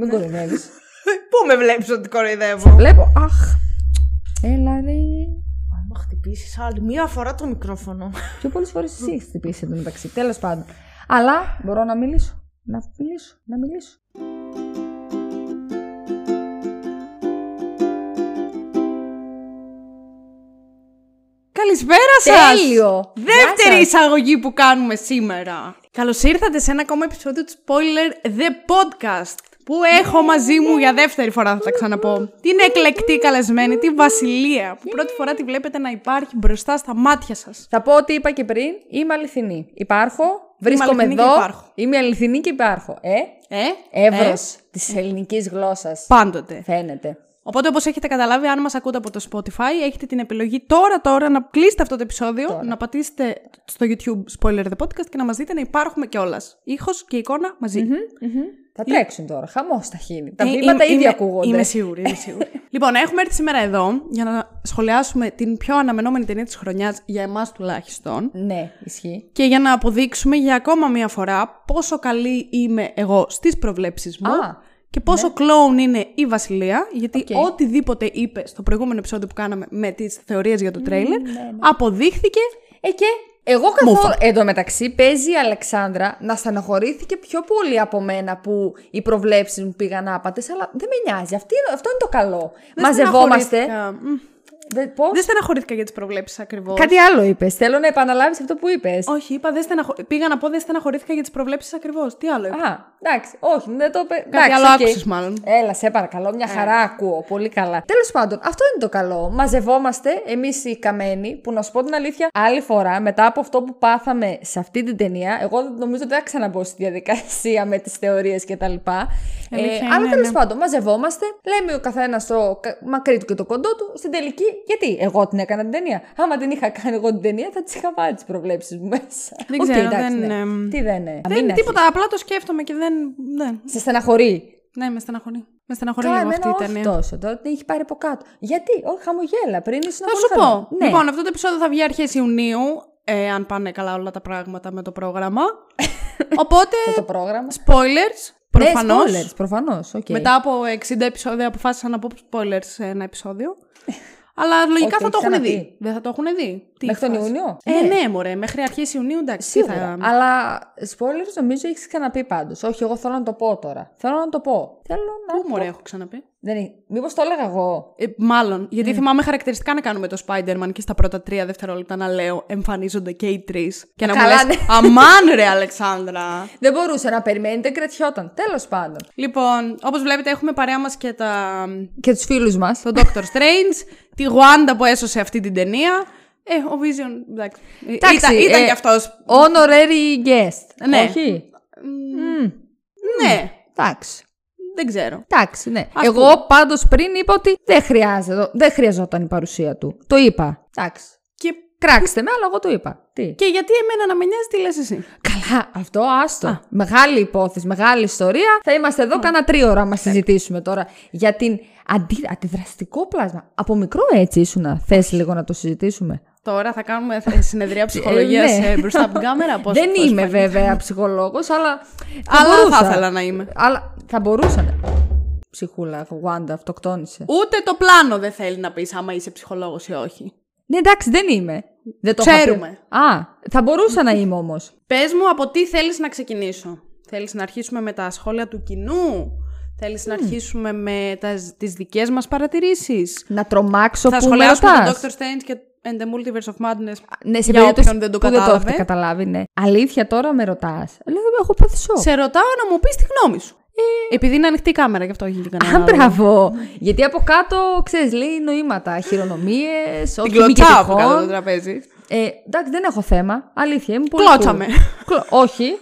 Μην κοροϊδεύεις. Πού με βλέπεις ότι κοροϊδεύω; Βλέπω. Αχ. Έλα ρε. Μα χτυπήσεις άλλη. Μία φορά το μικρόφωνο. Πιο πολλές φορές εσύ έχεις χτυπήσει εδώ μεταξύ. Τέλος πάντων. Αλλά μπορώ να μιλήσω. Να μιλήσω. Να μιλήσω. Καλησπέρα σας! Τέλειο! Δεύτερη Γεια σας. εισαγωγή που κάνουμε σήμερα. Καλώς ήρθατε σε ένα ακόμα επεισόδιο του Spoiler The Podcast. Που έχω μαζί μου για δεύτερη φορά, θα τα ξαναπώ. Την εκλεκτή καλεσμένη, τη Βασιλεία. Που πρώτη φορά τη βλέπετε να υπάρχει μπροστά στα μάτια σας. Θα πω ότι είπα και πριν, είμαι αληθινή. Υπάρχω, βρίσκομαι αληθινή και εδώ. υπάρχω. Είμαι αληθινή και υπάρχω. Ε, Ε, εύρος ε, της ελληνικής γλώσσας. πάντοτε. Φαίνεται. Οπότε, όπως έχετε καταλάβει, αν μας ακούτε από το Spotify, έχετε την επιλογή τώρα, τώρα να κλείσετε αυτό το επεισόδιο, να πατήσετε στο YouTube Spoiler the Podcast και να μας δείτε να υπάρχουμε κιόλας. Ήχος και εικόνα μαζί. Θα τρέξουν τώρα. Χαμός θα γίνει. Τα Ε, βήματα είμαι- ήδη είμαι- ακούγονται. Είμαι σίγουρη, είμαι σίγουρη. λοιπόν, έχουμε έρθει σήμερα εδώ για να σχολιάσουμε την πιο αναμενόμενη ταινία της χρονιάς, για εμάς τουλάχιστον. Ναι, ισχύει. Και για να αποδείξουμε για ακόμα μία φορά πόσο καλή είμαι εγώ στις προβλέψεις μου. Α, και πόσο κλόουν είναι η Βασιλεία, γιατί Οκ. οτιδήποτε είπε στο προηγούμενο επεισόδιο που κάναμε με τις θεωρίες για το τρέιλερ, ναι, αποδείχθηκε Ε, και εγώ καθόλου. Μούφα. Εν τω μεταξύ, παίζει η Αλεξάνδρα να στεναχωρήθηκε πιο πολύ από μένα που οι προβλέψεις μου πήγαν άπατες, αλλά δεν με νοιάζει. Αυτή, αυτό είναι το καλό. δεν Μαζευόμαστε. Στεναχωρήθηκα. Μμ. Δεν, πώς; Δεν στεναχωρήθηκα για τις προβλέψεις ακριβώς. Κάτι άλλο είπες. Θέλω να επαναλάβεις αυτό που είπες. Όχι, είπα, δεν στεναχω... πήγα να πω δεν στεναχωρήθηκα για τις προβλέψεις ακριβώς. Τι άλλο είπα; Α, εντάξει, όχι, δεν το είπε. Κάτι άλλο άκουσες μάλλον. Έλα, σε παρακαλώ, μια χαρά ακούω. Πολύ καλά. Τέλος πάντων, αυτό είναι το καλό. Μαζευόμαστε εμείς οι καμένοι, που να σου πω την αλήθεια, άλλη φορά, μετά από αυτό που πάθαμε σε αυτή την ταινία, εγώ νομίζω ότι δεν θα ξαναμπω στη διαδικασία με τις θεωρίες κτλ. Ε, Αλήθεια αλλά είναι, τέλος ναι. πάντων, μαζευόμαστε, λέμε ο καθένας το κα- μακρύ του και το κοντό του. Στην τελική, γιατί εγώ την έκανα την ταινία. Άμα την είχα κάνει εγώ την ταινία, θα τις είχα βάλει τις προβλέψεις μου μέσα. Δεν Οκ, ξέρω, εντάξει, δεν, ναι. εμ, Τι δεν είναι. Δεν είναι τίποτα, απλά το σκέφτομαι και δεν. δεν. Σε στεναχωρεί. Ναι, με στεναχωρεί. Με στεναχωρεί Καλά, λίγο αυτή εμένα η όχι ταινία. τόσο. Τώρα την έχει πάρει από κάτω. Γιατί, όχι, χαμογέλα. Πριν ήσουν Θα πολύ σου πω. χαρά. Ναι. Λοιπόν, αυτό το επεισόδιο θα βγει αρχές Ιουνίου, ε, αν πάνε καλά όλα τα πράγματα με το πρόγραμμα. Οπότε, Αυτό το πρόγραμμα. spoilers, προφανώς. Ναι, spoilers, προφανώς. οκ. Μετά από 60 επεισόδια αποφάσισα να πω spoilers σε ένα επεισόδιο. Αλλά λογικά Όχι, θα το έχεις έχουν δει. ξαναπεί. Δεν θα το έχουν δει. Τι Μέχρι τον φάση. Ιούνιο. Ε, ναι, μωρέ, μέχρι αρχές Ιουνίου, εντάξει. τι Σίγουρα. θα... Αλλά spoilers νομίζω έχεις ξαναπεί πάντως. Όχι, εγώ θέλω να το πω τώρα. Θέλω να το πω. Θέλω να. Πού μωρέ, έχω ξαναπεί; Δεν είναι... Μήπως το έλεγα εγώ. Ε, μάλλον. Ναι. Γιατί θυμάμαι χαρακτηριστικά να κάνουμε το Spider-Man και στα πρώτα τρία δευτερόλεπτα να λέω εμφανίζονται και οι τρεις. Και να μου Καλά, λες, ναι. Αμάν ρε Αλεξάνδρα. Δεν μπορούσε να περιμένει, δεν κρατιόταν. Τέλος πάντων. λοιπόν, όπως βλέπετε έχουμε παρέα μας και τα... Και τους φίλους μας. τον Doctor Strange, τη Wanda που έσωσε αυτή την ταινία. Ε, ο Vision, εντάξει. Ε, Εντάξει, ήταν ήταν ε, κι αυτός. Honorary guest. Ναι. Όχι; Ναι, Εντάξει. Δεν ξέρω. Εντάξει, ναι. Ας Εγώ πάντως πριν είπα ότι δεν, χρειάζεται, δεν χρειαζόταν η παρουσία του. Το είπα. Εντάξει. Και, Κράξτε με, αλλά εγώ το είπα. Τι; και γιατί εμένα να με νοιάζει τι λες εσύ; Καλά, αυτό άστο. Μεγάλη υπόθεση, μεγάλη ιστορία. Θα είμαστε εδώ κάνα τρία ώρα να συζητήσουμε τώρα για την αντι... αντιδραστικό πλάσμα. Από μικρό έτσι ήσουν. Θες λίγο να το συζητήσουμε; Τώρα θα κάνουμε ε, συνεδρία ψυχολογίας ναι. ε, μπροστά από την κάμερα. Πώς, Δεν πώς είμαι φαίνεται. βέβαια ψυχολόγος, αλλά. Θα Αλλά μπορούσα. θα ήθελα να είμαι. Αλλά θα μπορούσαν. Ψυχούλα, Wanda, αυτοκτόνησε. Ούτε το πλάνο δεν θέλει να πεις άμα είσαι ψυχολόγος ή όχι. Ναι, εντάξει, δεν είμαι. Δεν το είχα πει. Ξέρουμε. Α, θα μπορούσα να είμαι όμως. Πες μου από τι θέλεις να ξεκινήσω. Θέλεις να αρχίσουμε με τα σχόλια του κοινού; Θέλεις να αρχίσουμε με τα, τις δικές μας παρατηρήσεις; Να τρομάξω θα που με σχολιάσουμε τον ρωτάς. Doctor Strange και and the Multiverse of Madness. Ναι, σε για περίπτωση όποιον δεν το που δεν το κατάλαβε. έχετε καταλάβει, ναι. Αλήθεια τώρα με ρωτάς. Λέω, έχω πάθει σοκ. Σε ρωτάω να μου πεις τη γνώμη σου. Επειδή είναι ανοιχτή η κάμερα, γι' αυτό έχει και κανένα Α, άλλο. μπράβο. Γιατί από κάτω, ξέρεις, λέει νοήματα. Χειρονομίες, Την όχι μη κλωτσάω από τυχόν. κάτω το τραπέζι. Ε, εντάξει, δεν έχω θέμα. Αλήθεια, είμαι πολύ. Κλώτσαμε. cool. Κλω- όχι.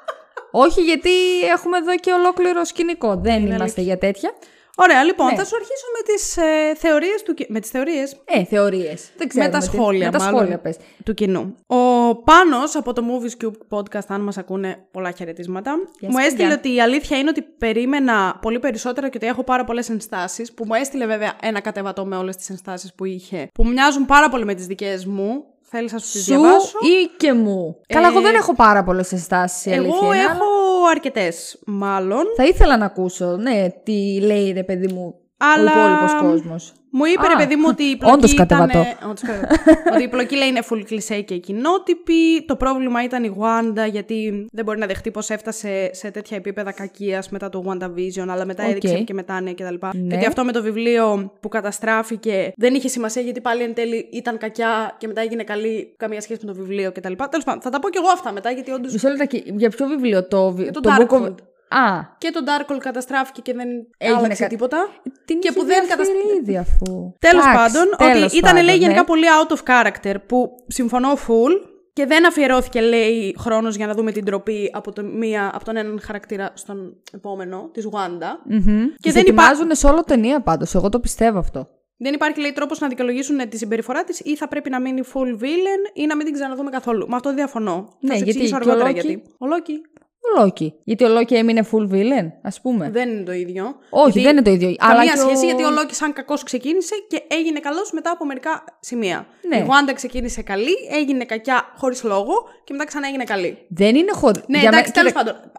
όχι, γιατί έχουμε εδώ και ολόκληρο σκηνικό. Δεν είμαστε για τέτοια. Ωραία, λοιπόν, Ναι. θα σου αρχίσω με τις ε, θεωρίες του... ki- Με τις θεωρίες Ε, θεωρίες. Δεν ξέρω. με τα σχόλια, Με τα μάλλον, σχόλια, πες. του κοινού. Ο Πάνος από το Movies Cube podcast, αν μας ακούνε πολλά χαιρετίσματα, Γεια μου σας, έστειλε παιδιά. ότι η αλήθεια είναι ότι περίμενα πολύ περισσότερα και ότι έχω πάρα πολλές ενστάσεις, που μου έστειλε βέβαια ένα κατεβατό με όλες τις ενστάσεις που είχε, που μοιάζουν πάρα πολύ με τις δικές μου. Θέλεις να σου τις Σου διαβάσω; ή και μου; Καλά, εγώ δεν έχω πάρα πολλές ενστάσεις. Εγώ έχω αρκετές, μάλλον. Θα ήθελα να ακούσω, ναι, τι λέει ρε παιδί μου Αλλά- ο υπόλοιπος κόσμος. Μου είπε Α, ρε παιδί μου ότι η πλοκή όντως ήταν... κατεβατό. όντως κατεβατό. ότι η πλοκή λέει είναι full κλισέ και κοινότυπη. Το πρόβλημα ήταν η Wanda γιατί δεν μπορεί να δεχτεί πως έφτασε σε τέτοια επίπεδα κακίας μετά το WandaVision αλλά μετά Οκ. έδειξε και μετάνοια κτλ. Ναι. Και ότι αυτό με το βιβλίο που καταστράφηκε δεν είχε σημασία γιατί πάλι εν τέλει ήταν κακιά και μετά έγινε καλή καμία σχέση με το βιβλίο κτλ. Τέλος πάντων, θα τα πω κι εγώ αυτά μετά γιατί όντως Μισό λεπτάκι, για ποιο βιβλίο το. βι- το το Book of- Darkhold. Α, και το Darkhold καταστράφηκε και δεν Έγινε άλλαξε κα- τίποτα. την Και είχε που δεν διαφέρει κατασ- ήδη αφού. Τέλος Εντάξει, πάντων, τέλος ότι ήταν πάντων, λέει ναι. γενικά πολύ out of character που συμφωνώ full και δεν αφιερώθηκε λέει χρόνος για να δούμε την τροπή από, το μία, από τον έναν χαρακτήρα στον επόμενο, της Wanda. Μμμ. Και Τις δεν υπά- ετοιμάζουν σε όλο ταινία πάντως, εγώ το πιστεύω αυτό. Δεν υπάρχει λέει τρόπος να δικαιολογήσουν τη συμπεριφορά της ή θα πρέπει να μείνει full villain ή να μην την ξαναδούμε καθόλου. Με αυτό διαφωνώ. Ναι, θα σου γιατί εξηγήσω και ο αργότερα Loki- γιατί. Ο Loki Ο Λόκι. Γιατί ο Λόκι έμεινε full villain, ας πούμε. δεν είναι το ίδιο. Όχι, Γιατί δεν είναι το ίδιο. Καμία αλλά και σχέση ο... γιατί ο Λόκη σαν κακός ξεκίνησε και έγινε καλός μετά από μερικά σημεία. Ναι. Η Wanda ξεκίνησε καλή, έγινε κακιά χωρίς λόγο και μετά ξανά έγινε καλή. Δεν είναι χωρί. Ναι, Για εντάξει, με- τέλος κοίτα, πάντων.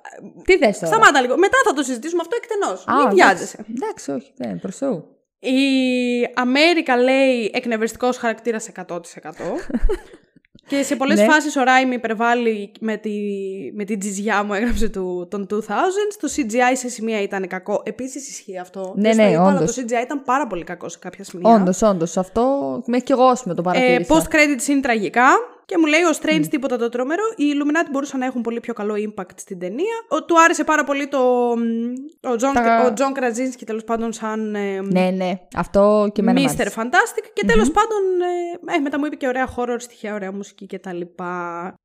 Τι θες τώρα; Σταμάτα λίγο. Μετά θα το συζητήσουμε αυτό εκτενώς. Α, Μην εντάξει. βιάζεσαι. Εντάξει, όχι, δεν προς Θεού. Η Αμέρικα λέει εκνευριστικός χαρακτήρας 100%. και σε πολλές Ναι. φάσεις ο Ράιμ υπερβάλλει με τη, με την τζιζιά μου έγραψε του, των 2000. Το CGI σε σημεία ήταν κακό. Επίσης ισχύει αυτό. Ναι, Δεν στο ναι, είπα, αλλά όντως. το CGI ήταν πάρα πολύ κακό σε κάποια σημεία. Όντως, όντως. Αυτό μέχρι και εγώ ας πούμε, το Ε, παρατήρησα. post credits είναι τραγικά. Και μου λέει ο Strange τίποτα το τρομερό. Οι Illuminati μπορούσαν να έχουν πολύ πιο καλό impact στην ταινία. Ο, του άρεσε πάρα πολύ το. μ, Ο John, Τα- ο John Krasinski τέλος πάντων σαν. Ε, Ναι, ναι. Αυτό και εμένα μ' Mr. άρεσε. Fantastic και τελος πάντων ε, ε, μετά μου είπε και ωραία horror στοιχεία, ωραία μουσική κτλ.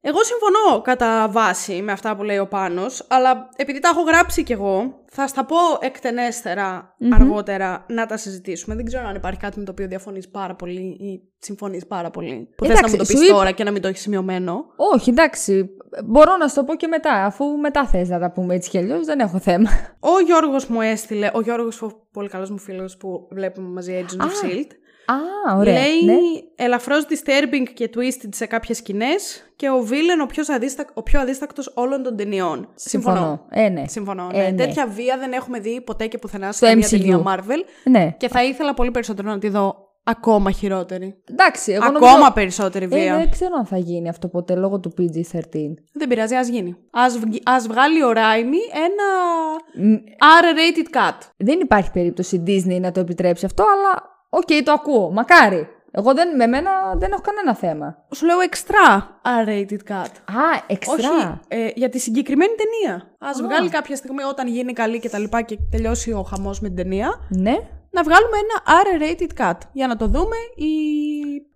Εγώ συμφωνώ κατά βάση με αυτά που λέει ο Πάνος, αλλά επειδή τα έχω γράψει κι εγώ, θα στα πω εκτενέστερα αργότερα να τα συζητήσουμε. Δεν ξέρω αν υπάρχει κάτι με το οποίο διαφωνείς πάρα πολύ ή συμφωνείς πάρα πολύ. Που θες να Εντάξει, μου το σου πεις είπα- τώρα και να μην το έχεις σημειωμένο. Όχι, εντάξει. Μπορώ να σου το πω και μετά. Αφού μετά θες να τα πούμε έτσι κι αλλιώς, δεν έχω θέμα. Ο Γιώργος μου έστειλε, ο Γιώργος ο πολύ καλός μου φίλος που βλέπουμε μαζί Agent of Α, S.H.I.E.L.D. Α, ωραία. Λέει ναι. ελαφρώς disturbing και twisted σε κάποιες σκηνές και ο villain ο πιο, αδίστακ, ο πιο αδίστακτος όλων των ταινιών. Συμφωνώ. Ε, ναι. Συμφωνώ. Ε, ναι. ναι. Τέτοια βία δεν έχουμε δει ποτέ και πουθενά σε Στο καμία MCU. ταινία Marvel Ναι. και θα ήθελα πολύ περισσότερο να τη δω ακόμα χειρότερη. Εντάξει, εγώ ακόμα νομίζω... περισσότερη Ε, βία. δεν ξέρω αν θα γίνει αυτό ποτέ λόγω του PG-13. Δεν πειράζει, ας γίνει. Ας, βγει- ας βγάλει ο Ράιμι ένα Μ, R-rated cut. Δεν υπάρχει περίπτωση η Disney να το επιτρέψει αυτό, αλλά οκ, το ακούω. Μακάρι. Εγώ δεν, με μένα δεν έχω κανένα θέμα. Σου λέω έξτρα R-rated cut. Α, έξτρα. Όχι, ε, για τη συγκεκριμένη ταινία. Α βγάλει κάποια στιγμή όταν γίνει καλή και τα λοιπά και τελειώσει ο χαμός με την ταινία, Ναι. να βγάλουμε ένα R-rated cut για να το δούμε ή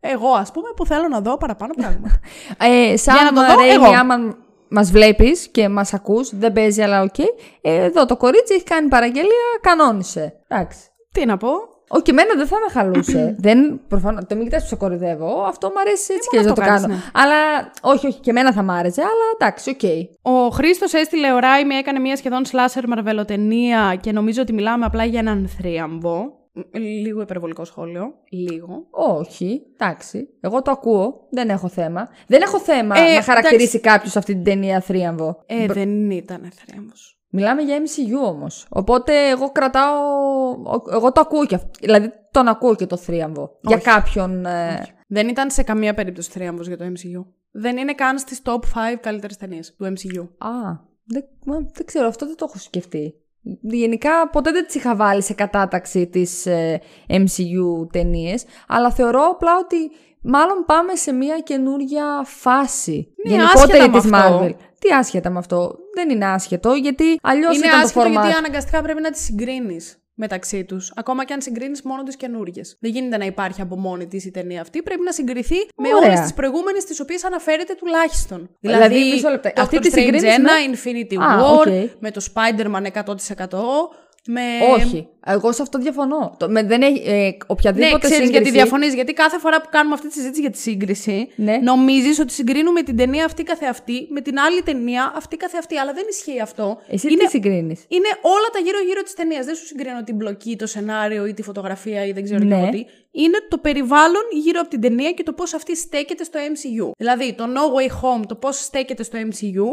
εγώ ας πούμε που θέλω να δω παραπάνω πράγματα. Ε, σαν Για να το δω Ράιμι, εγώ. άμα μας βλέπεις και μας ακούς, δεν παίζει, αλλά οκ. Ε, εδώ το κορίτσι έχει κάνει παραγγελία, κανόνισε. Εντάξει. Τι να πω. Όχι, και εμένα δεν θα με χαλούσε. δεν, προφανώς, το μην κοιτάς που σε κοροϊδεύω. Αυτό μου αρέσει έτσι και μόνο να το αυτό κάνεις, κάνω. ναι. Αλλά όχι, όχι, και εμένα θα μ' άρεσε, αλλά εντάξει, οκ. Ο Χρήστος έστειλε ο Ράιμι, έκανε μια σχεδόν slasher μαρβελοταινία και νομίζω ότι μιλάμε απλά για έναν θρίαμβο. Μ, Λίγο υπερβολικό σχόλιο. Λίγο. Όχι, εντάξει. Εγώ το ακούω. Δεν έχω θέμα. Δεν έχω θέμα Ε, να χαρακτηρίσει κάποιος αυτή την ταινία θρίαμβο. Ε, δεν ήταν θρίαμβος. Μιλάμε για MCU όμως. Οπότε εγώ κρατάω. Εγώ το ακούω και αυτό. Δηλαδή τον ακούω και το θρίαμβο. Για κάποιον. ε, Δεν ήταν σε καμία περίπτωση θρίαμβος για το MCU. Δεν είναι καν στις top 5 καλύτερες ταινίες του MCU. Α, δεν, μα, δεν ξέρω, αυτό δεν το έχω σκεφτεί. Γενικά ποτέ δεν τις είχα βάλει σε κατάταξη τις ε, MCU ταινίες, αλλά θεωρώ απλά ότι μάλλον πάμε σε μια καινούρια φάση Ναι, γενικότερη άσχετα με της αυτό. Marvel. Τι άσχετα με αυτό, δεν είναι άσχετο, γιατί αλλιώς Είναι ήταν το άσχετο format. γιατί αναγκαστικά πρέπει να τις συγκρίνεις μεταξύ τους. Ακόμα και αν συγκρίνεις μόνο τις καινούργιες. Δεν γίνεται να υπάρχει από μόνη της η ταινία αυτή. Πρέπει να συγκριθεί με Ωραία. όλες τις προηγούμενες τις οποίες αναφέρεται τουλάχιστον. Δηλαδή, μισό λεπτό. Doctor Αυτή τη Strange συγκρίνεις 1, με- Infinity Α, War, οκ. με το Spider-Man 100%. Με... Όχι, εγώ σε αυτό διαφωνώ. Το, με, δεν έχει, ε, Ναι, οποιαδήποτε ξέρει σύγκριση... γιατί διαφωνείς. Γιατί κάθε φορά που κάνουμε αυτή τη συζήτηση για τη σύγκριση, Ναι. νομίζεις ότι συγκρίνουμε την ταινία αυτή καθεαυτή με την άλλη ταινία αυτή καθεαυτή. Αλλά δεν ισχύει αυτό. Εσύ είναι τι συγκρίνεις; είναι όλα τα γύρω-γύρω της ταινίας. Δεν σου συγκρίνω την μπλοκή, το σενάριο ή τη φωτογραφία ή δεν ξέρω Ναι. και εγώ τι. Είναι το περιβάλλον γύρω από την ταινία και το πώς αυτή στέκεται στο MCU. Δηλαδή, το No Way Home, το πώς στέκεται στο MCU,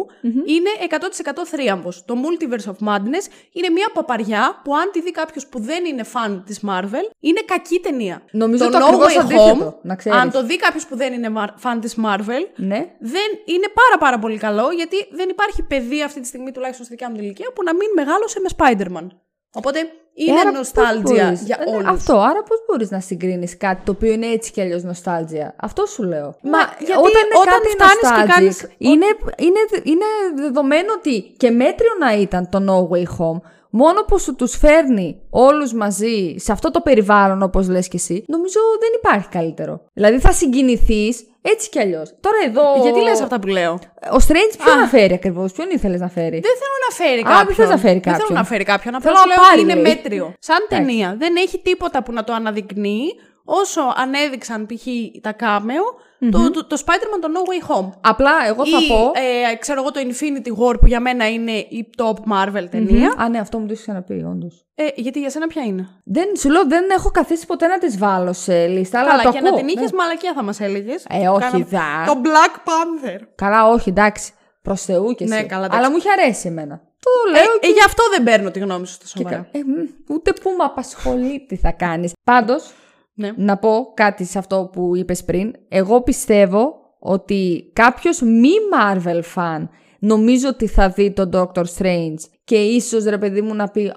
είναι 100% θρίαμβος. Το Multiverse of Madness είναι μια παπαριά που, αν τη δει κάποιος που δεν είναι φαν της Marvel, είναι κακή ταινία. Νομίζω το, το No ακριβώς Way αντίθετο, Home, να ξέρεις. αν το δει κάποιος που δεν είναι mar- φαν της Marvel, Ναι. δεν είναι πάρα πάρα πολύ καλό γιατί δεν υπάρχει παιδί αυτή τη στιγμή, τουλάχιστον στη δικιά μου την ηλικία, που να μην μεγάλωσε με Spider-Man. Οπότε είναι Ε, άρα πώς νοστάλτζια μπορείς- για ε, ναι, όλους. Αυτό, άρα πώς μπορείς να συγκρίνεις κάτι το οποίο είναι έτσι κι αλλιώς νοστάλτζια; Αυτό σου λέω. Μα, γιατί όταν είναι όταν κάτι φτάνεις και nostalgic, κάνεις- Είναι, είναι, είναι δεδομένο ότι και μέτριο να ήταν το No Way Home, μόνο που σου τους φέρνει όλους μαζί σε αυτό το περιβάλλον όπως λες και εσύ, νομίζω δεν υπάρχει καλύτερο. Δηλαδή θα συγκινηθείς έτσι κι αλλιώς. Τώρα εδώ... Γιατί λες αυτά που λέω; Ο Strange ποιον να φέρει ακριβώς, ποιον ήθελες να φέρει; Δεν θέλω να φέρει Α, κάποιον. δεν θες να φέρει Δεν θέλω κάποιον. να φέρει κάποιον. Θέλω Απλά σου να λέω πάρει, ότι είναι λέει. μέτριο. Σαν ταινία. Δεν έχει τίποτα που να το αναδεικνύει όσο ανέδειξαν π.χ. τα κάμεο το, το, το Spider-Man το No Way Home. Απλά εγώ θα Ή, πω... ε, ξέρω εγώ, το Infinity War που για μένα είναι η top Marvel ταινία. Α, ναι, αυτό μου το έχει ξαναπεί, όντως. Ε, γιατί για σένα ποια είναι; Δεν, σου λέω, δεν έχω καθίσει ποτέ να τις βάλω σε λίστα, αλλά Καλά, το και ακούω. να την είχες, ναι. μαλακία θα μας έλεγες. Ε, όχι, δα. Το Black Panther. Καλά, όχι, εντάξει. Προς Θεού και εσύ. Ναι, καλά, εντάξει. αλλά μου έχει αρέσει εμένα. Το Ε, λέω ε, γι' αυτό δεν παίρνω τη γνώμη σου στα και σοβαρά. κα- ε, μ, ούτε που με απασχολεί τι θα κάνεις. Πάντως, Ναι. να πω κάτι σε αυτό που είπες πριν. Εγώ πιστεύω ότι κάποιος μη Marvel fan νομίζω ότι θα δει τον Doctor Strange και ίσως ρε παιδί μου να πει «Α,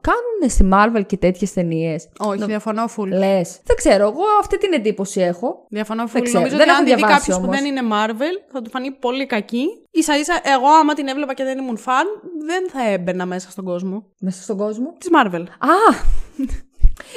κάνουνε στη Marvel και τέτοιες ταινίες». Όχι, διαφωνώ full. Λες. Δεν ξέρω, εγώ αυτή την εντύπωση έχω. Διαφωνώ Δεν full. ξέρω, Νομίζω δεν ότι έχω αν τη δει διαβάσει κάποιος που όμως. δεν είναι Marvel, θα του φανεί πολύ κακή. σα ίσα, εγώ άμα την έβλεπα και δεν ήμουν φαν, δεν θα έμπαινα μέσα στον κόσμο. Μέσα στον κόσμο. Της Marvel. Α!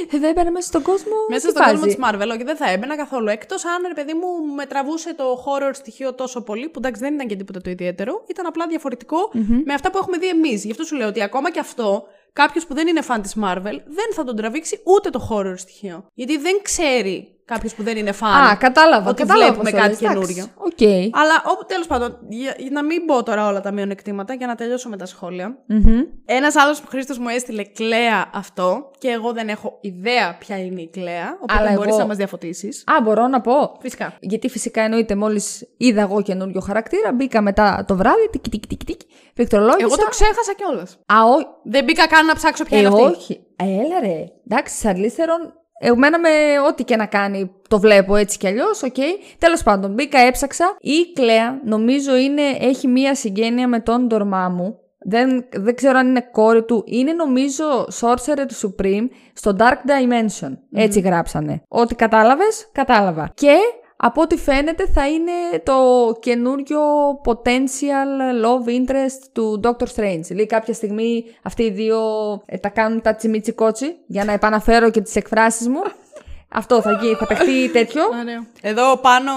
Δεν έμπαινα μέσα στον κόσμο. Μέσα τι στον κόσμο φάση; της Marvel, όχι, δεν θα έμπαινα καθόλου. Εκτός αν, ρε παιδί μου, με τραβούσε το horror στοιχείο τόσο πολύ, που εντάξει δεν ήταν και τίποτα το ιδιαίτερο, ήταν απλά διαφορετικό με αυτά που έχουμε δει εμείς. Γι' αυτό σου λέω ότι ακόμα και αυτό, κάποιος που δεν είναι φαν της Marvel, δεν θα τον τραβήξει ούτε το horror στοιχείο. Γιατί δεν ξέρει κάποιος που δεν είναι φαν. Α, κατάλαβα. ότι κατάλαβα βλέπουμε πώς το κάτι λες. καινούριο. Εντάξει, Οκ. Αλλά όπου τέλος πάντων, για, για να μην πω τώρα όλα τα μειονεκτήματα, για να τελειώσω με τα σχόλια. Μμμ. Ένας άλλος που Χρήστος μου έστειλε Κλέα αυτό και εγώ δεν έχω ιδέα ποια είναι η Κλέα. Οπότε Αλλά μπορείς εγώ- να μας διαφωτίσεις. Α, μπορώ να πω. Φυσικά. Γιατί φυσικά εννοείται μόλις είδα εγώ καινούριο χαρακτήρα, μπήκα μετά το βράδυ, τικ, τικ, τικ, τικ, πληκτρολόγησα. Εγώ το ξέχασα κιόλας. Α, όχι. Δεν μπήκα καν να ψάξω ποια Ε, είναι αυτή. όχι. Ε, έλα ρε. Εντάξει, Charlize Theron, εμένα με ό,τι και να κάνει το βλέπω έτσι κι αλλιώς, οκ. Τέλος πάντων, μπήκα, έψαξα. Η Κλέα, νομίζω είναι, έχει μία συγγένεια με τον Ντορμάμου. Δεν, δεν ξέρω αν είναι κόρη του. Είναι νομίζω Sorcerer Supreme στο Dark Dimension. Έτσι γράψανε. Ό,τι κατάλαβες, κατάλαβα. Και από ό,τι φαίνεται θα είναι το καινούριο potential love interest του Doctor Strange. Λέει κάποια στιγμή αυτοί οι δύο ε, τα κάνουν τα τσιμίτσι κότσι για να επαναφέρω και τις εκφράσεις μου. Αυτό θα γίνει, θα παιχτεί τέτοιο. Ωραίο. Εδώ πάνω,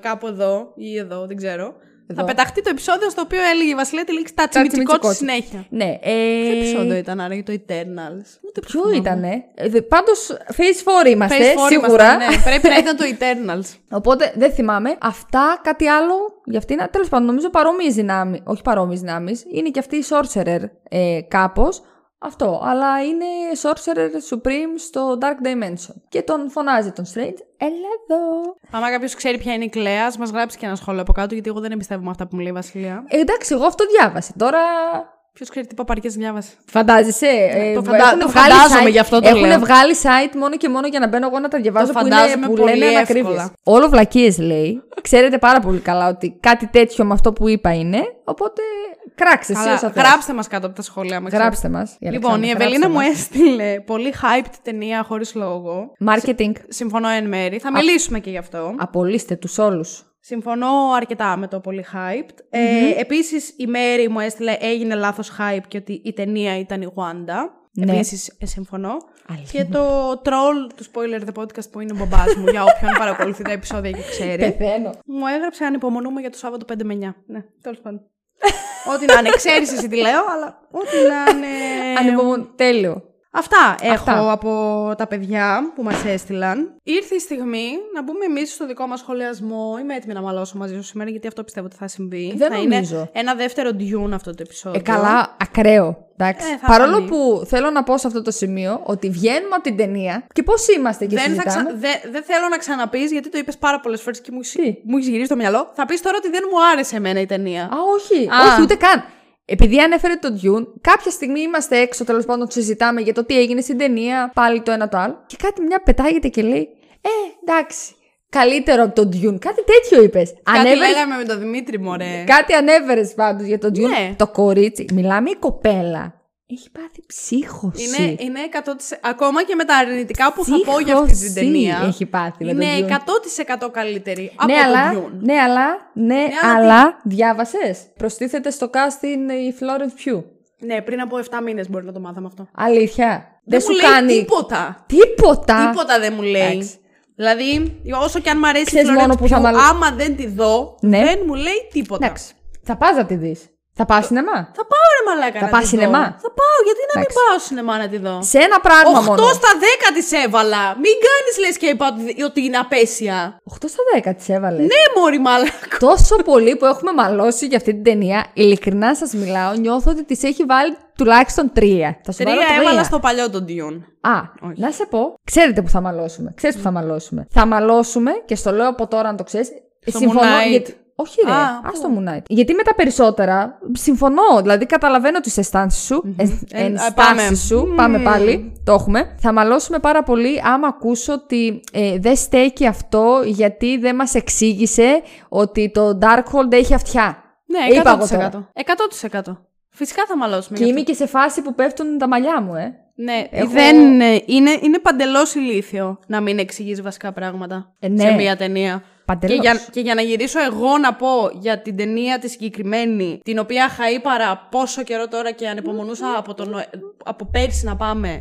κάπου εδώ ή εδώ, δεν ξέρω. Θα πεταχτεί το επεισόδιο στο οποίο έλεγε η Βασιλεία τη λέξη τα τσιμιτσικό τη τσιμιτσικότσι. συνέχεια. ναι, ε, Ποιο επεισόδιο ήταν άραγε το Eternals; Ούτε Ποιο ήτανε; Ε, δε- πάντως, Phase 4 είμαστε, Phase four σίγουρα. ήμασταν, ναι. Πρέπει να ήταν το Eternals. Οπότε δεν θυμάμαι. Αυτά, κάτι άλλο για αυτήν. Τέλος πάντων, νομίζω παρόμοιες δυνάμει. Όχι παρόμοιες δυνάμεις. Είναι και αυτή η Sorcerer ε, κάπως. Αυτό. Αλλά είναι Sorcerer Supreme στο Dark Dimension. Και τον φωνάζει τον Strange. Έλα εδώ. Άμα κάποιος ξέρει ποια είναι η Κλέας, μας γράψει και ένα σχόλιο από κάτω, γιατί εγώ δεν εμπιστεύομαι αυτά που μου λέει η Βασιλεία. Ε, εντάξει, εγώ αυτό διάβασα. Τώρα. Ποιος ξέρει τι παπαρικές διάβασε. Φαντάζεσαι. Ε, το φαντα- έχουν το βγάλει φαντάζομαι, site- γι' αυτό το Έχουν λέω. βγάλει site μόνο και μόνο για να μπαίνω εγώ να τα διαβάζω Το που, είναι, φαντάζομαι που πολύ λένε εύκολα. ανακρίβειες. Όλο βλακίες λέει. Ξέρετε πάρα πολύ καλά ότι κάτι τέτοιο με αυτό που είπα είναι. Οπότε κράξε εσύ Καλά, όσα θες. γράψτε μας κάτω από τα σχόλια μα. Γράψτε μας. η Λοιπόν, η Αλεξάνδρα, Ευελίνα μου γράψτε έστειλε πολύ hyped ταινία χωρίς λόγο. μας. Marketing. Συμφωνώ εν μέρη. Θα μιλήσουμε και γι' αυτό. Απολύστε τους όλους. Συμφωνώ αρκετά με το πολύ hyped. Ε, επίσης η Μέρη μου έστειλε έγινε λάθος hype και ότι η ταινία ήταν η Wanda. Ναι. Επίσης ε, συμφωνώ. Αλήθεια. Και το troll του Spoiler The Podcast που είναι ο μπαμπάς μου για όποιον παρακολουθεί τα επεισόδια και ξέρει. Πεθαίνω. μου έγραψε ανυπομονούμε για το Σάββατο 5 με 9. Ναι, τέλος πάντων. ό,τι να είναι, ξέρεις εσύ τι λέω, αλλά ό,τι να είναι... Ανυπομονώ. Τέλειο. Αυτά, έχω Αυτά. από τα παιδιά που μας έστειλαν. Ήρθε η στιγμή να μπούμε εμείς στο δικό μας σχολιασμό. Είμαι έτοιμη να μαλώσω μαζί σου σήμερα γιατί αυτό πιστεύω ότι θα συμβεί. Δεν θα νομίζω. είναι ένα δεύτερο Dune αυτό το επεισόδιο. Ε, καλά, ακραίο. Εντάξει. Ε, θα Παρόλο φανεί. που θέλω να πω σε αυτό το σημείο ότι βγαίνουμε από την ταινία και πώς είμαστε και Δεν, θα συζητάμε. ξα... δεν, δεν θέλω να ξαναπείς γιατί το είπες πάρα πολλές φορές και μου, έχεις- Τι; μου έχεις γυρίσει το μυαλό. Θα πεις τώρα ότι δεν μου άρεσε εμένα η ταινία. Α, όχι. Α. Όχι, ούτε καν. Επειδή ανέφερε το Dune, κάποια στιγμή είμαστε έξω, τέλος πάντων, συζητάμε για το τι έγινε στην ταινία, πάλι το ένα το άλλο. Και κάτι μια πετάγεται και λέει: Ε, εντάξει. Καλύτερο από το Dune. Κάτι τέτοιο είπες. Κάτι λέγαμε με τον Δημήτρη, μωρέ. Κάτι ανέβερες πάντως για το Dune. Ναι. Το κορίτσι. Μιλάμε η κοπέλα. Έχει πάθει ψύχωση. Είναι, είναι 100%. Ακόμα και με τα αρνητικά που θα πω για αυτή την Ψύχωση ταινία. Έχει πάθει με το Είναι Dune. 100% καλύτερη από ναι, το αλλά, Dune. ναι, αλλά, ναι, αλλά αλλά, διάβασες; Προστίθεται στο casting η Florence Pugh. Ναι, πριν από 7 μήνες μπορεί να το μάθαμε αυτό. Αλήθεια. Δεν, μου σου λέει κάνει τίποτα. τίποτα; Τίποτα δεν μου λέει. Εντάξει. Δηλαδή, όσο και αν μ' αρέσει Ξέρεις η μόνο Florence που θα Pugh, μαλ- άμα δεν τη δω, Ναι. δεν μου λέει τίποτα. Εντάξει. Θα πας να τη δεις. Θα πας σινεμά; Θα πάω ρε μαλάκα Θα να πας τη σινεμά; δω. Θα πάω, γιατί να μην Εντάξει. πάω σινεμά να τη δω; Σε ένα πράγμα 8 μόνο. στα 10 της έβαλα. Μην κάνεις λες και είπα ότι- ότι είναι απέσια. 8 στα 10 της έβαλες. Ναι, μωρή μαλάκα. Τόσο πολύ που έχουμε μαλώσει για αυτή την ταινία, ειλικρινά σας μιλάω, νιώθω ότι της έχει βάλει τουλάχιστον 3. Θα σου Τρία βάλω τρία. έβαλα στο παλιό τον Dion. Α, να σε πω, ξέρετε που θα μαλώσουμε. Ξέρεις που θα μαλώσουμε. Θα μαλώσουμε και στο λέω από τώρα να το ξέρεις. Στο συμφωνώ Moon Knight. γιατί... Όχι ρε, Α, ας το Moon Knight. Γιατί με τα περισσότερα συμφωνώ. Δηλαδή καταλαβαίνω τις αισθάνσεις σου. ε, Ε, ενστάσεις πάμε. σου. Πάμε πάλι. Το έχουμε. Θα μαλώσουμε πάρα πολύ άμα ακούσω ότι ε, δεν στέκει αυτό γιατί δεν μας εξήγησε ότι το Darkhold έχει αυτιά. Ναι, Είπα εγώ 100%. τώρα. 100%. Φυσικά θα μαλώσουμε. Και γι' είμαι αυτό. και σε φάση που πέφτουν τα μαλλιά μου, ε. Ναι, Εγώ- δεν, ε, είναι, είναι παντελώς ηλίθιο να μην εξηγείς βασικά πράγματα Ε, ναι. σε μία ταινία. Παντελώς. Και για, και για να γυρίσω εγώ να πω για την ταινία τη συγκεκριμένη, την οποία χαΐπαρα πόσο καιρό τώρα και ανεπομονούσα από, τον, Νοε- από πέρσι να πάμε.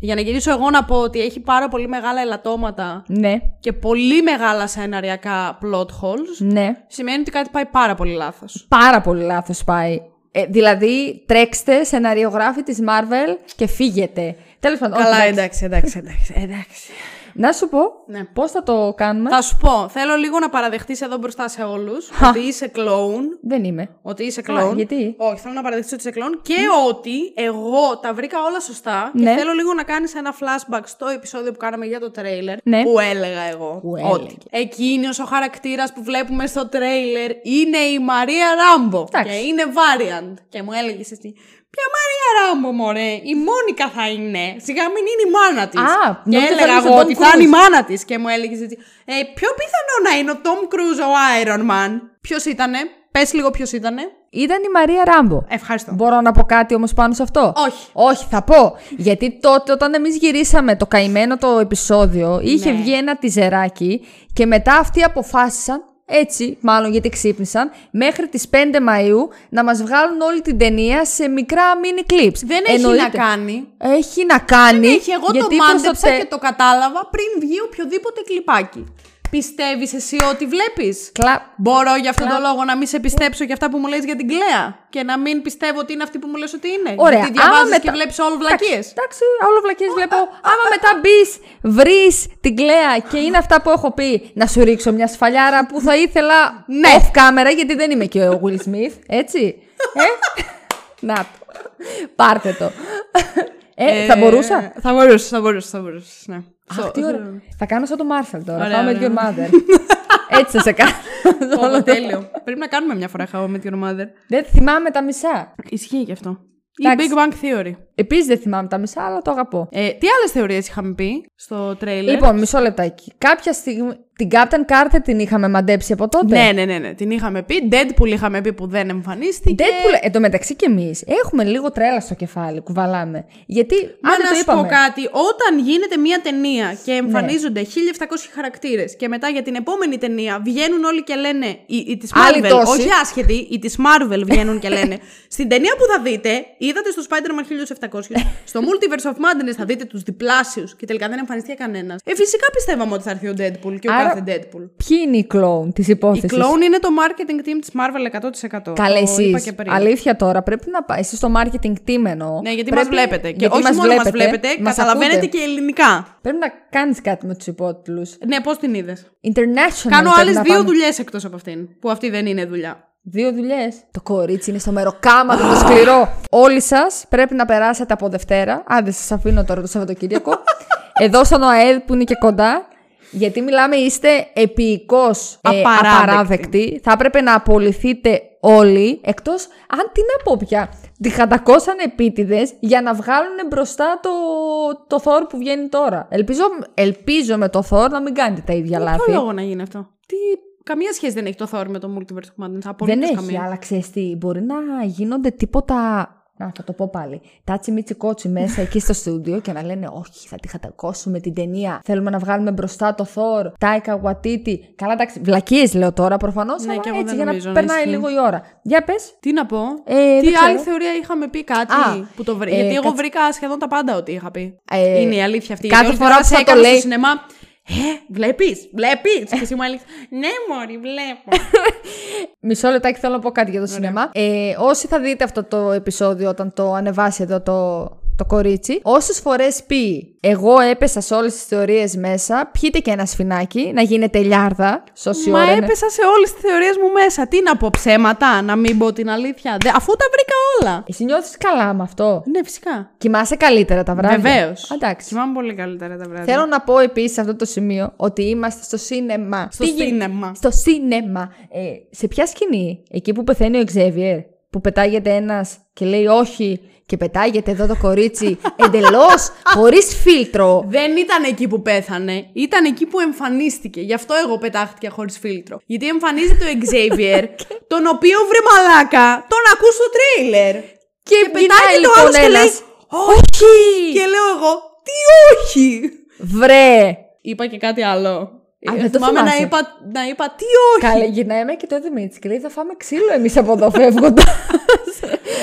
Για να γυρίσω εγώ να πω ότι έχει πάρα πολύ μεγάλα ελαττώματα Ναι, και πολύ μεγάλα σεναριακά plot holes, ναι. σημαίνει ότι κάτι πάει πάρα πολύ λάθος. Πάρα πολύ λάθος πάει. Ε, δηλαδή, τρέξτε σεναριογράφοι της Marvel και φύγετε. Τέλος πάντων, όχι, Καλά, εντάξει. εντάξει, εντάξει, εντάξει. Εντάξει. Να σου πω Ναι. πώς θα το κάνουμε. Θα σου πω, θέλω λίγο να παραδεχτείς εδώ μπροστά σε όλους ότι είσαι κλόουν. Δεν είμαι. Ότι είσαι κλόουν. γιατί; Όχι, θέλω να παραδεχτείς ότι είσαι κλόουν και ότι εγώ τα βρήκα όλα σωστά και Ναι. θέλω λίγο να κάνεις ένα flashback στο επεισόδιο που κάναμε για το τρέιλερ Ναι. που έλεγα εγώ Που ότι έλεγες. εκείνος ο χαρακτήρας που βλέπουμε στο τρέιλερ είναι η Μαρία Ράμπο Εντάξει. και είναι variant και μου έλεγες εσύ Ποια Μαρία Ράμπο, μωρέ, η Μόνικα θα είναι. Σιγά μην είναι η μάνα της. Α, και νόμιζα θα έλεγα έλεγες εγώ ο Tom ότι θα είναι η Cruise. μάνα της. Και μου έλεγες έτσι. Ε, πιο πιθανό να είναι ο Τόμ Κρούζ ο Iron Man. Ποιος ήτανε, πες λίγο ποιος ήτανε. Ήταν η Μαρία Ράμπο. Ευχαριστώ. Μπορώ να πω κάτι όμως πάνω σε αυτό; Όχι. Όχι, θα πω. Γιατί τότε όταν εμείς γυρίσαμε το καημένο το επεισόδιο, είχε Ναι. βγει ένα τιζεράκι και μετά αυτοί αποφάσισαν, έτσι μάλλον γιατί ξύπνησαν, μέχρι τις 5 Μαΐου να μας βγάλουν όλη την ταινία σε μικρά mini clips. Δεν έχει Εννοείται- να κάνει. Έχει να κάνει. Δεν έχει. Εγώ το γιατί προς μάντεψα τε- και το κατάλαβα πριν βγει οποιοδήποτε κλιπάκι. Πιστεύεις εσύ ότι βλέπεις; Κλα... Μπορώ για αυτόν τον λόγο να μην σε πιστέψω για αυτά που μου λες για την Κλέα και να μην πιστεύω ότι είναι αυτή που μου λες ότι είναι. Ωραία. Γιατί Άμα διαβάζεις και μετά- βλέπεις όλο βλακίες. Εντάξει, εντάξει, όλο βλακίες βλέπω. Άμα μετά μπεις, βρεις την κλαία και είναι αυτά που έχω πει, να σου ρίξω μια σφαλιάρα που θα ήθελα Ναι. off camera, γιατί δεν είμαι και ο Will Smith, έτσι. Ε; Να το. Πάρτε το. Ε, θα μπορούσα; Θα μπορούσες, θα μπορούσες, θα μπορούσες. Ναι. Αχ, τι ωραία. Θα κάνω σαν το Marshall τώρα. Ωραία, How I Met ωραία. Your Mother. Έτσι θα σε κάνω. Όλο τέλειο. Πρέπει να κάνουμε μια φορά How I Met Your Mother. Δεν θυμάμαι τα μισά. Ισχύει και αυτό. Η Εντάξει. Big Bang Theory. Επίσης δεν θυμάμαι τα μισά, αλλά το αγαπώ. Ε, τι άλλες θεωρίες είχαμε πει στο τρέιλερ; Λοιπόν, μισό λεπτάκι. Κάποια στιγμή. Την Captain Carter την είχαμε μαντέψει από τότε; Ναι, ναι, ναι, ναι. Την είχαμε πει. Deadpool είχαμε πει που δεν εμφανίστηκε. Deadpool, εν τω μεταξύ και εμείς έχουμε λίγο τρέλα στο κεφάλι, κουβαλάμε. Γιατί. Μα άντε να το σου είπαμε. πω κάτι, όταν γίνεται μια ταινία και εμφανίζονται 1700 χαρακτήρες και μετά για την επόμενη ταινία βγαίνουν όλοι και λένε. Οι, οι της Άλλοι Marvel, τόσοι. όχι άσχετοι, οι της Marvel βγαίνουν και λένε. Στην ταινία που θα δείτε, είδατε στο Spider-Man 1700, στο Multiverse of Madness θα δείτε τους διπλάσιους και τελικά δεν εμφανιστεί κανένας. Ε, φυσικά πιστεύαμε ότι θα έρθει ο Deadpool και ο Άρα κάθε Deadpool. Ποιοι είναι οι κλόουν της Η υπόθεσης; Clone είναι το marketing team της Marvel 100%. Καλέ, Το εσείς. είπα και πριν. Αλήθεια τώρα, πρέπει να πάει. Εσείς στο marketing team εννοώ. Ναι, γιατί πρέπει... μας βλέπετε. Και γιατί όχι μας μόνο μας βλέπετε, βλέπετε, μας καταλαβαίνετε ακούτε. και ελληνικά. Πρέπει να κάνεις κάτι με τους υπότιτλους. Ναι, πώς την είδες; International. Κάνω πρέπει άλλες να δύο πάμε. δουλειές εκτός από αυτήν. Που αυτή δεν είναι δουλειά. Δύο δουλειές. Το κορίτσι είναι στο μεροκάματο το σκληρό. Όλοι σας πρέπει να περάσετε από Δευτέρα. Άντε, σας αφήνω τώρα το Σαββατοκύριακο. Εδώ στον ΟΑΕΔ που είναι και κοντά. Γιατί μιλάμε, είστε επίοικώ Απαράδεκτοι. απαράδεκτοι. Θα έπρεπε να απολυθείτε όλοι. Εκτός αν τι να πω πια. Τη χαντακώσαν επίτηδες για να βγάλουν μπροστά το, το Thor που βγαίνει τώρα. Ελπίζω, ελπίζω με το Thor να μην κάνετε τα ίδια Ποιο λάθη. λόγο να γίνει αυτό; Τι... Καμία σχέση δεν έχει το Thor με το Multiverse of Madness. Δεν Απολύτως έχει, καμία. αλλά ξέρεις τι, μπορεί να γίνονται τίποτα. Να, θα το πω πάλι. Τάτσι μίτσι κότσι μέσα εκεί στο στούντιο και να λένε Όχι, θα τη χατακώσουμε την ταινία. Θέλουμε να βγάλουμε μπροστά το Thor, Τάικα Waititi. Καλά, εντάξει, βλακίες λέω τώρα προφανώς. Ναι, αλλά και εγώ έτσι δεν για νομίζω να να περνάει ισχύει. λίγο η ώρα. Για πες. Τι να πω. Ε, Τι δεν ξέρω. άλλη θεωρία είχαμε πει κάτι Α, που το βρήκα. ε, Γιατί εγώ κάτσε. βρήκα σχεδόν τα πάντα ότι είχα πει. Ε, είναι η αλήθεια αυτή. κάθε Γιατί φορά όλη τη που θα ώρα το σε έκανα λέει- στο σινεμά. Ε, βλέπεις, βλέπεις. και εσύ μου έλεγες, ναι μωρή, βλέπω. Μισό λεπτάκι θέλω να πω κάτι για το σινεμά. Ε, όσοι θα δείτε αυτό το επεισόδιο όταν το ανεβάσει εδώ το, το κορίτσι, όσες φορές πει Εγώ έπεσα σε όλες τις θεωρίες μέσα, πιείτε και ένα σφινάκι να γίνετε λιάρδα. Σώση Μα ώρα είναι. έπεσα σε όλες τις θεωρίες μου μέσα. Τι να πω, ψέματα, να μην πω την αλήθεια. Δε- αφού τα βρήκα όλα. Εσύ νιώθεις καλά με αυτό; Ναι, φυσικά. Κοιμάσαι καλύτερα τα βράδια; Βεβαίως. Εντάξει. Κοιμάμαι πολύ καλύτερα τα βράδια. Θέλω να πω επίσης σε αυτό το σημείο ότι είμαστε στο σίνεμα. Στο Τι γι- σίνεμα. Στο σίνεμα. Ε, σε ποια σκηνή, εκεί που πεθαίνει ο Xavier, που πετάγεται ένας και λέει όχι και πετάγεται εδώ το κορίτσι εντελώς χωρίς φίλτρο. Δεν ήταν εκεί που πέθανε, ήταν εκεί που εμφανίστηκε. Γι' αυτό εγώ πετάχτηκα χωρίς φίλτρο. Γιατί εμφανίζεται ο Xavier, τον οποίο βρε μαλάκα, τον ακούς στο τρέιλερ. Και, πετάει πετάει το λοιπόν άλλος και λέει, ένας. Όχι! Και λέω εγώ, τι όχι! Βρε! Είπα και κάτι άλλο. Α, Ε, δεν το θυμάμαι να θυμάσαι. είπα, να είπα τι όχι. Καλέ, γυρνάει με και το Δημήτρη και λέει θα φάμε ξύλο εμείς από εδώ φεύγοντας.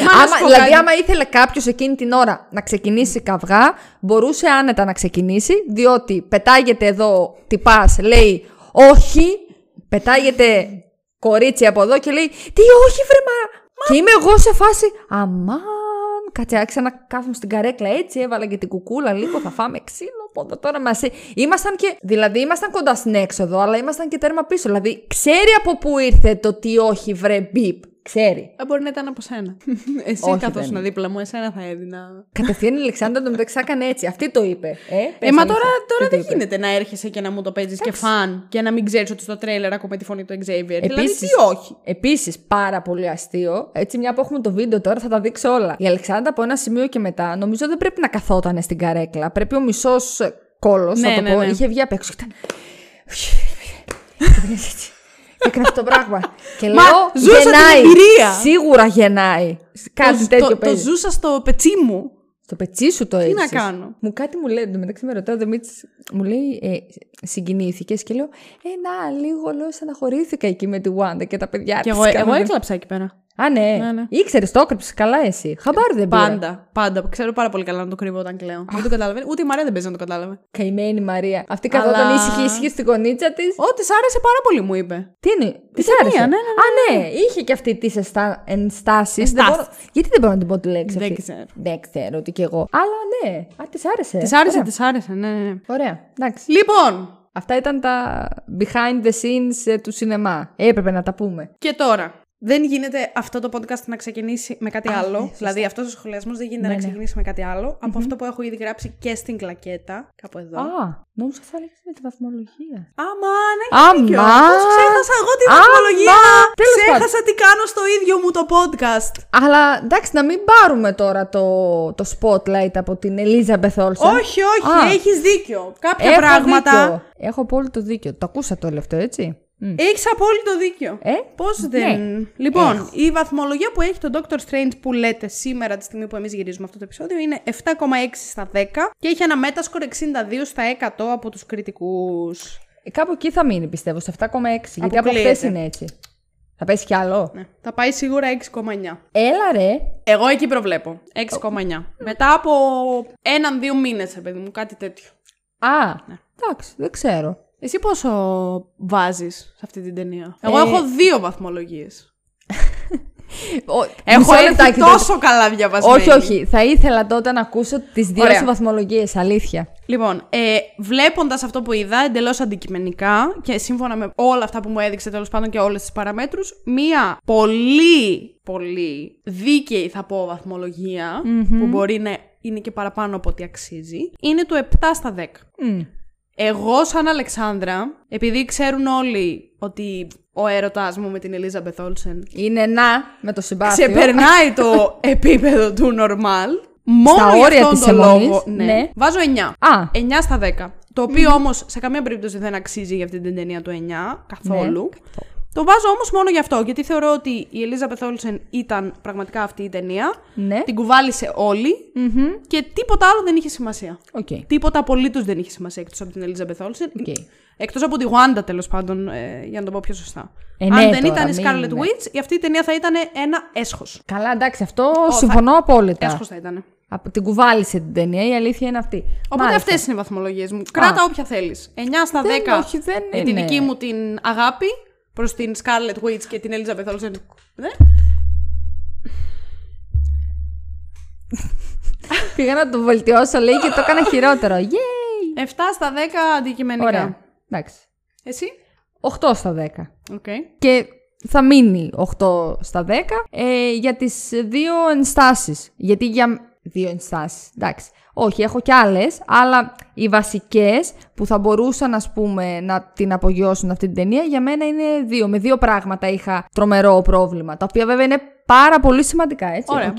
Μα να σου πω δηλαδή, κάτι. άμα ήθελε κάποιος εκείνη την ώρα να ξεκινήσει καυγά, μπορούσε άνετα να ξεκινήσει, διότι πετάγεται εδώ τυπάς, λέει όχι, πετάγεται κορίτσι από εδώ και λέει Τι όχι, βρε μα. Και είμαι εγώ σε φάση. Αμάν, κάτσε, άρχισα να κάθομαι στην καρέκλα έτσι, έβαλα και την κουκούλα λίγο, θα φάμε ξύλο. Από εδώ τώρα μαζί. Ήμασταν και. Δηλαδή, ήμασταν κοντά στην έξοδο, αλλά ήμασταν και τέρμα πίσω. Δηλαδή, ξέρει από πού ήρθε το τι όχι, βρε μπιπ. Ξέρει. Ε, μπορεί να ήταν από σένα. Εσύ Όχι, καθώ δεν να δίπλα μου, εσένα θα έδινα. Κατευθείαν η Αλεξάνδρα το μεταξύ έκανε έτσι. Αυτή το είπε. Ε, Ε, πες μα αλήθεια. τώρα, τώρα Τι το δεν είπε. γίνεται να έρχεσαι και να μου το παίζεις και φαν και να μην ξέρεις ότι στο τρέιλερ ακούμε τη φωνή του Xavier. δηλαδή, Επίσης- τι όχι; Επίσης, πάρα πολύ αστείο. Έτσι, μια που έχουμε το βίντεο τώρα, θα τα δείξω όλα. Η Αλεξάνδρα από ένα σημείο και μετά, νομίζω δεν πρέπει να καθόταν στην καρέκλα. Πρέπει ο μισός κόλος, Ναι, να το ναι, πω, ναι. είχε βγει απ' έξω. και ήταν- Έκανε έτσι. Και έκανε αυτό το πράγμα. Και Μα, λέω, ζούσα την γεννάει. εμπειρία. Σίγουρα γεννάει. Κάτι το, τέτοιο το, το παίζει. ζούσα στο πετσί μου. Στο πετσί σου το έτσι. να κάνω; Μου κάτι μου λέει, εντωμεταξύ με ρωτάει ο Δημήτρης, μου λέει, ε, συγκινήθηκες και λέω, ε, να, λίγο, λέω, στεναχωρήθηκα εκεί με τη Wanda και τα παιδιά Και της εγώ, εγώ κάνανε». έκλαψα εκεί πέρα. Α, ναι. Ναι, ναι. Ήξερες, το έκρυψες καλά εσύ. Χαμπάρι δεν πήρα. Πάντα. Πάντα. Ξέρω πάρα πολύ καλά να το κρύβω όταν κλαίω. Δεν το καταλαβαίνει. Ούτε η Μαρία δεν παίζει να το κατάλαβε. Καημένη Μαρία. Αυτή Αλλά- καθόταν ήσυχη, ήσυχη στην κονίτσα της. Ω, της άρεσε πάρα πολύ, μου είπε. Τι είναι, τη ταινία, άρεσε. ναι, ναι, ναι, Α, ναι, είχε και αυτή τις ενστάσεις. Ενστάσεις. Γιατί δεν μπορώ να την πω τη λέξη Δεν αυτή. ξέρω. Δεν ξέρω τι κι εγώ. Αλλά ναι, α, της άρεσε. Της άρεσε, Ωραία. της άρεσε, ναι, ναι. ναι. Ωραία, εντάξει. Λοιπόν, Αυτά ήταν τα behind the scenes ε, του σινεμά. Έπρεπε να τα πούμε. και τώρα. Δεν γίνεται αυτό το podcast να ξεκινήσει με κάτι Α, άλλο. ναι, σωστά. δηλαδή, αυτός ο σχολιασμός δεν γίνεται Ναι, να ναι. ξεκινήσει με κάτι άλλο. Από αυτό που έχω ήδη γράψει και στην κλακέτα. Κάπου εδώ. Α, νόμιζα θα έλεγες με τη βαθμολογία. Αμάν, Αμάν. έχεις δίκιο. Πώς ξέχασα εγώ τη Αμάν. βαθμολογία. Τέλος Ξέχασα τι κάνω στο ίδιο μου το podcast. Αλλά εντάξει, να μην πάρουμε τώρα το, το spotlight από την Elizabeth Olsen. Όχι, όχι, Α. έχεις δίκιο. Κάποια Έχω πράγματα. δίκιο. Έχω απόλυτο δίκιο. Το ακούσα το όλο αυτό, έτσι; Μμ. Έχεις απόλυτο δίκιο. Ε, Πώς ναι. δεν. Λοιπόν, η βαθμολογία που έχει το Doctor Strange που λέτε σήμερα τη στιγμή που εμείς γυρίζουμε αυτό το επεισόδιο είναι 7,6 στα 10 και έχει ένα Metascore 62 στα 100 από τους κριτικούς. Ε, Κάπου εκεί θα μείνει, πιστεύω, σε 7,6. Γιατί από Αποκλείεται. χθες είναι έτσι. Θα πέσει κι άλλο. Ναι. Θα πάει σίγουρα 6,9. Έλα ρε. Εγώ εκεί προβλέπω. 6,9. Μετά από έναν-δύο μήνες, ρε παιδί μου, κάτι τέτοιο. Α, Ναι. εντάξει, δεν ξέρω. Εσύ πόσο βάζεις σε αυτή την ταινία; Ε, Εγώ έχω δύο βαθμολογίες. Ο- Έχω μισό έρθει λεπτάκι τότε. τόσο καλά διαβασμένη. Όχι, όχι. Θα ήθελα τότε να ακούσω τις δύο Ωραία. σου βαθμολογίες. Αλήθεια. Λοιπόν, ε, βλέποντας αυτό που είδα εντελώς αντικειμενικά και σύμφωνα με όλα αυτά που μου έδειξε τέλος πάντων και όλες τις παραμέτρους, μία πολύ, πολύ δίκαιη θα πω βαθμολογία, που μπορεί να είναι και παραπάνω από ό,τι αξίζει, είναι του 7 στα 10. Μμ. Εγώ σαν Αλεξάνδρα, επειδή ξέρουν όλοι ότι ο έρωτάς μου με την Ελίζαμπεθ Όλσεν Είναι να με το συμπάθειο. ξεπερνάει το επίπεδο του normal, μόνο Στα για όρια αυτόν της τον εμμονής, λόγο, ναι, ναι. βάζω 9. Α, 9 στα 10. Το οποίο όμως σε καμία περίπτωση δεν αξίζει για αυτή την ταινία το 9 καθόλου. Το βάζω όμως μόνο γι' αυτό, γιατί θεωρώ ότι η Ελίζαμπεθ Όλσεν ήταν πραγματικά αυτή η ταινία. ναι. Την κουβάλησε όλη Μμμ. και τίποτα άλλο δεν είχε σημασία. Οκ. Τίποτα απολύτως δεν είχε σημασία εκτός από την Ελίζαμπεθ Όλσεν. Οκ. Εκτός από τη Wanda τέλος πάντων, ε, για να το πω πιο σωστά. Ε, ναι, Αν δεν τώρα, ήταν η μην- Scarlet ναι. Witch, η αυτή η ταινία θα ήταν ένα έσχος. Καλά, εντάξει, αυτό συμφωνώ απόλυτα. Έσχος θα ήταν. Από την κουβάλισε την ταινία, η αλήθεια είναι αυτή. Οπότε Μάλιστα. αυτές είναι οι βαθμολογίες μου. Κράτα όποια θέλεις. 9 στα 10 Δεν- όχι, δεν για τη είναι. δική μου την αγάπη προς την Scarlet Witch και την Elizabeth Olsen. Ναι. Πήγα να το βελτιώσω, λέει, και το έκανα χειρότερο. Yay! 7 στα 10 αντικειμενικά. Ωραία. Εντάξει. Εσύ; 8 στα 10. Οκ. Και θα μείνει 8 στα 10 ε, για τις δύο ενστάσεις. Γιατί για... Δύο ενστάσεις, εντάξει. Όχι, έχω κι άλλες, αλλά οι βασικές που θα μπορούσαν, ας πούμε, να την απογειώσουν αυτή την ταινία, για μένα είναι δύο. Με δύο πράγματα είχα τρομερό πρόβλημα, τα οποία βέβαια είναι πάρα πολύ σημαντικά, έτσι. Ωραία. Οκ.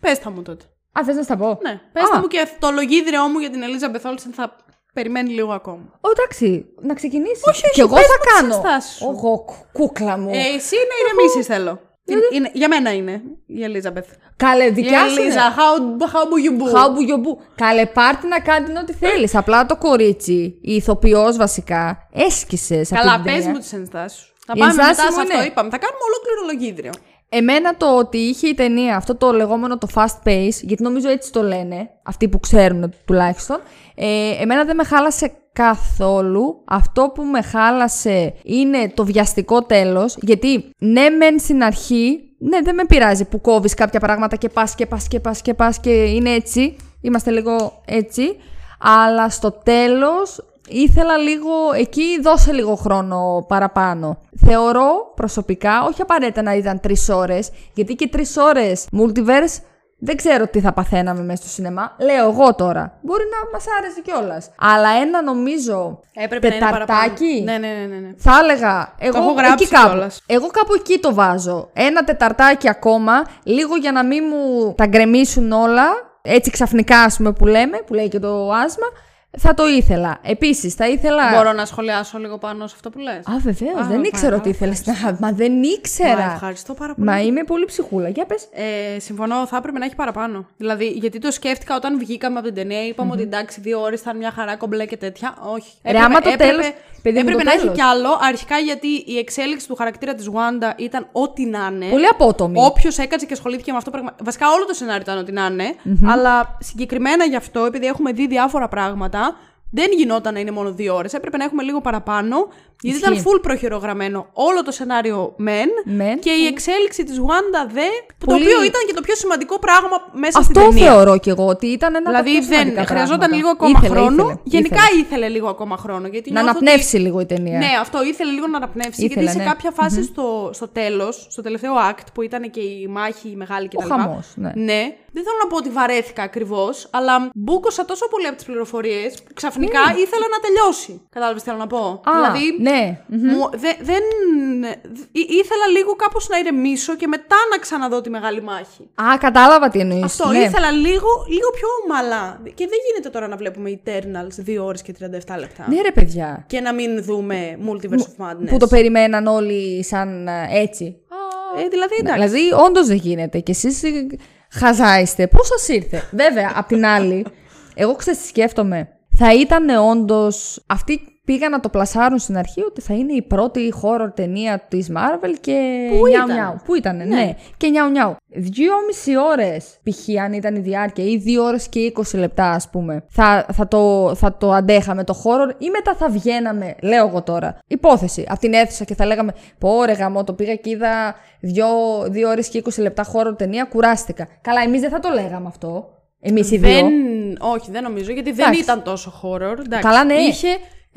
Πες τα μου τότε. Α, θες να στα πω; Ναι. Πες τα Α. μου και το λογίδριό μου για την Elizabeth Olsen θα περιμένει λίγο ακόμα. Ω, εντάξει, να ξεκινήσεις. Όχι, όχι, Και εγώ πες θα μου τις κάνω. ενστάσεις σου. Εγώ, κούκλα μου. Ε, εσύ να ηρεμήσεις θέλω. Είναι- είναι, για μένα είναι η Elizabeth. Καλέ, Η δικιά σου. είναι. Eliza, how, how do you boo? Χάμπου γιομπού. Καλέ, πάρτι να κάνετε ό,τι θέλεις. Απλά το κορίτσι, η ηθοποιός βασικά, έσκησες σε αυτή Καλά, την πες ταινία. μου τις ενστάσεις σου. Θα Οι πάμε μετά ενστάσεις σε μου αυτό, είναι- είπαμε. Θα κάνουμε ολόκληρο λογίδριο. Εμένα το ότι είχε η ταινία αυτό το λεγόμενο το fast pace, γιατί νομίζω έτσι το λένε, αυτοί που ξέρουν τουλάχιστον, ε, εμένα δεν με χάλασε καθόλου. Αυτό που με χάλασε είναι το βιαστικό τέλος, γιατί ναι μεν στην αρχή, ναι δεν με πειράζει που κόβεις κάποια πράγματα και πας και πας και πας και πας και είναι έτσι, είμαστε λίγο έτσι, αλλά στο τέλος ήθελα λίγο, εκεί δώσε λίγο χρόνο παραπάνω. Θεωρώ προσωπικά, όχι απαραίτητα να ήταν τρεις ώρες, γιατί και τρεις ώρες multiverse δεν ξέρω τι θα παθαίναμε μέσα στο σινεμά. Λέω εγώ τώρα. Μπορεί να μας άρεσε κιόλας. Αλλά ένα νομίζω Έπρεπε να είναι παραπάνω. τεταρτάκι. Ναι, ναι, ναι, ναι, ναι. Θα έλεγα. Εγώ, έχω γράψει εκεί κάπου. κιόλας. Εγώ κάπου εκεί το βάζω. Ένα τεταρτάκι ακόμα, λίγο για να μην μου τα γκρεμίσουν όλα. Έτσι ξαφνικά, ας πούμε, που λέμε, που λέει και το άσμα. Θα το ήθελα. Επίσης, θα ήθελα. Μπορώ να σχολιάσω λίγο πάνω σε αυτό που λες. Α, βεβαίως. Α, Δεν ήξερα πάρα ότι ήθελες να. Μα δεν ήξερα. Μα, ευχαριστώ πάρα πολύ. Μα είμαι πολύ ψυχούλα. Για πες. Ε, συμφωνώ, θα έπρεπε να έχει παραπάνω. Δηλαδή, γιατί το σκέφτηκα όταν βγήκαμε από την ταινία, είπαμε ότι εντάξει, δύο ώρες θα είναι μια χαρά κομπλέ και τέτοια. Όχι. Ρε, άμα το τέλος, παιδί μου, έπρεπε το να έχει τέλος. κι άλλο. Αρχικά γιατί η εξέλιξη του χαρακτήρα της Wanda ήταν ό,τι να είναι. Πολύ απότομη. Όποιος έκατσε και ασχολήθηκε με αυτό. Πραγμα... Βασικά, όλο το σενάριο ήταν ό,τι να ειναι Αλλά συγκεκριμένα γι' αυτό, επειδή έχουμε δει διάφορα πράγματα, δεν γινόταν να είναι μόνο δύο ώρες. Έπρεπε να έχουμε λίγο παραπάνω. Γιατί ήταν Ισχύει. full προχειρογραμμένο όλο το σενάριο μεν. Μεν. Και η εξέλιξη της Wanda δε. Το Πολύ- οποίο ήταν και το πιο σημαντικό πράγμα μέσα στην Αυτό ταινία. θεωρώ κι εγώ ότι ήταν ένα από τα Δηλαδή πιο δεν σημαντικά χρειαζόταν πράγματα. λίγο ακόμα Ήθελε, χρόνο. ήθελε, Γενικά ήθελε. ήθελε. λίγο ακόμα χρόνο. Γιατί Να νιώθω αναπνεύσει ότι... λίγο η ταινία. Ναι, αυτό ήθελε λίγο να αναπνεύσει. Ήθελε, γιατί σε ναι. κάποια φάση στο, στο τέλος, στο τελευταίο act που ήταν και η μάχη η μεγάλη κτλ. Ο χαμός, ναι. ναι. Δεν θέλω να πω ότι βαρέθηκα ακριβώς, αλλά μπούκοσα τόσο πολύ από τις πληροφορίες που ξαφνικά ήθελα να τελειώσει. Κατάλαβες τι θέλω να πω; Ναι. Α, δηλαδή. Ναι. Μου, δε, δεν, ή- ήθελα λίγο κάπως να ηρεμήσω και μετά να ξαναδώ τη μεγάλη μάχη. Α, κατάλαβα τι εννοείς. Αυτό ναι. ήθελα λίγο, λίγο πιο ομαλά. Και δεν γίνεται τώρα να βλέπουμε Eternals 2 ώρες και 37 λεπτά. Ναι, ρε παιδιά. Και να μην δούμε Multiverse of Madness. Που το περιμέναν όλοι σαν ε, έτσι. Ε, δηλαδή, εντάξει. Δηλαδή, όντως δεν γίνεται. Και εσείς χαζάιστε. Πώς σας ήρθε; Βέβαια, απ' την άλλη, εγώ ξέρω τι σκέφτομαι. Θα ήταν όντως αυτή πήγαν να το πλασάρουν στην αρχή ότι θα είναι η πρώτη horror ταινία της Marvel και. Πού νιάου ήταν; νιάου. Πού ήταν, ναι. Και νιάου νιάου. Δυόμιση ώρες, π.χ. αν ήταν η διάρκεια, ή δύο ώρες και 20 λεπτά, ας πούμε, θα, θα, το, θα το αντέχαμε το horror, ή μετά θα βγαίναμε, λέω εγώ τώρα, υπόθεση, από την αίθουσα και θα λέγαμε Πω ρε γαμώτο, πήγα και είδα δύο, δύο ώρες και 20 λεπτά horror ταινία, κουράστηκα. Καλά, εμείς δεν θα το λέγαμε αυτό. Εμείς οι δύο. Δεν... Όχι, δεν νομίζω, γιατί δεν Εντάξει. ήταν τόσο horror. Εντάξει. Καλά, ναι. Είχε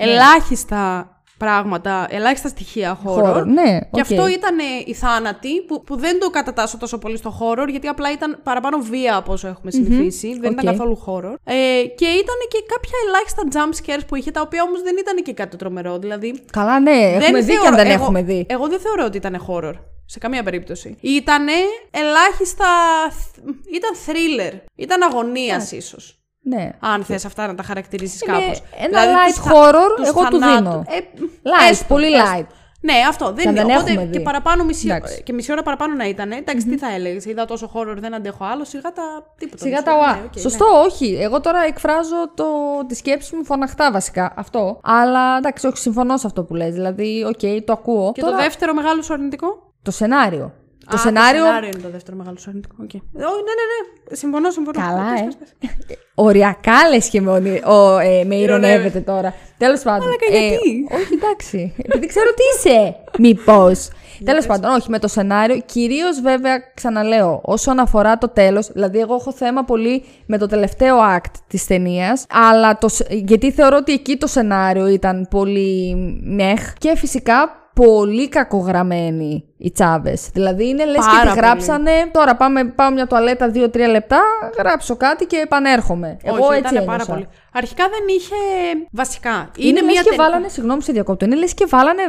ελάχιστα πράγματα, ελάχιστα στοιχεία horror. Horror, ναι, Και οκ. αυτό ήταν ε, οι θάνατοι που, που δεν το κατατάσσω τόσο πολύ στο horror, γιατί απλά ήταν παραπάνω βία από όσο έχουμε συνηθίσει. Δεν ήταν οκ. καθόλου horror. Ε, και ήταν και κάποια ελάχιστα jump scares που είχε, τα οποία όμως δεν ήταν και κάτι τρομερό. Δηλαδή. Καλά, ναι, έχουμε δει και θεωρώ- αν δεν εγώ, έχουμε δει. Εγώ δεν θεωρώ ότι ήταν horror. Σε καμία περίπτωση. Ήτανε ελάχιστα. ήταν thriller. Ήταν αγωνίας ίσως. Ναι. Αν θες αυτά να τα χαρακτηρίσει Είναι κάπως. ένα light horror, εγώ του δίνω. Light, πολύ light. Ναι, αυτό. Δεν αν είναι. δεν Οπότε έχουμε και, δει. παραπάνω μισή, Εντάξει. και μισή ώρα παραπάνω να ήταν. Εντάξει, τι θα έλεγες. Είδα τόσο horror, δεν αντέχω άλλο. Σιγά τα. Τίποτα. Σιγά μισή τα ώρα. ΟΑ. Ναι, οκ, Σωστό, όχι. Εγώ τώρα εκφράζω το, τη σκέψη μου φωναχτά βασικά. Αυτό. Αλλά εντάξει, όχι, συμφωνώ σε αυτό που λες. Δηλαδή, οκ, το ακούω. Ναι. Και το δεύτερο μεγάλο σου αρνητικό; το σενάριο. Το Α, σενάριο. Το σενάριο είναι το δεύτερο μεγάλο σου αρνητικό. Okay. ναι, ναι, ναι. Συμφωνώ, συμφωνώ. Καλά, Πες, ε. πες, πες. Οριακά λες και με, ονει- ο, ε, με ηρωνεύεται τώρα. Τέλος πάντων. Μαλάκα, ε, γιατί; όχι, εντάξει. Επειδή ξέρω τι είσαι. Μήπως. Τέλος πάντων, όχι με το σενάριο. Κυρίως βέβαια, ξαναλέω, όσον αφορά το τέλος. Δηλαδή, εγώ έχω θέμα πολύ με το τελευταίο act της ταινίας. Αλλά το, σ- γιατί θεωρώ ότι εκεί το σενάριο ήταν πολύ μεχ. Και φυσικά πολύ κακογραμμένη οι τσάβες. Δηλαδή είναι λες και Πάρα τη πολύ. γράψανε. Τώρα πάμε, πάω μια τουαλέτα 2-3 λεπτά, γράψω κάτι και επανέρχομαι. Εγώ Όχι, έτσι ήταν πάρα ένιωσα. πολύ. Αρχικά δεν είχε. Βασικά. Είναι, Είναι, λες μια και ταινία- βάλανε, συγγνώμη σε διακόπτω, είναι λες και βάλανε,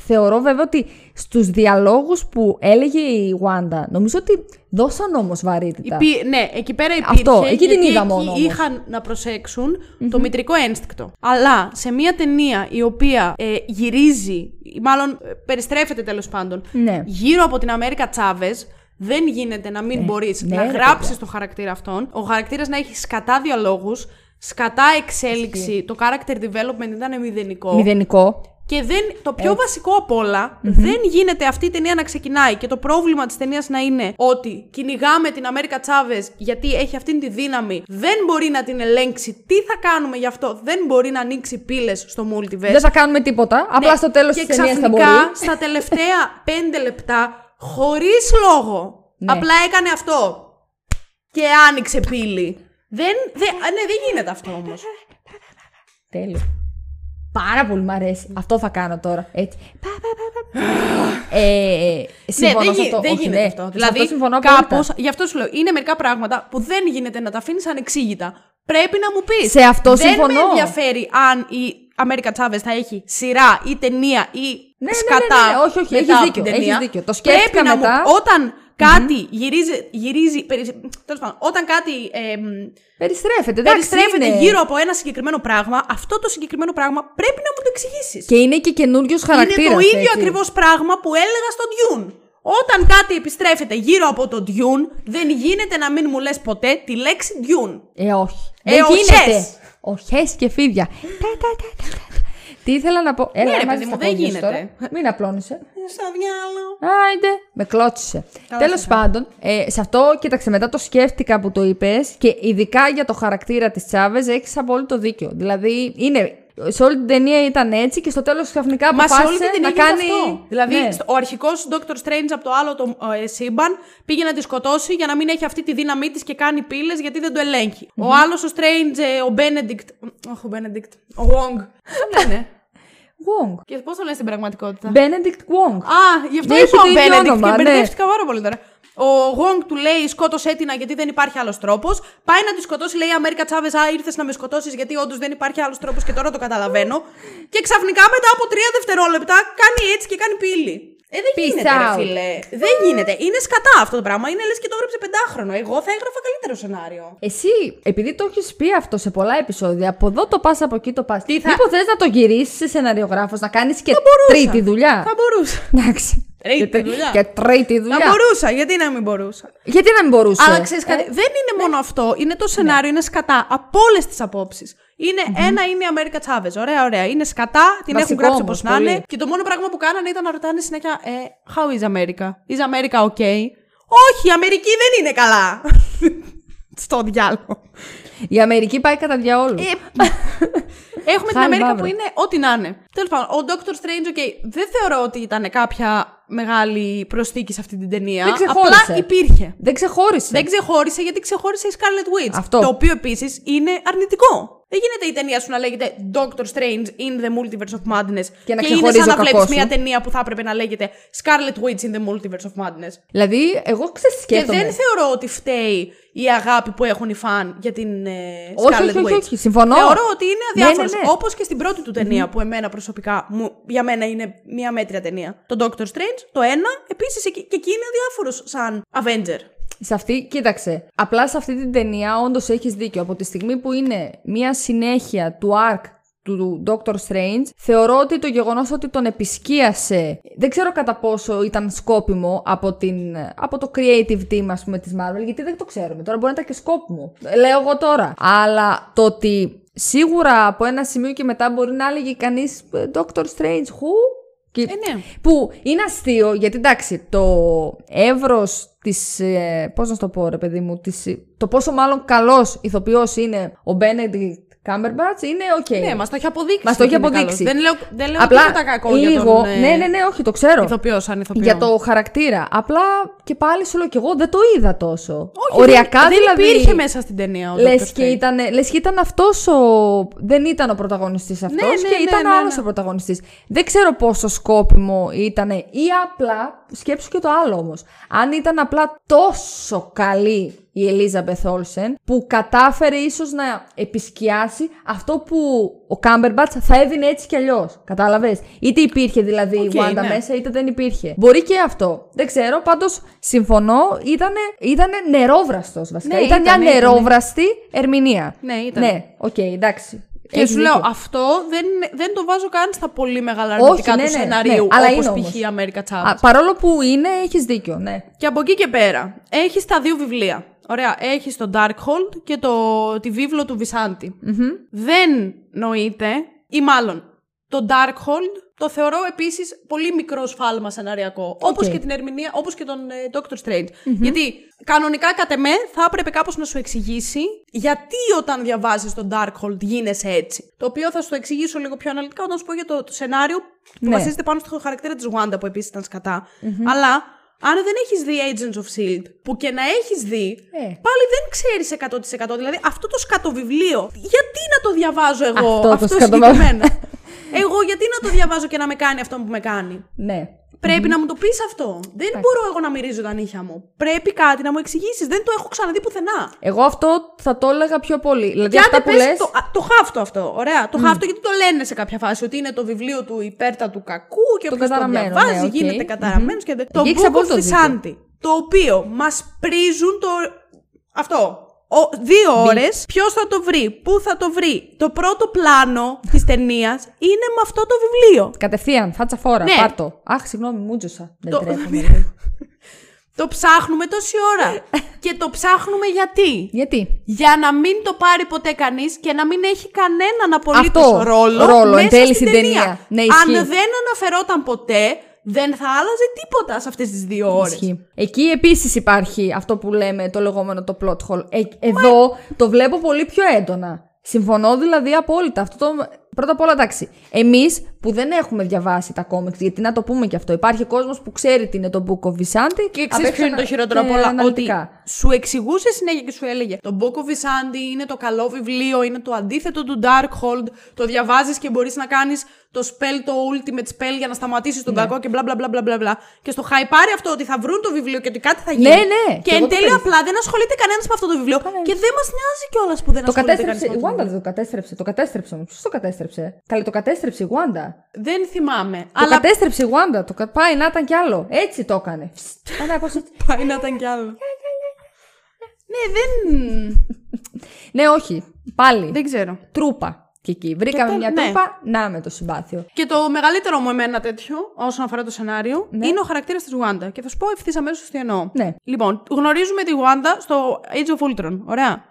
θεωρώ βέβαια ότι στους διαλόγους που έλεγε η Wanda, νομίζω ότι δώσαν όμως βαρύτητα. Υπή... Ναι, εκεί πέρα υπήρχε. Αυτό, εκεί την γιατί είδα εκεί μόνο όμως. είχαν να προσεξουν το μητρικό ένστικτο. Αλλά σε μια ταινία η οποία ε, γυρίζει, ή μάλλον ε, περιστρέφεται τέλος πάντων, Ναι. γύρω από την Αμέρικα Τσάβες, δεν γίνεται να μην μπορείς ναι, να ρε, γράψεις το χαρακτήρα αυτόν. Ο χαρακτήρας να έχει σκατά διαλόγους, σκατά εξέλιξη, το character development ήταν μηδενικό. Μηδενικό. Και δεν, το πιο βασικό απ' όλα, δεν γίνεται αυτή η ταινία να ξεκινάει και το πρόβλημα της ταινίας να είναι ότι κυνηγάμε την Αμέρικα Τσάβες γιατί έχει αυτή τη δύναμη, δεν μπορεί να την ελέγξει. Τι θα κάνουμε γι' αυτό, δεν μπορεί να ανοίξει πύλες στο multiverse. Δεν θα κάνουμε τίποτα, απλά στο τέλος Ναι. και της ταινίας θα ξαφνικά, μπορεί. στα τελευταία πέντε λεπτά, χωρίς λόγο, Ναι. απλά έκανε αυτό και άνοιξε πύλη. Δεν, δεν, ναι, δεν γίνεται αυτό όμως. Τέλειο. Πάρα πολύ μ' αρέσει. Αυτό θα κάνω τώρα. Έτσι. Πα, πα, πα, πα. ε, συμφωνώ ναι, δεν, σε γι- αυτό. δεν Όχι, γίνεται ναι. αυτό. Σε Δηλαδή, αυτό συμφωνώ απόλυτα. κάπως, γι' αυτό σου λέω, είναι μερικά πράγματα που δεν γίνεται να τα αφήνεις ανεξήγητα. Πρέπει να μου πεις. Σε αυτό δεν συμφωνώ. Δεν με ενδιαφέρει αν η Αμέρικα Τσάβε θα έχει σειρά ή ταινία ή ναι, ναι, σκατά. ναι, όχι, όχι, μετά έχεις από δίκιο, την ταινία. έχεις δίκιο. Το σκέφτηκα Πρέπει να μετά. Μου, όταν κάτι γυρίζει. γυρίζει περι- τέλος πάντων, όταν κάτι. εμ, Περιστρέφεται, εντάξει, περιστρέφεται είναι. γύρω από ένα συγκεκριμένο πράγμα, αυτό το συγκεκριμένο πράγμα πρέπει να μου το εξηγήσεις. Και είναι και καινούριο χαρακτήρα. Είναι το ίδιο ακριβώς πράγμα που έλεγα στο Dune. Όταν κάτι επιστρέφεται γύρω από το Dune, δεν γίνεται να μην μου λες ποτέ τη λέξη Dune. Ε, όχι. Ε, Δεν οχές. γίνεται. Οχές και φίδια. Τα, τα, τα, τα, τα. Τι ήθελα να πω. Έλα, Ναι, ρε, μάζες παιδί τα μου, δεν πόδια σου γίνεται. τώρα. Μην απλώνεσαι. Στο διάλογο. Άιντε, με κλώτσισε. Τέλος σε πάντων, ε, σε αυτό, κοίταξε, μετά το σκέφτηκα που το είπες και ειδικά για το χαρακτήρα της Τσάβες έχεις απόλυτο δίκιο. Δηλαδή, είναι. Σε όλη την ταινία ήταν έτσι και στο τέλος ξαφνικά Μα σε όλη αποφάσισε την ταινία να κάνει... κάνει. αυτό. Δηλαδή, Ναι. στο- ο αρχικός Doctor Strange από το άλλο το ε, σύμπαν πήγε να τη σκοτώσει για να μην έχει αυτή τη δύναμή της και κάνει πύλες γιατί δεν το ελεγχει Ο άλλος ο Strange, ε, ο Benedict. Όχι, ο Benedict. Ο Wong. Πώ λένε. Wong. Και πώς το λένε στην πραγματικότητα; Benedict Wong. Α, γι' αυτό Έχει είπα το ο ίδιο Benedict όνομα, και ναι. μπερδεύτηκα πάρα πολύ τώρα. Ο Γόγκ του λέει σκότωσέ την γιατί δεν υπάρχει άλλος τρόπος. Πάει να τη σκοτώσει, λέει Αμέρικα Τσάβε, Α, ήρθες να με σκοτώσεις γιατί όντως δεν υπάρχει άλλος τρόπος και τώρα το καταλαβαίνω. Και ξαφνικά μετά από τρία δευτερόλεπτα κάνει έτσι και κάνει πύλη. Ε, δεν Peace γίνεται, ρε out. φίλε. Δεν γίνεται. Είναι σκατά αυτό το πράγμα. Είναι λες και το έγραψε πεντάχρονο. Εγώ θα έγραφα καλύτερο σενάριο. Εσύ, επειδή το έχεις πει αυτό σε πολλά επεισόδια, από εδώ το πας, από εκεί το πας. Τι θα- Μήπως θες να το γυρίσεις σε σεναριογράφος, να κάνεις και μπορούσα. τρίτη δουλειά; Θα μπορούσα. Εντάξει. Τρίτη και, τρι- δουλειά. και τρίτη Να δουλειά. μπορούσα, γιατί να μην μπορούσα; Γιατί να μην μπορούσε. Αλλά ξέρεις κάτι, Ε, δεν είναι μόνο αυτό. Είναι το σενάριο, είναι σκατά από όλες τις απόψεις. Είναι ένα είναι η Αμέρικα Τσάβες. Ωραία, ωραία. Είναι σκατά, την Βασικό έχουν γράψει όμως, όπω να είναι. πολύ. Και το μόνο πράγμα που κάνανε ήταν να ρωτάνε συνέχεια ε, How is America? Is America okay? Όχι, η Αμερική δεν είναι καλά. Στο διάλογο. Η Αμερική πάει κατά διαόλου. Ε, Έχουμε την Χάλι Αμέρικα μαύρο. που είναι ό,τι να είναι. Τέλος πάντων, ο Doctor Strange, ok, δεν θεωρώ ότι ήταν κάποια μεγάλη προσθήκη σε αυτή την ταινία. Δεν ξεχώρισε. Απλά υπήρχε. Δεν ξεχώρισε. Δεν ξεχώρισε γιατί ξεχώρισε η Scarlet Witch. Αυτό. Το οποίο επίσης είναι αρνητικό. Δεν γίνεται η ταινία σου να λέγεται Doctor Strange in the Multiverse of Madness Και να είναι ξεχωρίζει σαν ο να βλέπεις κακός μια σου. ταινία που θα έπρεπε να λέγεται Scarlet Witch in the Multiverse of Madness. Δηλαδή, εγώ ξέρω τι Και σκέφτομαι. δεν θεωρώ ότι φταίει η αγάπη που έχουν οι φαν για την ε, Όχι, Scarlet όχι, όχι, Witch. όχι, συμφωνώ. Θεωρώ ότι είναι Ναι, αδιάφορος. ναι, ναι. Όπως και στην πρώτη του ταινία που εμένα προσωπικά, μου, για μένα είναι μια μέτρια ταινία. Το Doctor Strange, το ένα, επίσης και εκεί είναι αδιάφορος σαν Avenger. Σε αυτή, κοίταξε. Απλά σε αυτή την ταινία, όντως έχεις δίκιο. Από τη στιγμή που είναι μια συνέχεια του arc του Doctor Strange, θεωρώ ότι το γεγονός ότι τον επισκίασε, δεν ξέρω κατά πόσο ήταν σκόπιμο από, την, από το creative team, ας πούμε, της Marvel, γιατί δεν το ξέρουμε. Τώρα μπορεί να ήταν και σκόπιμο. Λέω εγώ τώρα. Αλλά το ότι σίγουρα από ένα σημείο και μετά μπορεί να έλεγε κανείς ε, Doctor Strange, who? Και- Ε, ναι. Που είναι αστείο, γιατί εντάξει, το εύρος της, ε, πώς να σου το πω ρε παιδί μου, της, το πόσο μάλλον καλός ηθοποιός είναι ο Benedict Cumberbatch είναι οκ. Ναι, μας το έχει αποδείξει. Μας το ότι έχει είναι αποδείξει. καλός. Δεν λέω, δεν λέω Απλά τίποτα κακό λίγο, για τον ε, ναι, ναι, ναι, όχι, το ξέρω. ηθοποιό σαν ηθοποιό. Για το χαρακτήρα. Απλά και πάλι σου λέω και εγώ δεν το είδα τόσο. Όχι, Οριακά δεν, δηλαδή. Δεν υπήρχε μέσα στην ταινία ο Λες Dr. και, Strange. ήταν, λες και ήταν αυτός ο... Δεν ήταν ο πρωταγωνιστής αυτός ναι, και ναι, ήταν ναι, άλλος ναι. ο πρωταγωνιστής. Δεν ξέρω πόσο σκόπιμο ήταν ή απλά, σκέψου και το άλλο όμως, αν ήταν απλά τόσο καλή η Ελίζαμπεθ Όλσεν που κατάφερε ίσως να επισκιάσει αυτό που ο Κάμπερμπατς θα έδινε έτσι κι αλλιώς. Κατάλαβες; Είτε υπήρχε δηλαδή η Οκ, Wanda ναι. μέσα είτε δεν υπήρχε. Μπορεί και αυτό. Δεν ξέρω. Πάντως συμφωνώ. Ήτανε, ήτανε νερόβραστος βασικά. Ναι, ήταν μια ήτανε, ήτανε. νερόβραστη ερμηνεία. Ναι, ήταν. Ναι, οκ, εντάξει. Και Έχεις σου λέω, δίκιο. αυτό δεν, δεν το βάζω καν στα πολύ μεγάλα Όχι, αρνητικά ναι, του ναι, σενάριου, ναι, αλλά όπως είναι π.χ. όμως. η America Chavez. Α, παρόλο που είναι, έχεις δίκιο, ναι. Και από εκεί και πέρα, έχεις τα δύο βιβλία. Ωραία, έχεις το Darkhold και το, τη βίβλο του βισαντη Δεν νοείται, ή μάλλον, το Darkhold το θεωρώ επίσης πολύ μικρό σφάλμα σεναριακό. Όπως και την ερμηνεία, όπως και τον ε, Doctor Strange. Γιατί κανονικά κατ' εμέ θα έπρεπε κάπως να σου εξηγήσει γιατί όταν διαβάζεις το Darkhold γίνεσαι έτσι. Το οποίο θα σου το εξηγήσω λίγο πιο αναλυτικά όταν σου πω για το, το σενάριο που Ναι. βασίζεται πάνω στο χαρακτήρα της Wanda που επίσης ήταν σκατά. Αλλά αν δεν έχεις δει Agents of S.H.I.E.L.D. που και να έχεις δει, Ε. πάλι δεν ξέρεις 100%. Δηλαδή αυτό το σκατοβιβλίο, γιατί να το διαβάζω εγώ Αυτό το αυτό, σκατοβα- συγκεκριμένα; εγώ γιατί να το διαβάζω και να με κάνει αυτό που με κάνει; Ναι. Πρέπει να μου το πεις αυτό. Δεν μπορώ εγώ να μυρίζω τα νύχια μου. Πρέπει κάτι να μου εξηγήσεις. Δεν το έχω ξαναδεί πουθενά. Εγώ αυτό θα το έλεγα πιο πολύ. Δηλαδή Και αυτά αν που πες λες... το, α, το χάφ' το αυτό. Ωραία. Το χάφ' το γιατί το λένε σε κάποια φάση. Ότι είναι το βιβλίο του υπέρτατου κακού και Το όποιος το καταραμένο, διαβάζει ναι, οκ. γίνεται καταραμένος. Και... Το Εκεί έχεις Book of απόλυτο δίκιο. Vishanti. Το οποίο μας πρίζουν το... Αυτό. Ο, δύο ώρες. Ποιος θα το βρει, πού θα το βρει. Το πρώτο πλάνο της ταινίας είναι με αυτό το βιβλίο. Κατευθείαν, φάτσα φόρα, Ναι. πάρ' το. Αχ, συγγνώμη, μούτζωσα. Δεν Το- ντρέπομαι. Το ψάχνουμε τόση ώρα. και το ψάχνουμε γιατί; Γιατί; Για να μην το πάρει ποτέ κανείς και να μην έχει κανέναν απολύτως Αυτό, ρόλο, ρόλο, μέσα εν τέλει στην στην ταινία. Ναι, ισχύει. Αν δεν αναφερόταν ποτέ, δεν θα άλλαζε τίποτα σε αυτές τις δύο ώρες. Ισχύει. Εκεί επίσης υπάρχει αυτό που λέμε το λεγόμενο το plot hole. Ε, εδώ το βλέπω πολύ πιο έντονα. Συμφωνώ δηλαδή απόλυτα. Αυτό το... Πρώτα απ' όλα, εντάξει. Εμείς που δεν έχουμε διαβάσει τα κόμιξ, γιατί να το πούμε και αυτό, υπάρχει κόσμος που ξέρει τι είναι το Book of Visanti. Και ξέρεις ποιο είναι το χειρότερο και απ' όλα. Ότι αναλυτικά. σου εξηγούσε συνέχεια και σου έλεγε Το Book of Visanti είναι το καλό βιβλίο, είναι το αντίθετο του Darkhold. Το διαβάζεις και μπορείς να κάνεις το spell, το ultimate spell για να σταματήσεις Ναι. τον κακό και μπλα μπλα μπλα μπλα μπλα μπλα. Και στο χαϊπάρει αυτό ότι θα βρουν το βιβλίο και ότι κάτι θα γίνει. Ναι, ναι, και Και εγώ εν το τέλει περι- απλά δεν ασχολείται κανένας με αυτό το βιβλίο. Και δεν μας νοιάζει κιόλας που δεν Το ασχολείται κατέστρεψε. κανένα. Η Wanda δεν το κατέστρεψε. Το κατέστρεψε όμως. Ποιος το κατέστρεψε; Καλή, το κατέστρεψε η Wanda. Δεν θυμάμαι. Το αλλά κατέστρεψε η Wanda. Το κα- πάει να ήταν κι άλλο. Έτσι το έκανε. Πάει να ακούσει έτσι. πάει να ήταν κι άλλο. ναι, δεν. Ναι, όχι. Πάλι. δεν ξέρω. Τρούπα. Και εκεί. Βρήκαμε τε- μια ναι. τρύπα, να με το συμπάθειο. Και το μεγαλύτερο μου εμένα τέτοιο, όσον αφορά το σενάριο, Ναι. είναι ο χαρακτήρας της Wanda. Και θα σου πω ευθύς αμέσως τι εννοώ. Ναι. Λοιπόν, γνωρίζουμε τη Wanda στο Age of Ultron. ωραια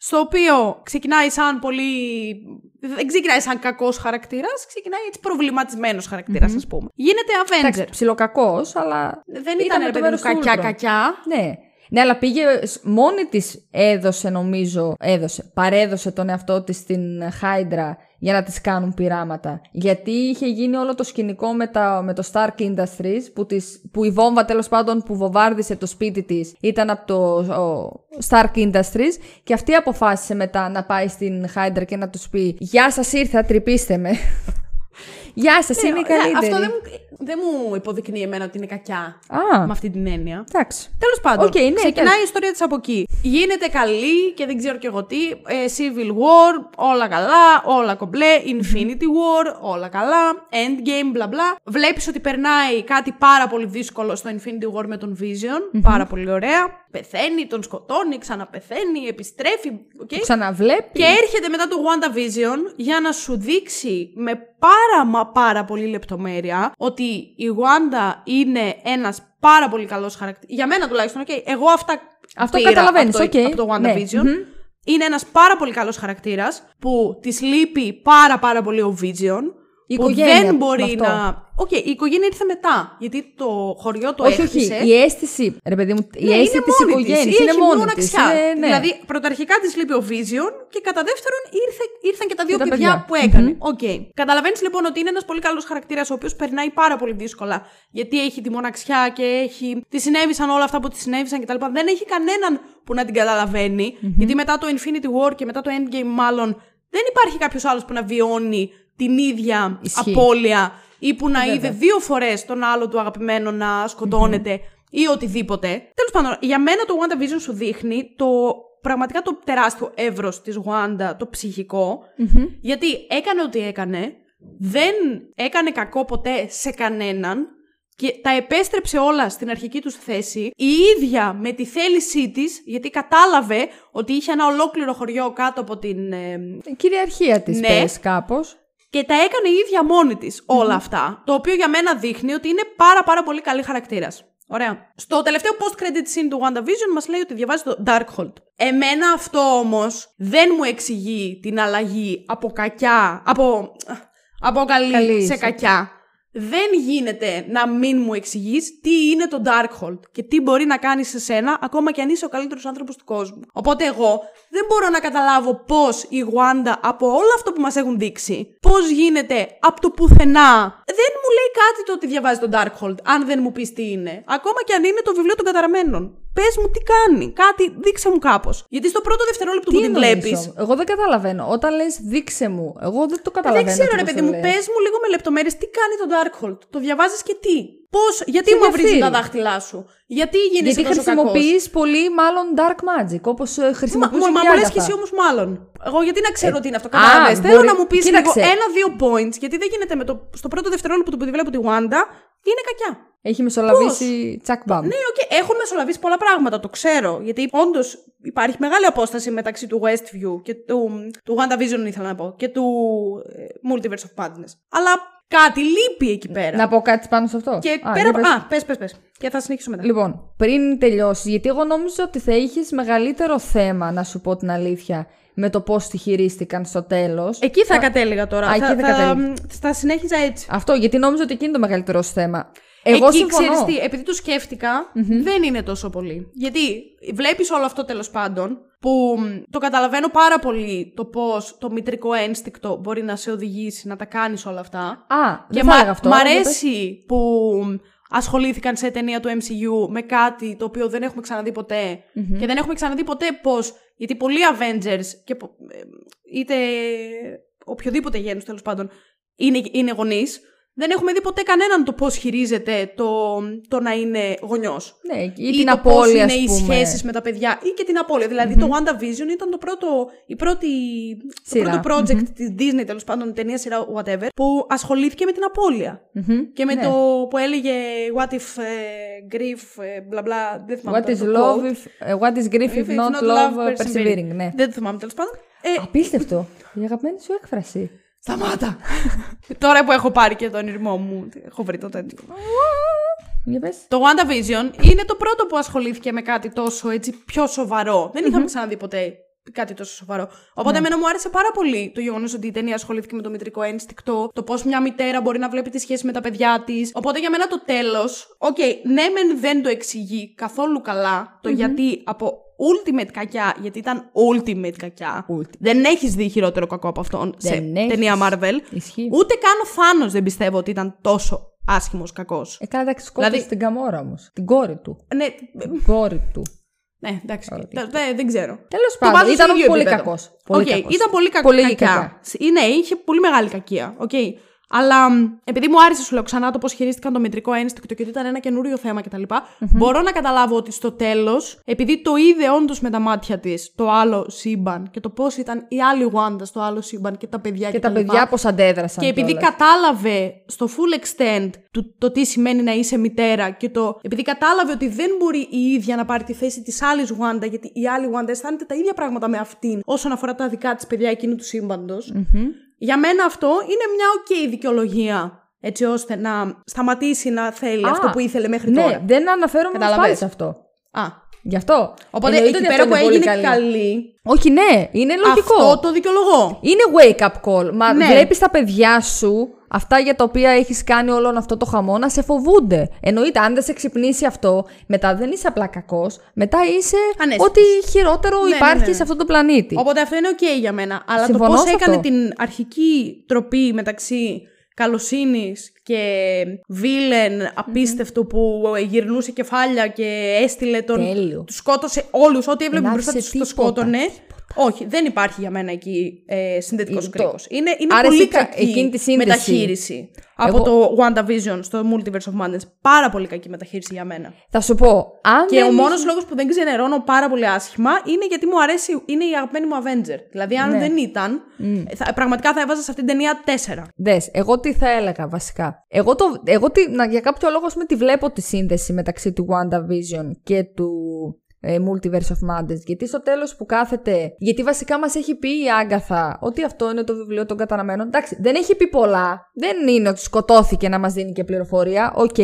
Στο οποίο ξεκινάει σαν πολύ. Δεν ξεκινάει σαν κακός χαρακτήρας, ξεκινάει έτσι προβληματισμένος χαρακτήρας, ας πούμε. Γίνεται Εντάξει, Avenger. ψιλοκακός, αλλά. Δεν ήταν, με ρε το παιδί μου, μέρος του Ultron. κακιά-κακιά. Ναι. Ναι, αλλά πήγε σ- μόνη της έδωσε, νομίζω, έδωσε, παρέδωσε τον εαυτό της στην Hydra για να της κάνουν πειράματα. Γιατί είχε γίνει όλο το σκηνικό με, τα, με το Stark Industries, που, της, που η βόμβα τέλος πάντων που βομβάρδισε το σπίτι της ήταν από το ο, Stark Industries και αυτή αποφάσισε μετά να πάει στην Hydra και να τους πει Γεια σας, ήρθα, τρυπήστε με. Γεια σας, είμαι η Ναι, καλύτερη. Αυτό δεν μου, δεν μου υποδεικνύει εμένα ότι είναι κακιά. Α, Με αυτή την έννοια. εντάξει. Τέλος πάντων, Οκ, ναι, ξεκινάει τέλος. η ιστορία της από εκεί. Γίνεται καλή και δεν ξέρω και εγώ τι. ε, Civil War, όλα καλά, όλα κομπλέ. Infinity War, όλα καλά. Endgame, μπλα μπλα. Βλέπεις ότι περνάει κάτι πάρα πολύ δύσκολο στο Infinity War με τον Vision. Πάρα πολύ ωραία. Πεθαίνει, τον σκοτώνει, ξαναπεθαίνει, επιστρέφει. οκ. Το ξαναβλέπει. Και έρχεται μετά το WandaVision για να σου δείξει με πάρα μα πάρα πολύ λεπτομέρεια ότι η Wanda είναι ένας πάρα πολύ καλός χαρακτήρας. Για μένα τουλάχιστον, okay, εγώ αυτά Αυτό πήρα καταλαβαίνεις, από το, οκ. από το Ναι, WandaVision. μμμ. Είναι ένας πάρα πολύ καλός χαρακτήρας που της λείπει πάρα πάρα πολύ ο Vision. Η που οικογένεια δεν με μπορεί αυτό. να... Οκ, η οικογένεια ήρθε μετά. Γιατί το χωριό το όχι, έχτισε. όχι. Η αίσθηση, ρε παιδί μου, η Ναι, αίσθηση είναι της μόνη της. οικογένειας Έχει είναι μόνη της. μοναξιά. Ναι, ναι. Δηλαδή, πρωταρχικά της λείπει ο Vision και κατά δεύτερον ήρθε, ήρθαν και τα δύο τα παιδιά, παιδιά. που έκανε. ΟΚ. Καταλαβαίνεις λοιπόν ότι είναι ένας πολύ καλός χαρακτήρας ο οποίος περνάει πάρα πολύ δύσκολα. Γιατί έχει τη μοναξιά και έχει. Τη συνέβησαν όλα αυτά που της συνέβησαν κτλ. Δεν έχει κανέναν που να την καταλαβαινει Γιατί μετά το Infinity War και μετά το Endgame, μάλλον δεν υπάρχει κάποιος άλλος που να βιώνει την ίδια Ισχύει. απώλεια ή που να Βέβαια. είδε δύο φορές τον άλλο του αγαπημένο να σκοτώνεται ή οτιδήποτε. Τέλος πάντων, για μένα το WandaVision σου δείχνει το πραγματικά το τεράστιο εύρος της Wanda, το ψυχικο γιατί έκανε ό,τι έκανε, δεν έκανε κακό ποτέ σε κανέναν και τα επέστρεψε όλα στην αρχική τους θέση. Η ίδια με τη θέλησή της, γιατί κατάλαβε ότι είχε ένα ολόκληρο χωριό κάτω από την... ε, Η κυριαρχία της Ναι. πες κάπως. Και τα έκανε η ίδια μόνη της όλα αυτά. Το οποίο για μένα δείχνει ότι είναι πάρα πάρα πολύ καλή χαρακτήρας. Ωραία. Στο τελευταίο post-credit scene του WandaVision μας λέει ότι διαβάζει το Darkhold. Εμένα αυτό όμως δεν μου εξηγεί την αλλαγή από κακιά, από, από καλή, Καλή σε σε- κακιά. Δεν γίνεται να μην μου εξηγείς τι είναι το Darkhold και τι μπορεί να κάνει σε σένα, ακόμα και αν είσαι ο καλύτερος άνθρωπος του κόσμου. Οπότε εγώ δεν μπορώ να καταλάβω πώς η Wanda από όλο αυτό που μας έχουν δείξει, πώς γίνεται από το πουθενά. Δεν μου λέει κάτι το ότι διαβάζει το Darkhold, αν δεν μου πεις τι είναι. Ακόμα και αν είναι το βιβλίο των καταραμένων. Πες μου τι κάνει, κάτι, δείξε μου κάπως. Γιατί στο πρώτο δευτερόλεπτο που την εννοείς βλέπει. όμως; Εγώ δεν καταλαβαίνω. Όταν λες δείξε μου, εγώ δεν το Δεν καταλαβαίνω. ξέρω, έτσι ρε πώς παιδί το μου, λες. πες μου λίγο με λεπτομέρειες τι κάνει το Darkhold; Το διαβάζεις και τι; Πώς, γιατί Σε μαυρίζουν διαφθείρει. τα δάχτυλά σου; Γιατί γίνεσαι Γιατί τόσο κακός; χρησιμοποιείς πολύ μάλλον dark magic, όπως Μα, χρησιμοποιούσε μα και η μου λες Agatha. και εσύ όμως μάλλον. Εγώ γιατί να ξέρω Ε, τι είναι αυτό; α, Κατάλαβε. Θέλω μπορεί- να μου πεις λίγο κοίταξε. ένα-δύο points. Γιατί δεν γίνεται με το. Στο πρώτο δευτερόλεπτο που τη βλέπω τη Wanda είναι κακιά. Έχει μεσολαβήσει τσακ μπαμ. Ναι, οκ, έχουν μεσολαβήσει πολλά πράγματα, το ξέρω. Γιατί όντως υπάρχει μεγάλη απόσταση μεταξύ του Westview και του. του WandaVision, ήθελα να πω. και του ε, Multiverse of Madness. Αλλά κάτι λείπει εκεί πέρα. Να πω κάτι πάνω σε αυτό. Και Α, πέρα για από. πες. Α, πες, πες, πες. Και θα συνεχίσω μετά. Λοιπόν, πριν τελειώσεις, γιατί εγώ νόμιζα ότι θα είχες μεγαλύτερο θέμα, να σου πω την αλήθεια, με το πώς τη χειρίστηκαν στο τέλος. Εκεί θα κατέληγα τώρα. Α, εκεί θα κατέληγα. θα συνέχιζα έτσι. Αυτό, γιατί νόμιζα ότι εκεί είναι το μεγαλύτερο σου θέμα. Εγώ Εκεί συμφωνώ. ξέρεις τι, επειδή το σκεφτηκα δεν είναι τόσο πολύ. Γιατί βλέπεις όλο αυτό τέλος πάντων, που μ, το καταλαβαίνω πάρα πολύ το πώς το μητρικό ένστικτο μπορεί να σε οδηγήσει να τα κάνεις όλα αυτά. Α, και δεν μ' θα έλεγα αυτό. μ' αλλά για αρέσει που μ, ασχολήθηκαν σε ταινία του MCU με κάτι το οποίο δεν έχουμε ξαναδεί ποτέ. Και δεν έχουμε ξαναδεί ποτέ πώς, γιατί πολλοί Avengers και πο- ε, είτε οποιοδήποτε γένους τέλος πάντων είναι, είναι γονείς, δεν έχουμε δει ποτέ κανέναν το πώς χειρίζεται το, το να είναι γονιός. Ναι, ή, Ή την το απώλεια, πώς είναι ας οι πούμε. σχέσεις με τα παιδιά ή και την απώλεια. Δηλαδή το WandaVision ήταν το πρώτο, η πρώτη, το Σειρά. πρώτο project της Disney τέλος πάντων, ταινία σειρά whatever, που ασχολήθηκε με την απώλεια. Μμμ. Και με Ναι. το που έλεγε What if ε, grief, ε, μπλα μπλα. Δεν θυμάμαι What τώρα is το love quote. if, ε, what is grief if, If it's not, not love, love, persevering. Ναι. Δεν το θυμάμαι τέλος πάντων. Ε, Απίστευτο. Η αγαπημένη σου έκφραση. Σταμάτα. Τώρα που έχω πάρει και τον ήρμό μου, έχω βρει το τέτοιο. Για πες. Το WandaVision είναι το πρώτο που ασχολήθηκε με κάτι τόσο έτσι πιο σοβαρό. Δεν είχαμε ξαναδεί ποτέ κάτι τόσο σοβαρό. Οπότε, εμένα μου άρεσε πάρα πολύ το γεγονός ότι η ταινία ασχολήθηκε με το μητρικό ένστικτο, το πώς μια μητέρα μπορεί να βλέπει τη σχέση με τα παιδιά της. Οπότε, για μένα το τέλος, οκ, ναι, μεν δεν το εξηγεί καθόλου καλά το γιατί από ultimate κακιά, γιατί ήταν ultimate κακιά. Ultimate. Δεν έχεις δει χειρότερο κακό από αυτόν σε Δεν έχεις. ταινία Marvel. Ισχύει. Ούτε καν ο Thanos δεν πιστεύω ότι ήταν τόσο άσχημος κακός. Ε, καλά, εντάξει, σκότωσε Δηλαδή- την Gamora όμως. Την κόρη του. Ναι, Την κόρη του. ναι, εντάξει. Τε- τε- δεν ξέρω. Τέλος Το βάζω πάντων, στο ήταν ίδιο πολύ επίπεδο. κακός. Οκ, ήταν πολύ κακό. Πολύ κακιά. κακιά. Σ- Ναι, είχε πολύ μεγάλη κακία. Οκ. Αλλά μ, επειδή μου άρεσε σου λέω ξανά το πώς χειρίστηκαν το μητρικό ένστικτο και ότι ήταν ένα καινούριο θέμα κτλ. Μπορώ να καταλάβω ότι στο τέλος, επειδή το είδε όντως με τα μάτια της το άλλο σύμπαν και το πώς ήταν η άλλη Wanda στο άλλο σύμπαν και τα παιδιά Και κτλ. τα παιδιά πώς αντέδρασαν. Και επειδή κιόλας. κατάλαβε στο full extent του, το τι σημαίνει να είσαι μητέρα και το. Επειδή κατάλαβε ότι δεν μπορεί η ίδια να πάρει τη θέση της άλλης Wanda, γιατί η άλλη Wanda αισθάνεται τα ίδια πράγματα με αυτήν όσον αφορά τα δικά της παιδιά εκείνου του σύμπαντος. Για μένα αυτό είναι μια ok δικαιολογία. Έτσι ώστε να σταματήσει να θέλει Α, αυτό που ήθελε μέχρι ναι, τώρα. δεν αναφέρομαι Καταλαβες. πάλι σε αυτό. Α. Γι' αυτό. Οπότε Εννοείται εκεί ότι πέρα αυτό που είναι πολύ έγινε καλή. καλή, Όχι, ναι, είναι λογικό. αυτό το δικαιολογώ. Είναι wake up call. Μα Ναι. βλέπεις τα παιδιά σου αυτά για τα οποία έχεις κάνει όλο αυτό το χαμό να σε φοβούνται. Εννοείται, αν δεν σε ξυπνήσει αυτό, μετά δεν είσαι απλά κακός. Μετά είσαι Ανέστητος. ό,τι χειρότερο Ναι, ναι, υπάρχει ναι. σε αυτό το πλανήτη. Οπότε αυτό είναι ok για μένα. Αλλά Συμφωνώ το πώς σε έκανε αυτό. την αρχική τροπή μεταξύ καλοσύνης και βίλεν απίστευτο που γυρνούσε κεφάλια και έστειλε τον. Τέλειο. Τους σκότωσε όλους. Ό,τι έβλεπε Δεν μπροστά τους άφησε το τίποτα, σκότωνε. Όχι, δεν υπάρχει για μένα εκεί ε, συνδετικός Το- κρίκος. Είναι, είναι άρεσε πολύ κα- κακή εκείνη τη σύνδεση. μεταχείριση από Εγώ- το WandaVision στο Multiverse of Madness. Πάρα πολύ κακή μεταχείριση για μένα. Θα σου πω, αν Και δεν ο μόνος είχε- λόγος που δεν ξενερώνω πάρα πολύ άσχημα είναι γιατί μου αρέσει, είναι η αγαπημένη μου Avenger. Δηλαδή, αν Ναι. δεν ήταν, θα, πραγματικά θα έβαζα σε αυτήν την ταινία 4. Δες, εγώ τι θα έλεγα βασικά. Εγώ, το, εγώ τι, να, για κάποιο λόγο ας πούμε, τη βλέπω τη σύνδεση μεταξύ του WandaVision και του ε, Multiverse of Madness. Γιατί στο τέλος που κάθεται. Γιατί βασικά μας έχει πει η Agatha ότι αυτό είναι το βιβλίο των καταραμένων. Εντάξει, δεν έχει πει πολλά. Δεν είναι ότι σκοτώθηκε να μας δίνει και πληροφορία. Οκ.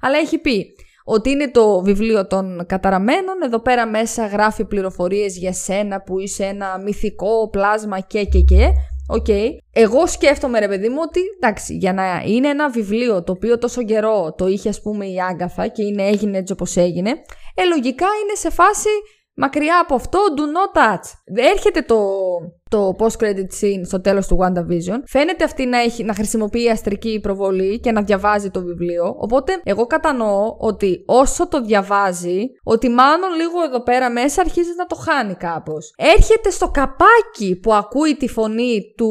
αλλά έχει πει ότι είναι το βιβλίο των καταραμένων. Εδώ πέρα μέσα γράφει πληροφορίες για σένα που είσαι ένα μυθικό πλάσμα και και και. Οκ. Εγώ σκέφτομαι, ρε παιδί μου, ότι εντάξει, για να είναι ένα βιβλίο το οποίο τόσο καιρό το είχε, ας πούμε, η Agatha και είναι, έγινε έτσι όπως έγινε, ε, λογικά είναι σε φάση μακριά από αυτό, do not touch. Έρχεται το, το post-credit scene στο τέλος του WandaVision. Φαίνεται αυτή να, έχει, να χρησιμοποιεί αστρική προβολή και να διαβάζει το βιβλίο. Οπότε, εγώ κατανοώ ότι όσο το διαβάζει, ότι μάλλον λίγο εδώ πέρα μέσα αρχίζεις να το χάνει κάπως. Έρχεται στο καπάκι που ακούει τη φωνή του,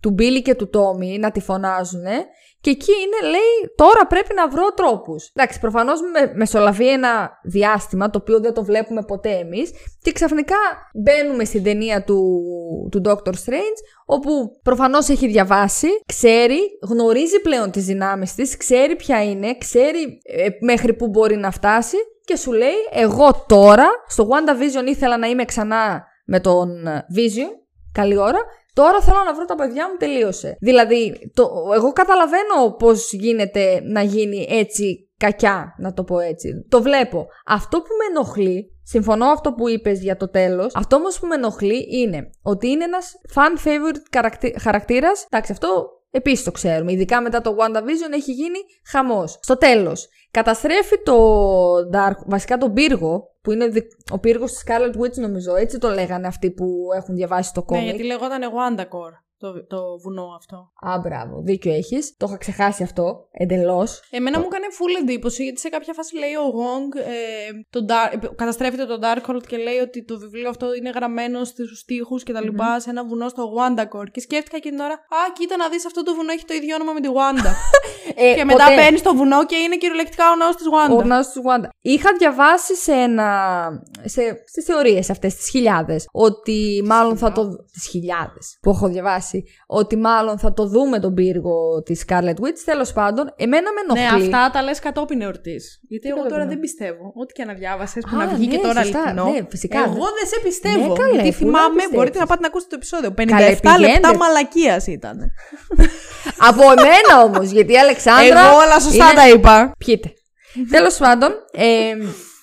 του Μπίλι και του Τόμι να τη φωνάζουνε και εκεί είναι, λέει, τώρα πρέπει να βρω τρόπους. Εντάξει, προφανώς με, μεσολαβεί ένα διάστημα, το οποίο δεν το βλέπουμε ποτέ εμείς, και ξαφνικά μπαίνουμε στην ταινία του, του Doctor Strange, όπου προφανώς έχει διαβάσει, ξέρει, γνωρίζει πλέον τις δυνάμεις της, ξέρει ποια είναι, ξέρει ε, μέχρι που μπορεί να φτάσει και σου λέει, εγώ τώρα, στο WandaVision ήθελα να είμαι ξανά με τον ε, Vision, καλή ώρα, Τώρα θέλω να βρω τα παιδιά μου, τελείωσε. Δηλαδή, το, εγώ καταλαβαίνω πώς γίνεται να γίνει έτσι κακιά, να το πω έτσι. Το βλέπω. Αυτό που με ενοχλεί, συμφωνώ αυτό που είπες για το τέλος, αυτό όμως που με ενοχλεί είναι ότι είναι ένας fan favorite χαρακτη- χαρακτήρας. Εντάξει, αυτό επίσης το ξέρουμε. Ειδικά μετά το WandaVision έχει γίνει χαμός. Στο τέλος, καταστρέφει το Dark, βασικά τον πύργο, που είναι δι- ο πύργος της Scarlet Witch νομίζω, έτσι το λέγανε αυτοί που έχουν διαβάσει το Ναι, κόμικ. γιατί λεγόταν Wandacor το, το βουνό αυτό. Α, μπράβο, δίκιο έχεις. Το είχα ξεχάσει αυτό εντελώς. Εμένα μου έκανε full εντύπωση γιατί σε κάποια φάση λέει ο Γονγκ ε, το Dar- ε, καταστρέφεται το Darkhold και λέει ότι το βιβλίο αυτό είναι γραμμένο στους τοίχους και τα λοιπά σε ένα βουνό στο Wandacor και σκέφτηκα εκείνη την ώρα «Α, κοίτα να δεις αυτό το βουνό έχει το ίδιο όνομα με τη Wanda» Ε, και μετά μπαίνεις στο βουνό και είναι κυριολεκτικά ο ναός της Wanda. Ο ναός του Wanda. Είχα διαβάσει σε ένα. Σε, στις θεωρίες αυτές, τις χιλιάδες, ότι μάλλον θα το. τις χιλιάδες που έχω διαβάσει. Φάση ότι μάλλον θα το δούμε τον πύργο της Scarlet Witch. Τέλος πάντων, εμένα με Ναι, ενοχλεί. αυτά τα λες κατόπιν εορτής. Γιατί εγώ κατόπιν τώρα εορτής; δεν πιστεύω. Ό,τι και να διάβασες που Α, να βγει και ναι, τώρα σωστά. αληθινό. Ναι, φυσικά. Εγώ δεν σε πιστεύω. Ναι, καλέ, γιατί πού να θυμάμαι, πιστέψεις. μπορείτε να πάτε να ακούσετε το επεισόδιο. 57 Καλέ, λεπτά πηγαίνετε. μαλακίας ήταν. Από εμένα όμως, γιατί η Αλεξάνδρα. Εγώ όλα σωστά είναι- τα είπα. Πιείτε. Τέλος πάντων, ε,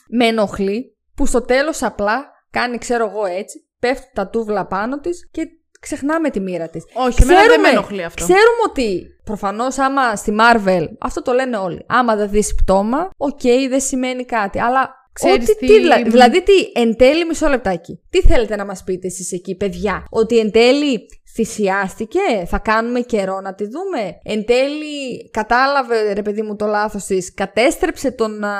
με ενοχλεί που στο τέλος απλά κάνει, ξέρω εγώ έτσι, πέφτουν τα τούβλα πάνω της και ξεχνάμε τη μοίρα της. Όχι, εμένα δεν με ενοχλεί αυτό. Ξέρουμε ότι προφανώς άμα στη Marvel, αυτό το λένε όλοι. Άμα δεν δεις πτώμα, οκ, δεν σημαίνει κάτι. Αλλά. Ξέρεις ότι, τι- δηλα- δηλαδή, τι, εν τέλει, μισό λεπτάκι. Τι θέλετε να μας πείτε εσείς εκεί, παιδιά; Ότι εν τέλει θυσιάστηκε, θα κάνουμε καιρό να τη δούμε. Εν τέλει κατάλαβε, ρε παιδί μου, το λάθος της, κατέστρεψε τον, α,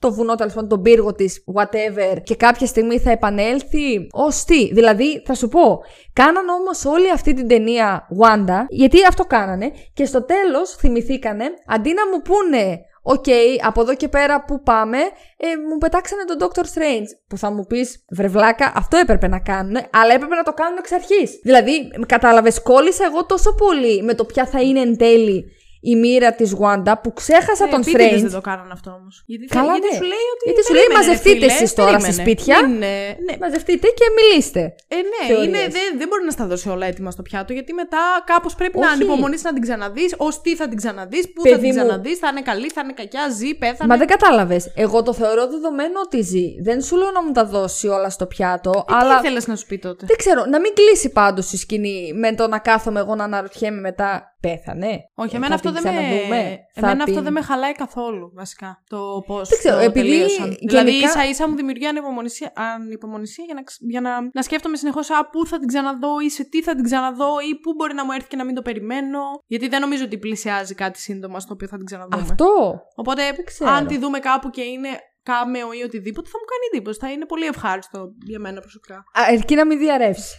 το βουνό, τέλος πάντων, τον πύργο της, whatever, και κάποια στιγμή θα επανέλθει. Ως τι. Δηλαδή, θα σου πω, κάναν όμως όλη αυτή την ταινία Wanda, γιατί αυτό κάνανε, και στο τέλος θυμηθήκανε, αντί να μου πούνε Οκ, από εδώ και πέρα που πάμε, ε, μου πετάξανε τον Doctor Strange. Που θα μου πεις, βρε βλάκα, αυτό έπρεπε να κάνουν, αλλά έπρεπε να το κάνουν εξ αρχής. Δηλαδή, κατάλαβες, κόλλησα εγώ τόσο πολύ με το ποια θα είναι εν τέλει η μοίρα της Wanda που ξέχασα Ε, τον επίτηδες Strange. δεν το κάνανε αυτό όμως. Γιατί, Καλά, γιατί ναι. σου λέει ότι. Γιατί σου λέει, περίμενε, μαζευτείτε φίλε, εσείς τώρα περίμενε. στα σπίτια. Δεν είναι- ναι, Μαζευτείτε και μιλήστε. Ε, ναι, θεωρίες. είναι, δεν, δεν μπορεί να στα δώσει όλα έτοιμα στο πιάτο, γιατί μετά κάπως πρέπει να Όχι. ανυπομονήσει να την ξαναδείς. Ω τι θα την ξαναδείς, πού θα Παιδί την μου. ξαναδείς, θα είναι καλή, θα είναι κακιά, ζει, πέθανε. Μα δεν κατάλαβες. Εγώ το θεωρώ δεδομένο ότι ζει. Δεν σου λέω να μου τα δώσει όλα στο πιάτο, Ε, αλλά. Τι ήθελες να σου πει τότε; Δεν ξέρω, να μην κλείσει πάντως η σκηνή με το να κάθομαι εγώ να αναρωτιέμαι μετά. Πέθανε. Όχι, Ε, εμένα, θα αυτό την δεν, με... ξαναδούμε; Θα εμένα αυτό την- δεν με χαλάει καθόλου, βασικά. Το πώς. Δεν ξέρω, επειδή τελείωσαν. γενικά- Δηλαδή, ίσα ίσα μου δημιουργεί ανυπομονησία, ανυπομονησία για, να, ξ- για να, να σκέφτομαι συνεχώς Α, πού θα την ξαναδώ ή σε τι θα την ξαναδώ ή πού μπορεί να μου έρθει και να μην το περιμένω. Γιατί δεν νομίζω ότι πλησιάζει κάτι σύντομα στο οποίο θα την ξαναδούμε. Αυτό. Οπότε, ξέρω. αν τη δούμε κάπου και είναι κάμεο ή οτιδήποτε, θα μου κάνει εντύπωση. Θα είναι πολύ ευχάριστο για μένα προσωπικά. Αρκεί να μην διαρρεύσει.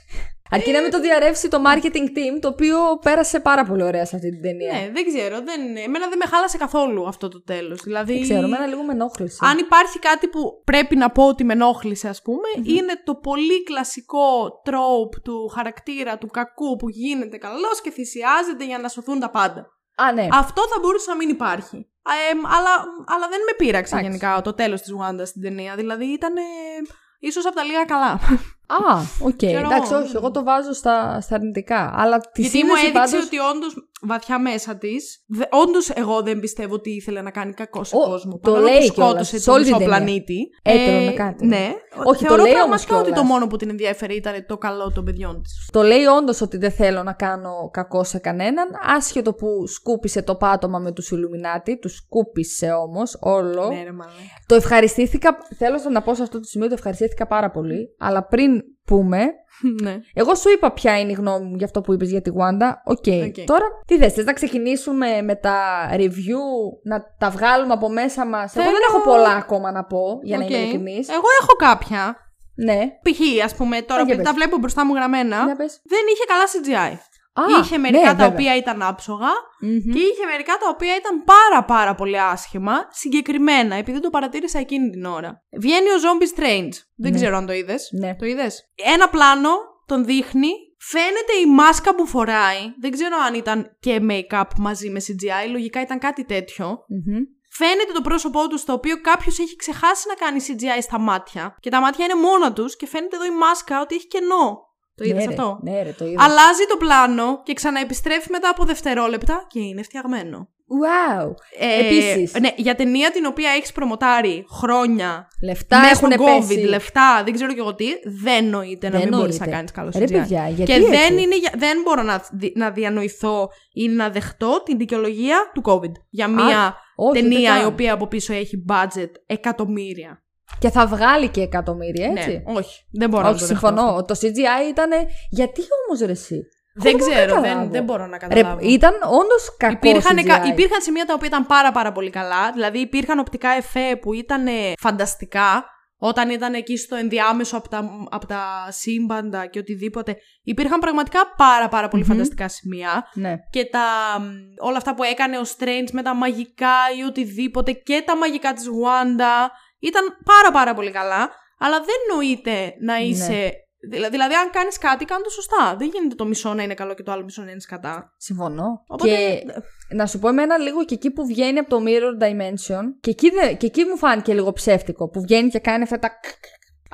Αρκεί να μην το διαρρεύσει το marketing team, το οποίο πέρασε πάρα πολύ ωραία σε αυτή την ταινία. Ναι, δεν ξέρω. Δεν... Εμένα δεν με χάλασε καθόλου αυτό το τέλος. Δηλαδή. Δεν ξέρω, εμένα λίγο με ενόχλησε. Αν υπάρχει κάτι που πρέπει να πω ότι με ενόχλησε, ας πουμε είναι το πολύ κλασικό trope του χαρακτήρα του κακού που γίνεται καλός και θυσιάζεται για να σωθούν τα πάντα. Α, ναι. Αυτό θα μπορούσε να μην υπάρχει. Ε, αλλά, αλλά δεν με πείραξε Εντάξει. γενικά το τέλος της Wanda στην ταινία. Δηλαδή ήταν. ίσως από τα λίγα καλά. Α, οκ. Ξέρω Εντάξει, εγώ. όχι, εγώ το βάζω στα, στα αρνητικά. Αλλά τη Γιατί μου σύνδεση έδειξε πάντως... ότι όντως βαθιά μέσα της. Όντως εγώ δεν πιστεύω ότι ήθελε να κάνει κακό σε Ο- κόσμο. το Παρόλο λέει που κιόλας, σκότωσε σε τον όλη την μισό ταινία. πλανήτη. Έπαιρνε κάτι. Ναι. Όχι, το Θεωρώ λέει όμως πραγματικά ότι το κιόλας. μόνο που την ενδιαφέρει ήταν το καλό των παιδιών της. Το λέει όντως ότι δεν θέλω να κάνω κακό σε κανέναν, άσχετο που σκούπισε το πάτωμα με τους Ιλουμινάτι, τους σκούπισε όμως όλο. Ναι, ρε μαλάκα. Το ευχαριστήθηκα, θέλω να πω σε αυτό το σημείο, το ευχαριστήθηκα πάρα πολύ, αλλά πριν πούμε, ναι. εγώ σου είπα ποια είναι η γνώμη μου για αυτό που είπες για τη Wanda. Ok. Ok. Τώρα, τι θες, θες να ξεκινήσουμε με τα review, να τα βγάλουμε από μέσα μας; Εγώ δεν Θέλω- έχω πολλά ακόμα να πω, για να Οκ. είμαι ειλικρινής. Εγώ έχω κάποια. Ναι. Π.χ. ας πούμε, τώρα Α, για που πες. τα βλέπω μπροστά μου γραμμένα, Για πες. δεν είχε καλά CGI. Α, είχε ναι, μερικά τα βέβαια. οποία ήταν άψογα Μμμ. και είχε μερικά τα οποία ήταν πάρα πάρα πολύ άσχημα, συγκεκριμένα, επειδή το παρατήρησα εκείνη την ώρα. Βγαίνει ο Zombie Strange. Δεν Ναι. ξέρω αν το είδες. Ναι. Το είδες; Ένα πλάνο τον δείχνει. Φαίνεται η μάσκα που φοράει. Δεν ξέρω αν ήταν και make-up μαζί με CGI. Λογικά ήταν κάτι τέτοιο. Μμμ. Φαίνεται το πρόσωπό τους στο οποίο κάποιος έχει ξεχάσει να κάνει CGI στα μάτια. Και τα μάτια είναι μόνα τους και φαίνεται εδώ η μάσκα ότι έχει κενό. Το είδες ναι, ρε, αυτό; Ναι, ρε, το είδα. Αλλάζει το πλάνο και ξαναεπιστρέφει μετά από δευτερόλεπτα και είναι φτιαγμένο. Wow. Ε, Επίσης. Ναι, για ταινία την οποία έχεις προμοτάρει χρόνια. Λεφτά μέσα έχουν στον COVID, πέσει. λεφτά, δεν ξέρω και εγώ τι, δεν νοείται να Δεν μην μπορείς νοείται. να κάνεις καλό Ρε CGI. παιδιά, γιατί και έτσι; δεν, είναι, για- δεν μπορώ να, δι- να διανοηθώ ή να δεχτώ την δικαιολογία του COVID. Για μια όχι, ταινία ούτε η καν. οποία από πίσω έχει budget εκατομμύρια. Και θα βγάλει και εκατομμύρια, έτσι; Ναι, όχι. Δεν μπορώ να όχι, το δεχτώ συμφωνώ. αυτό. Το CGI ήταν. Γιατί όμως ρε εσύ; Δεν Εγώ ξέρω, καταλάβω; δεν, δεν μπορώ να Ρε, καταλάβω. ήταν όντως κακό. Υπήρχαν, CGI. κα- υπήρχαν σημεία τα οποία ήταν πάρα πάρα πολύ καλά. Δηλαδή υπήρχαν οπτικά εφέ που ήταν ε, φανταστικά. Όταν ήταν εκεί στο ενδιάμεσο από τα, από τα σύμπαντα και οτιδήποτε. Υπήρχαν πραγματικά πάρα πάρα πολύ Μμμ. φανταστικά σημεία. Ναι. Και τα, μ, όλα αυτά που έκανε ο Strange με τα μαγικά ή οτιδήποτε και τα μαγικά της Wanda ήταν πάρα πάρα πολύ καλά. Αλλά δεν νοείται να Ναι. είσαι δηλα- Δηλαδή, αν κάνεις κάτι, κάνε το σωστά. Δεν γίνεται το μισό να είναι καλό και το άλλο μισό να είναι σκατά. Συμφωνώ. Οπότε- Και να σου πω εμένα λίγο και εκεί που βγαίνει από το Mirror Dimension, και εκεί, δε- και εκεί μου φάνηκε λίγο ψεύτικο. Που βγαίνει και κάνει αυτά τα.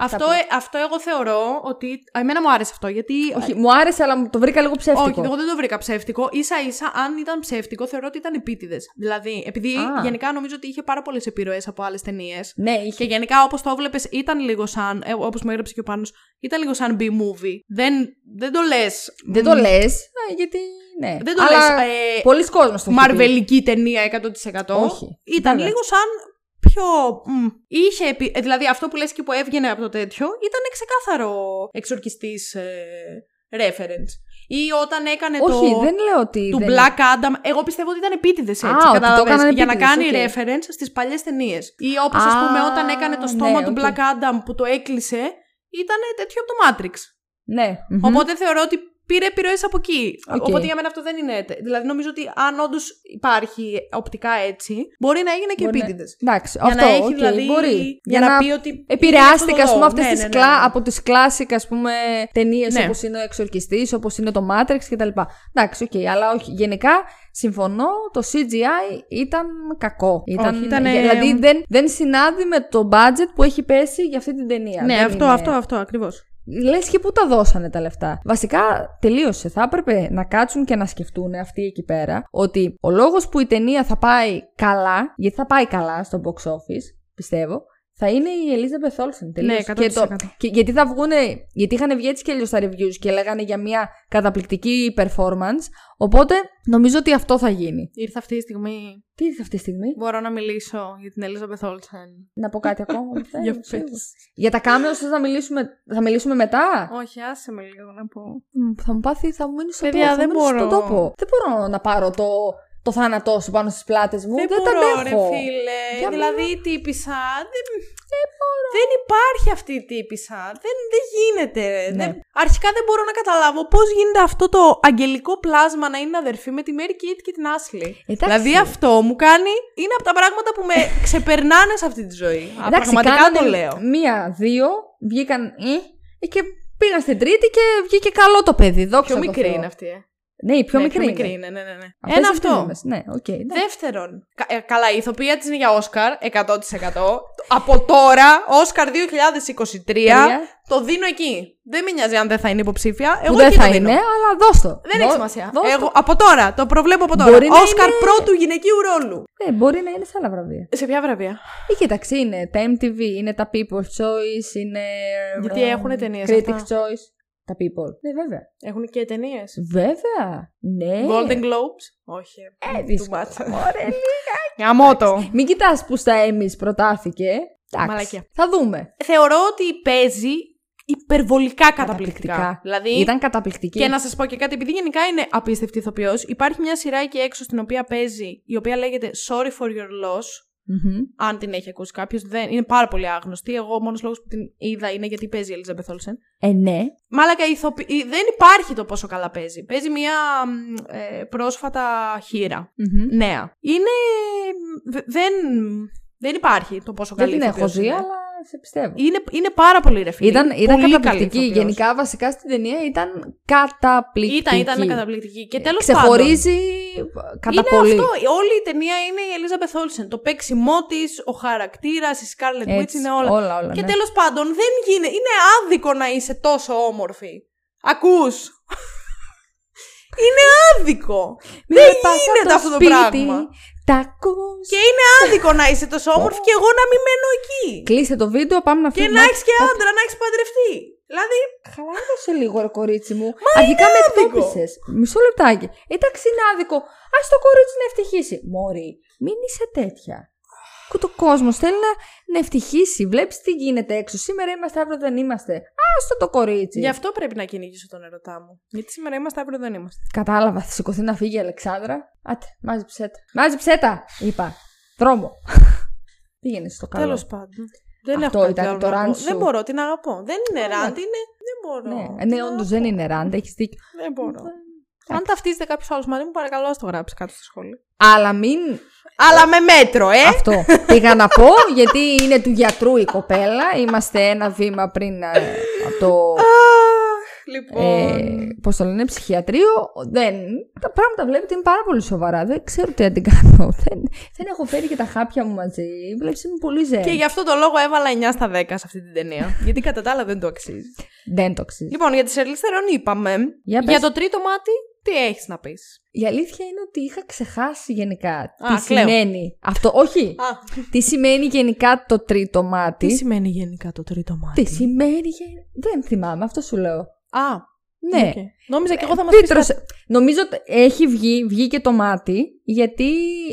Αυτό, πω. ε, αυτό εγώ θεωρώ ότι. Α, εμένα μου άρεσε αυτό γιατί. Όχι, μου άρεσε, αλλά μου το βρήκα λίγο ψεύτικο. Όχι, εγώ δεν το βρήκα ψεύτικο. σα ίσα, αν ήταν ψεύτικο, θεωρώ ότι ήταν επίτηδες. Δηλαδή, επειδή Α. γενικά νομίζω ότι είχε πάρα πολλές επιρροές από άλλες ταινίες. Ναι, είχε. Και γενικά, όπως το έβλεπε, ήταν λίγο σαν. Ε, όπως μου έγραψε και ο Πάνος, ήταν λίγο σαν B-movie. Δεν, δεν το λες. Δεν το λες, γιατί. Ναι. Δεν το αλλά λες, ε, Πολλοί κόσμοι το έχει πει. Μαρβελική ταινία 100%. Όχι, Ήταν βέβαια. λίγο σαν πιο. μ, είχε. επι- ε, Δηλαδή, αυτό που λες και που έβγαινε από το τέτοιο ήταν ξεκάθαρο εξορκιστής ε, reference. Ή όταν έκανε Όχι, το. δεν λέω ότι. του δεν... Black Adam. Εγώ πιστεύω ότι ήταν επίτηδες έτσι. Α, ότι το κατάλαβες, έκαναν για να επίτηδες, κάνει ok. reference στις παλιές ταινίες. Ή όπως ας Α, πούμε όταν έκανε το στόμα ναι, του ok. Black Adam που το έκλεισε, ήταν τέτοιο από το Matrix. Ναι. μμμ. Οπότε θεωρώ ότι πήρε επιρροές από εκεί. Οκ. Οπότε για μένα αυτό δεν είναι. τε- Δηλαδή νομίζω ότι αν όντως υπάρχει οπτικά έτσι, μπορεί να έγινε και Μπορεί να- επίτηδες. Εντάξει, Για αυτό να έχει οκ, δηλαδή. μπορεί. Για, να, πει ότι. Επηρεάστηκα, είναι ας πούμε, αυτό αυτές εδώ. τις Ναι, ναι, κλα... ναι, ναι. από τις κλάσικα, ας πούμε, ταινίες Ναι. όπως είναι ο Εξορκιστής, όπως είναι το Matrix κτλ. Εντάξει, οκ, αλλά όχι. Γενικά, συμφωνώ, το CGI ήταν κακό. Ήταν, Όχι, ήτανε- Δηλαδή, δεν, δεν συνάδει με το budget που έχει πέσει για αυτή την ταινία. Ναι, Δεν αυτό, είναι- αυτό, αυτό ακριβώς. Λες και πού τα δώσανε τα λεφτά. Βασικά τελείωσε. Θα έπρεπε να κάτσουν και να σκεφτούν αυτοί εκεί πέρα ότι ο λόγος που η ταινία θα πάει καλά, γιατί θα πάει καλά στο box office, πιστεύω, θα είναι η Elizabeth Olsen. Τελείωσε. Ναι, και 100%. και, γιατί θα βγούνε, γιατί είχαν βγει έτσι και αλλιώς στα reviews και λέγανε για μια καταπληκτική performance. Οπότε νομίζω ότι αυτό θα γίνει. Ήρθε αυτή η στιγμή. Τι ήρθε αυτή τη στιγμή, Μπορώ να μιλήσω για την Elizabeth Olsen. να πω κάτι ακόμα. δεν θέλω, Για σίγουρα. πες. για τα κάμερα θες να μιλήσουμε, θα μιλήσουμε μετά; Όχι, άσε με λίγο να πω. Μ, Θα μου πάθει, θα μου μείνει στον Παιδιά, τόπο. θα δεν μου μείνει στον μπορώ. τόπο. Δεν μπορώ να πάρω το, το θάνατό σου πάνω στις πλάτες μου. Δεν, Δεν, τα μπορώ, ρε αντέχω. φίλε. Για δηλαδή η τύπησα. Δεν, δεν υπάρχει αυτή η τύπησα. Δεν, δεν γίνεται. Ναι. Δεν, αρχικά δεν μπορώ να καταλάβω πώς γίνεται αυτό το αγγελικό πλάσμα να είναι αδερφή με τη Mary Kate και την Ashley. Εντάξει. Δηλαδή αυτό μου κάνει. Είναι από τα πράγματα που με ξεπερνάνε σε αυτή τη ζωή. Α, Εντάξει, Πραγματικά κάνανε το λέω. Μία, δύο, βγήκαν. Ε, και πήγαν στην τρίτη και βγήκε καλό το παιδί. Δόξα Πιο τω μικρή Θεώ. είναι αυτή, ε. Ναι, η πιο ναι, μικρή. πιο είναι. μικρή είναι. Ναι, ναι, ναι. Αυτές Ένα τις αυτό. φίλες. Ναι, οκ. εντάξει. Δεύτερον, κα- ε, καλά, η ηθοποιία της είναι για Όσκαρ, 100%. Από τώρα, Όσκαρ 2023, Τρία. το δίνω εκεί. Δεν με νοιάζει αν δεν θα είναι υποψήφια. Που Εγώ δεν εκεί θα το δίνω. είναι, αλλά δώσ' το. Δεν Δώ- έχει σημασία. δώσ' το. Εγώ, από τώρα, το προβλέπω από τώρα. Μπορεί να Όσκαρ είναι- πρώτου γυναικείου ρόλου. Ναι, μπορεί να είναι σε άλλα βραβεία. Σε ποια βραβεία; Ή κοίταξε, είναι τα MTV, είναι τα People's Choice, είναι. Γιατί ε, έχουνε ταινίες Critics αυτά. Choice. Τα People. Ναι, βέβαια. Έχουν και ταινίες. Βέβαια. Ναι. Golden Globes. Όχι. Ε, too δύσκολα. much. Ωραία, λίγα. Γαμώτο. Μην κοιτάς που στα Emmys προτάθηκε. Εντάξει. Μαλακία. Θα δούμε. Θεωρώ ότι παίζει υπερβολικά καταπληκτικά. Δηλαδή, Ήταν καταπληκτική. Και να σας πω και κάτι, επειδή γενικά είναι απίστευτη ηθοποιός, υπάρχει μια σειρά εκεί έξω στην οποία παίζει, η οποία λέγεται Sorry for Your Loss. Μμμ. Αν την έχει ακούσει κάποιος, είναι πάρα πολύ άγνωστη. Εγώ, ο μόνος λόγος που την είδα είναι γιατί παίζει η Elizabeth Olsen. Ε, ναι. Μάλακα, η ηθοπη... η- δεν υπάρχει το πόσο καλά παίζει. Παίζει μια μ, ε, πρόσφατα χείρα. Μμμ. Νέα. Είναι. δε- Δεν, δεν υπάρχει το πόσο Δεν καλή την έχω ηθοποιός ζει, είναι. αλλά σε πιστεύω. Είναι, είναι πάρα πολύ ρε φίλε. Ήταν, Είναι ήταν πολύ καλή καταπληκτική. ηθοποιός. Γενικά, βασικά στην ταινία ήταν καταπληκτική. Ήταν, ήταν καταπληκτική. Και τέλος πάντων. Ξεχωρίζει κατά είναι πολύ. αυτό. Όλη η ταινία είναι η Elizabeth Olsen. Το παίξιμό τη, ο χαρακτήρας, η Scarlet Witch Έτσι, είναι όλα. όλα, όλα, και ναι. τέλος πάντων δεν γίνεται. Είναι άδικο να είσαι τόσο όμορφη. Ακούς. είναι άδικο. Μην δεν πας γίνεται από αυτό το σπίτι, πράγμα. Τα ακούς. Και είναι άδικο να είσαι τόσο όμορφη και εγώ να μην μένω εκεί. Κλείστε το βίντεο, πάμε να Και φύγουμε. να έχεις και άντρα, να έχεις παντρευτεί. Δηλαδή, Χαλάρωσε λίγο, ρε κορίτσι μου. Αρχικά με άδικο. εκτόπισε. Μισό λεπτάκι. Εντάξει, είναι άδικο. Α το κορίτσι να ευτυχήσει. Μωρή, μην είσαι τέτοια. Που το κόσμος θέλει να, να ευτυχήσει. Βλέπεις τι γίνεται έξω. Σήμερα είμαστε, αύριο δεν είμαστε. Άστο το κορίτσι. γι' αυτό πρέπει να κυνηγήσω τον ερωτά μου. Γιατί σήμερα είμαστε, αύριο δεν είμαστε. Κατάλαβα, θα σηκωθεί να φύγει η Αλεξάνδρα. Άτε, μάζεψέ τα. Μάζεψέ τα, είπα. Δρόμο. Πήγαινε στο καλό. Τέλος πάντων. Δεν Αυτό έχω κάτι ήταν άλλο το να πω. ραντ σου. Δεν μπορώ, την αγαπώ. Δεν είναι Καλά. ραντ, είναι. Δεν μπορώ. Ναι, Τι ναι να όντως πω. δεν είναι ράντα, έχεις δίκιο. Δεν μπορώ. Αν ταυτίζεται κάποιος άλλος μαζί μου, παρακαλώ, ας το γράψει κάτω στο σχόλιο. Αλλά μην. Αλλά με μέτρο, ε! Αυτό. Πήγα να πω, γιατί είναι του γιατρού η κοπέλα. Είμαστε ένα βήμα πριν ε, από το. Αχ, λοιπόν. Ε, Πώς το λένε, ψυχιατρίο. Δεν. Τα πράγματα βλέπετε είναι πάρα πολύ σοβαρά. Δεν ξέρω τι να την κάνω. Δεν, δεν έχω φέρει και τα χάπια μου μαζί. Βλέπεις, είμαι πολύ ζεστή. Και γι' αυτό το λόγο έβαλα 9 στα 10 σε αυτή την ταινία. γιατί κατά τα άλλα δεν το αξίζει. Δεν το αξίζει. Λοιπόν, για τη Σαρλίζ Θερόν είπαμε. Για πες. Για το τρίτο μάτι, τι έχεις να πεις; Η αλήθεια είναι ότι είχα ξεχάσει γενικά Α, τι κλαίω. σημαίνει. Αυτό, όχι. τι σημαίνει γενικά το τρίτο μάτι. Τι σημαίνει γενικά το τρίτο μάτι; Τι σημαίνει. γε- Δεν θυμάμαι, αυτό σου λέω. Α, Ναι. οκ. Νόμιζα και εγώ θα μας πεις. Φύτρωσε. Νομίζω ότι έχει βγει, βγήκε το μάτι, γιατί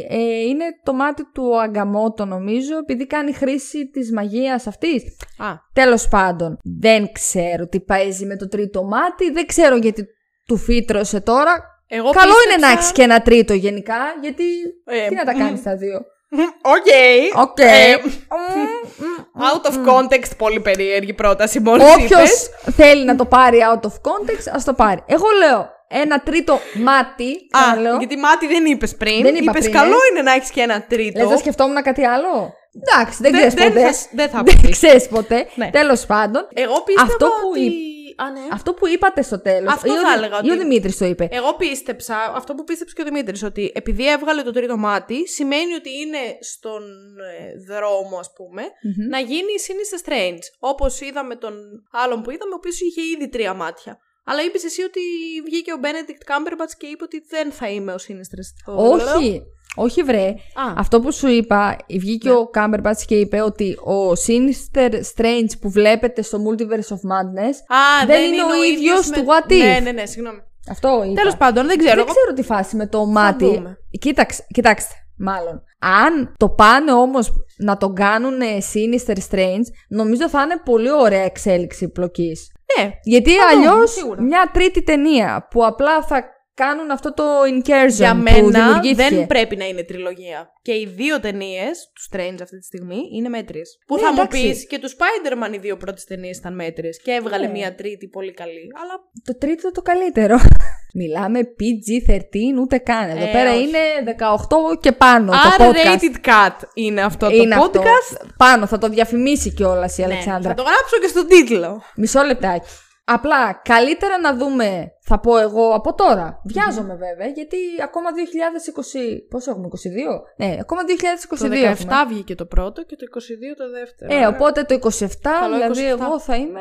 ε, είναι το μάτι του Αγκαμότο, νομίζω, επειδή κάνει χρήση της μαγείας αυτής. Α, Τέλος πάντων, δεν ξέρω τι παίζει με το τρίτο μάτι, δεν ξέρω γιατί του φύτρωσε τώρα. εγώ Καλό είναι πίστεψα- να έχεις και ένα τρίτο γενικά, γιατί Ε, τι να τα κάνεις τα δύο. Οκ. Οκ. Ε, Μμ, μμ. Out of context, πολύ περίεργη πρόταση μόλις Όποιος θέλει να το πάρει out of context, ας το πάρει. Εγώ λέω ένα τρίτο μάτι. Α, ξαναλέω. γιατί μάτι δεν είπες πριν. Δεν είπα είπες πριν, καλό ε. είναι να έχεις και ένα τρίτο. Λες, δεν σκεφτόμουν κάτι άλλο. Εντάξει, δεν Δεν- ξέρεις δεν ποτέ. θα- δεν θα Δεν πεις. ξέρεις ποτέ. Ναι. Τέλος πάντων, Εγώ πίστευα Αυτό που ότι... είπ- Α, ναι. αυτό που είπατε στο τέλος. Αυτό θα έλεγα Ή ότι- ο Δημήτρης το είπε. Εγώ πίστεψα, αυτό που πίστεψε και ο Δημήτρης, ότι επειδή έβγαλε το τρίτο μάτι, σημαίνει ότι είναι στον ε, δρόμο, ας πούμε, Μμμ. να γίνει η Sinister Strange. Όπως είδαμε τον άλλον που είδαμε, ο οποίος είχε ήδη τρία μάτια. Αλλά είπες εσύ ότι βγήκε ο Benedict Cumberbatch και είπε ότι δεν θα είμαι ο Sinister Strange. Όχι. Όχι, βρε. Α, Αυτό που σου είπα, βγήκε Ναι. ο Κάμπερμπατς και είπε ότι ο Sinister Strange που βλέπετε στο Multiverse of Madness. Α, δεν είναι ο ίδιος του What If. Ναι, ναι, ναι, συγγνώμη. Αυτό είπα. Τέλος πάντων, δεν ξέρω. Δεν Εγώ- ξέρω τι φάση με το μάτι. δούμε. Κοίταξε, κοιτάξτε, μάλλον. Αν το πάνε όμως να τον κάνουν Sinister Strange, νομίζω θα είναι πολύ ωραία εξέλιξη πλοκής. Ναι, Γιατί Θα δούμε, αλλιώς σίγουρα. μια τρίτη ταινία που απλά θα κάνουν αυτό το incursion Για που μένα δημιουργήθηκε. δεν πρέπει να είναι τριλογία. Και οι δύο ταινίες τους Strange αυτή τη στιγμή είναι μέτριε. Που Ναι, θα μου εντάξει. πεις και τους Spider-Man οι δύο πρώτες ταινίες ήταν μέτριε. Και έβγαλε Ναι. μία τρίτη πολύ καλή. Αλλά Το τρίτο το καλύτερο. Μιλάμε PG-13 ούτε καν. Εδώ Ε, πέρα όχι. είναι 18 και πάνω το podcast. R-rated cut είναι αυτό είναι το αυτό. podcast. Πάνω, θα το διαφημίσει κιόλας η Ναι, Αλεξάνδρα. θα το γράψω και στον τίτλο. Μισό λεπτάκι. Απλά καλύτερα να δούμε, θα πω εγώ από τώρα. Βιάζομαι βέβαια, γιατί ακόμα 2020. Πόσο έχουμε, 22? Ναι, ακόμα 2022. Το 17 έχουμε. βγήκε το πρώτο και το 22 το δεύτερο. Ε, οπότε το 27, Καλό δηλαδή 27. εγώ θα είμαι.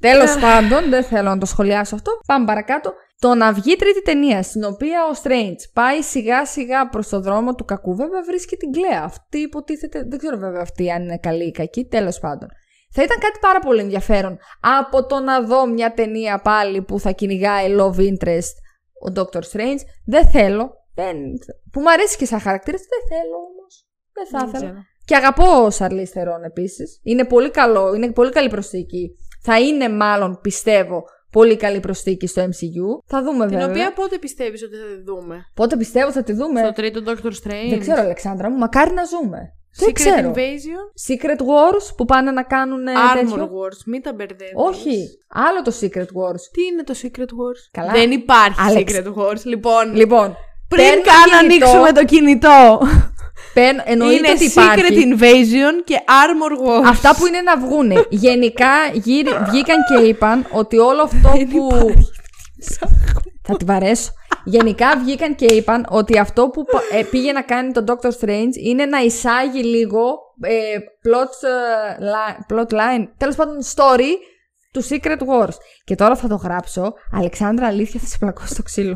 Τέλος πάντων, δεν θέλω να το σχολιάσω αυτό. Πάμε παρακάτω. Το να βγει τρίτη ταινία, στην οποία ο Strange πάει σιγά σιγά προς το δρόμο του κακού, βέβαια βρίσκει την Κλέα. Αυτή υποτίθεται, δεν ξέρω βέβαια αυτή αν είναι καλή ή κακή, τέλος πάντων. Θα ήταν κάτι πάρα πολύ ενδιαφέρον από το να δω μια ταινία πάλι που θα κυνηγάει love interest ο Doctor Strange. Δεν θέλω. Δεν... Που μου αρέσει και σαν χαρακτήρας, δεν θέλω όμως. Δεν θα Δεν ήθελα. ξέρω. Και αγαπώ ο Σαρλί Θερόν επίσης. Είναι πολύ καλό, είναι πολύ καλή προσθήκη. Θα είναι μάλλον, πιστεύω, πολύ καλή προσθήκη στο MCU. Θα δούμε Την βέβαια. οποία πότε πιστεύεις ότι θα τη δούμε; Πότε πιστεύω θα τη δούμε; Στο τρίτο Doctor Strange. Δεν ξέρω, Αλεξάνδρα μου, μακάρι να ζούμε. Δεν Secret ξέρω. Invasion; Secret Wars που πάνε να κάνουν ε, Armor τέτοιο; Wars. Μην τα μπερδεύεις. Όχι, άλλο το Secret Wars. Τι είναι το Secret Wars; Καλά. Δεν υπάρχει Άλεξ. Secret Wars. Λοιπόν, Λοιπόν, πριν παίρνω καν κινητό, ανοίξουμε το κινητό. παίρνω- εννοείται είναι ότι Secret υπάρχει. Invasion και Armor Wars. Αυτά που είναι να βγούνε. Γενικά γύρι- βγήκαν και είπαν ότι όλο αυτό Δεν που. υπάρχει. Θα την παρέσω. Γενικά βγήκαν και είπαν ότι αυτό που πα- ε, πήγε να κάνει το Doctor Strange είναι να εισάγει λίγο ε, plot, ε, li- plot line, τέλος πάντων story του Secret Wars. Και τώρα θα το γράψω. Αλεξάνδρα, αλήθεια θα σε πλακώσει στο ξύλο.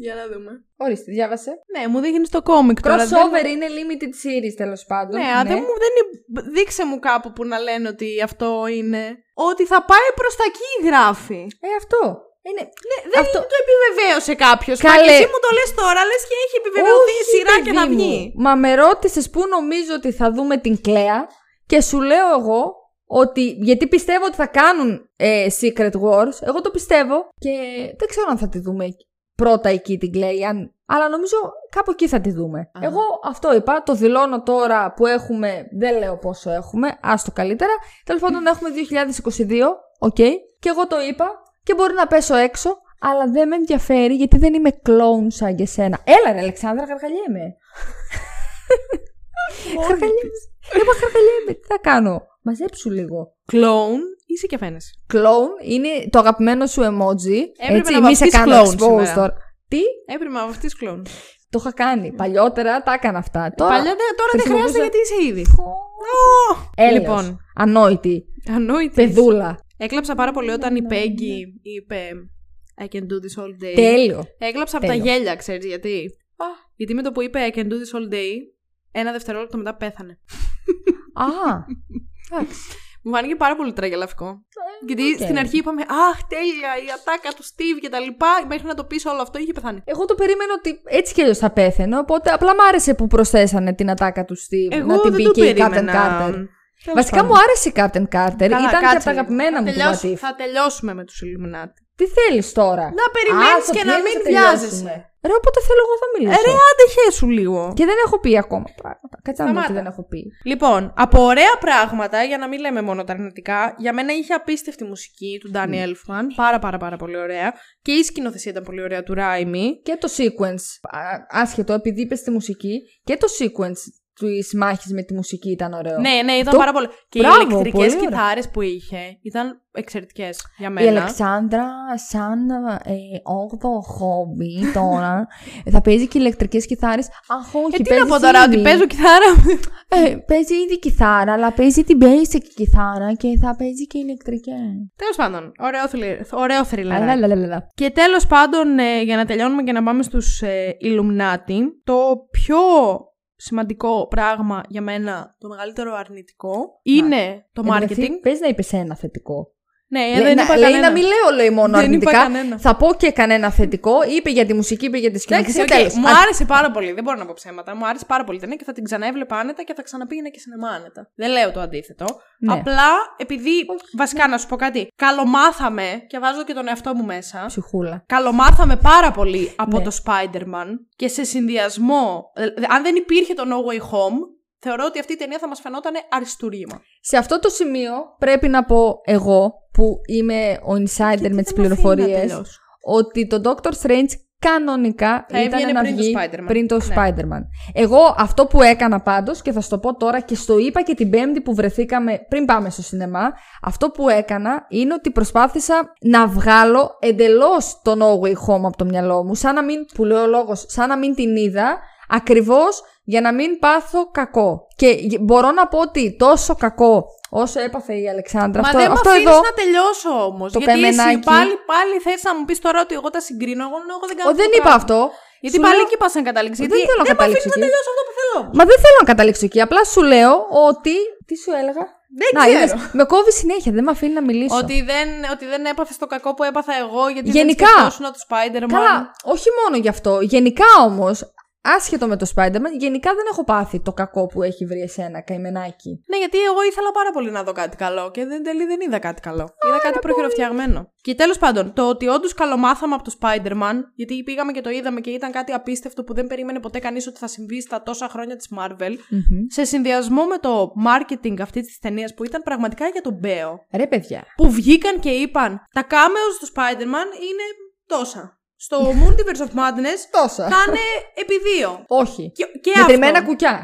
Για να δούμε. Ορίστε, διάβασε. Ναι, μου δείχνεις το κόμικ τώρα. δεν- Crossover είναι limited series τέλος πάντων. Ναι, α, δεν μου, δεν είναι- δείξε μου κάπου που να λένε ότι αυτό είναι. Ότι θα πάει προς τα εκεί γράφει. Ε, αυτό. Είναι... Ναι, δεν Αυτό- το επιβεβαίωσε κάποιος. Καλέ. Και εσύ μου το λες τώρα, λες και έχει επιβεβαιωθεί η Όχι, σειρά και θα παιδί μου. βγει. Μα με ρώτησες πού νομίζω ότι θα δούμε την Κλέα και σου λέω εγώ ότι. Γιατί πιστεύω ότι θα κάνουν ε, Secret Wars. Εγώ το πιστεύω και δεν ξέρω αν θα τη δούμε πρώτα εκεί την Κλέα. Αν... Αλλά νομίζω κάπου εκεί θα τη δούμε. Α. Εγώ αυτό είπα. Το δηλώνω τώρα που έχουμε. Δεν λέω πόσο έχουμε. Άστο καλύτερα. Τέλος πάντων έχουμε 2022. Οκ. Και εγώ το είπα. Και μπορεί να πέσω έξω. Αλλά δεν με ενδιαφέρει γιατί δεν είμαι κλόουν σαν και σένα. Έλα, ρε Αλεξάνδρα, γαργαλιέμαι. Γαργαλιέμαι. Είπα γαργαλιέμαι. Τι θα κάνω; Μαζέψου λίγο. Κλόουν ή σε και φαίνεσαι. Κλόουν είναι το αγαπημένο σου emoji. Έπρεπε έτσι, να μη σε κάνω clown expose σήμερα. τώρα. Τι, Έπρεπε να βαφτεί κλόουν. το είχα κάνει. Παλιότερα τα έκανα αυτά. Τώρα, Παλιά δεν- τώρα δεν χρησιμοποιούσα- χρειάζεται γιατί είσαι ήδη. Έλεος. Λοιπόν, Ανόητη. ανόητης. Παιδούλα. Έκλαψα πάρα πολύ όταν η Peggy είπε I can do this all day. Τέλειο. Έκλαψα από τα Τέλειο. γέλια, ξέρεις γιατί. Γιατί με το που είπε I can do this all day, ένα δευτερόλεπτο μετά πέθανε. Α, εντάξει. Μου φάνηκε πάρα πολύ τραγελαφικό. Γιατί οκ. στην αρχή είπαμε Αχ, τέλεια, η ατάκα του Steve και τα λοιπά. Μέχρι να το πεις όλο αυτό είχε πεθάνει. Εγώ το περίμενα ότι έτσι κι αλλιώς θα πέθαινε. Οπότε απλά μ' άρεσε που προσθέσανε την ατάκα του Steve Εγώ να την δεν πει το και η Captain περίμενα. Carter. Τέλος Βασικά πάντων. μου άρεσε η Captain Carter. Καλά, Ήταν και κάτσε από τα λίγο. αγαπημένα Θα μου του τελειώσ- What If. Θα τελειώσουμε με τους Illuminati. Τι θέλεις τώρα; Να περιμένεις Α, στο και ποιο να είναι μην θα τελειώσουμε; βιάζεσαι. Ρε, όποτε θέλω εγώ θα Ε, μιλήσω. ρε, άντε σου λίγο. Και δεν έχω πει ακόμα πράγματα. Κάτσε να δω τι Σταμάτα. δεν έχω πει. Λοιπόν, από ωραία πράγματα, για να μην λέμε μόνο τα αρνητικά, για μένα είχε απίστευτη μουσική του Danny Elfman. Πάρα πάρα πάρα πολύ ωραία. Και η σκηνοθεσία ήταν πολύ ωραία του Ράιμι. Και το sequence, α- άσχετο επειδή είπες τη μουσική, και το sequence της μάχης με τη μουσική ήταν ωραίο. Ναι, ναι, ήταν Αυτό- πάρα πολύ. Και Μπράβο, οι ηλεκτρικές πολύ ωραία. κιθάρες που είχε ήταν εξαιρετικές για Η μένα. Αλεξάνδρα, σαν ε, 8ο χόμπι τώρα, ε, θα παίζει και ηλεκτρικές κιθάρες. Αχ, όχι, Ε, τι παίζει να πω τώρα, ότι ήδη. παίζω κιθάρα. Ε, παίζει ήδη κιθάρα, αλλά παίζει την basic κιθάρα και θα παίζει και ηλεκτρικές. Τέλος πάντων, ωραίο, θρυλ- ωραίο thriller. Αλαλαλαλα. Και τέλος πάντων, ε, για να τελειώνουμε και να πάμε στους ε, Illuminati, το πιο σημαντικό πράγμα για μένα, το μεγαλύτερο αρνητικό, είναι το Εν τω μεταξύ, marketing. Πες να είπες ένα θετικό. Ναι, ε, λέει, δεν να, είπα λέει κανένα. να μην λέω λέει, μόνο Δεν είπα αρνητικά. κανένα. Θα πω και κανένα θετικό. Είπε για τη μουσική, είπε για τη Εντάξει, σκηνοθεσία. οκ, τέλος. μου Α, άρεσε πάρα πολύ. Δεν μπορώ να πω ψέματα. Μου άρεσε πάρα πολύ η ταινία και θα την ξαναέβλεπα άνετα και θα ξαναπήγαινα και σινεμά άνετα. Δεν λέω το αντίθετο. Ναι. Απλά επειδή. Βασικά να σου πω κάτι. Καλομάθαμε και βάζω και τον εαυτό μου μέσα. Ψυχούλα. Καλομάθαμε πάρα πολύ από Ναι. το Spider-Man και σε συνδυασμό. ε, αν δεν υπήρχε το No Way Home, θεωρώ ότι αυτή η ταινία θα μας φαινόταν αριστούργημα. Σε αυτό το σημείο πρέπει να πω εγώ που είμαι ο insider με τις πληροφορίες ότι το Doctor Strange κανονικά Θα ήταν έβγαινε να πριν το βγει Spider-Man. πριν το Ναι. Spider-Man. Εγώ αυτό που έκανα πάντως και θα σου το πω τώρα και στο είπα και την πέμπτη που βρεθήκαμε πριν πάμε στο σινεμά αυτό που έκανα είναι ότι προσπάθησα να βγάλω εντελώς το No Way Home από το μυαλό μου σαν να μην, που λέω ο λόγος, σαν να μην την είδα ακριβώς για να μην πάθω κακό. Και γ- μπορώ να πω ότι τόσο κακό όσο έπαθε η Αλεξάνδρα Μα αυτό, δεν με αυτό αφήνεις εδώ να τελειώσω όμως. το Γιατί εσύ καημενάκι. πάλι, πάλι θες να μου πεις τώρα ότι εγώ τα συγκρίνω. Εγώ, εγώ δεν κάνω Ο, δεν αυτό το είπα πράγμα. αυτό. Γιατί Σου πάλι λέω- εκεί πας να καταλήξεις. Δεν Γιατί θέλω να δεν με καταλήξω αφήνεις να εκεί. τελειώσω αυτό που θέλω. Μα δεν θέλω να καταλήξω εκεί. Απλά σου λέω ότι. Τι σου έλεγα; Δεν Να, ξέρω. είδες, με κόβει συνέχεια, δεν με αφήνει να μιλήσω. Ότι δεν, ότι δεν έπαθε το κακό που έπαθα εγώ γιατί Γενικά. δεν σκεφτόσουν το Spider-Man. Καλά, όχι μόνο γι' αυτό. Γενικά όμως, άσχετο με το Spider-Man, γενικά δεν έχω πάθει το κακό που έχει βρει εσένα, καημενάκι. Ναι, γιατί εγώ ήθελα πάρα πολύ να δω κάτι καλό και δεν τελεί δεν είδα κάτι καλό. είδα κάτι προχειροφτιαγμένο. Και τέλος πάντων, το ότι όντως καλομάθαμε από το Spider-Man, γιατί πήγαμε και το είδαμε και ήταν κάτι απίστευτο που δεν περίμενε ποτέ κανείς ότι θα συμβεί στα τόσα χρόνια της Marvel, σε συνδυασμό με το marketing αυτής της ταινίας που ήταν πραγματικά για τον Μπέο, Ρε παιδιά. που βγήκαν και είπαν τα cameos του Spider-Man είναι τόσα. Στο Multiverse of Madness Τόσα. θα είναι επί δύο. Όχι. Και, και Μετρημένα αυτό. κουκιά.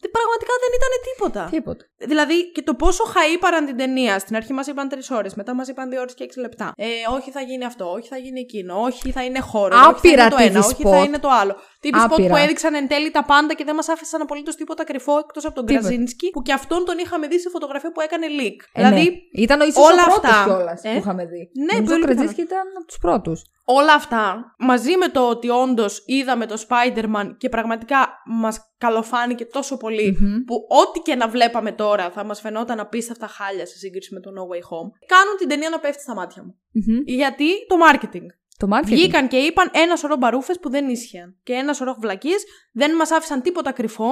Τε- Πραγματικά δεν ήταν τίποτα. Τίποτα. Δηλαδή και το πόσο χαΐπαραν την ταινία. Στην αρχή μας είπαν τρεις ώρες, μετά μας είπαν δύο ώρες και έξι λεπτά. Ε, όχι θα γίνει αυτό, όχι θα γίνει εκείνο, όχι θα είναι χώρο. Άπειρα όχι θα είναι το ένα, TV όχι spot. θα είναι το άλλο. TV spot Άπειρα. που έδειξαν εν τέλει τα πάντα και δεν μας άφησαν απολύτως τίποτα κρυφό εκτός από τον Τίποτα. Κραζίνσκι, που και αυτόν τον είχαμε δει σε φωτογραφία που έκανε leak. Ε, δηλαδή ναι. Ήταν ο ίσως όλα ο πρώτος αυτά, κιόλας ε; που είχαμε δει. Ναι, Νομίζω πολύ ο Κραζίσκι ήταν από τους πρώτους. όλα αυτά μαζί με το ότι όντως είδαμε το Spider-Man και πραγματικά μας καλοφάνηκε τόσο πολύ που ό,τι και να βλέπαμε τώρα θα μας φαινόταν απίστευτα χάλια σε σύγκριση με το No Way Home, κάνουν την ταινία να πέφτει στα μάτια μου. Γιατί; Το marketing. Το marketing. Βγήκαν και είπαν ένα σωρό μπαρούφες που δεν ίσχυαν. Και ένα σωρό βλακίες δεν μας άφησαν τίποτα κρυφό.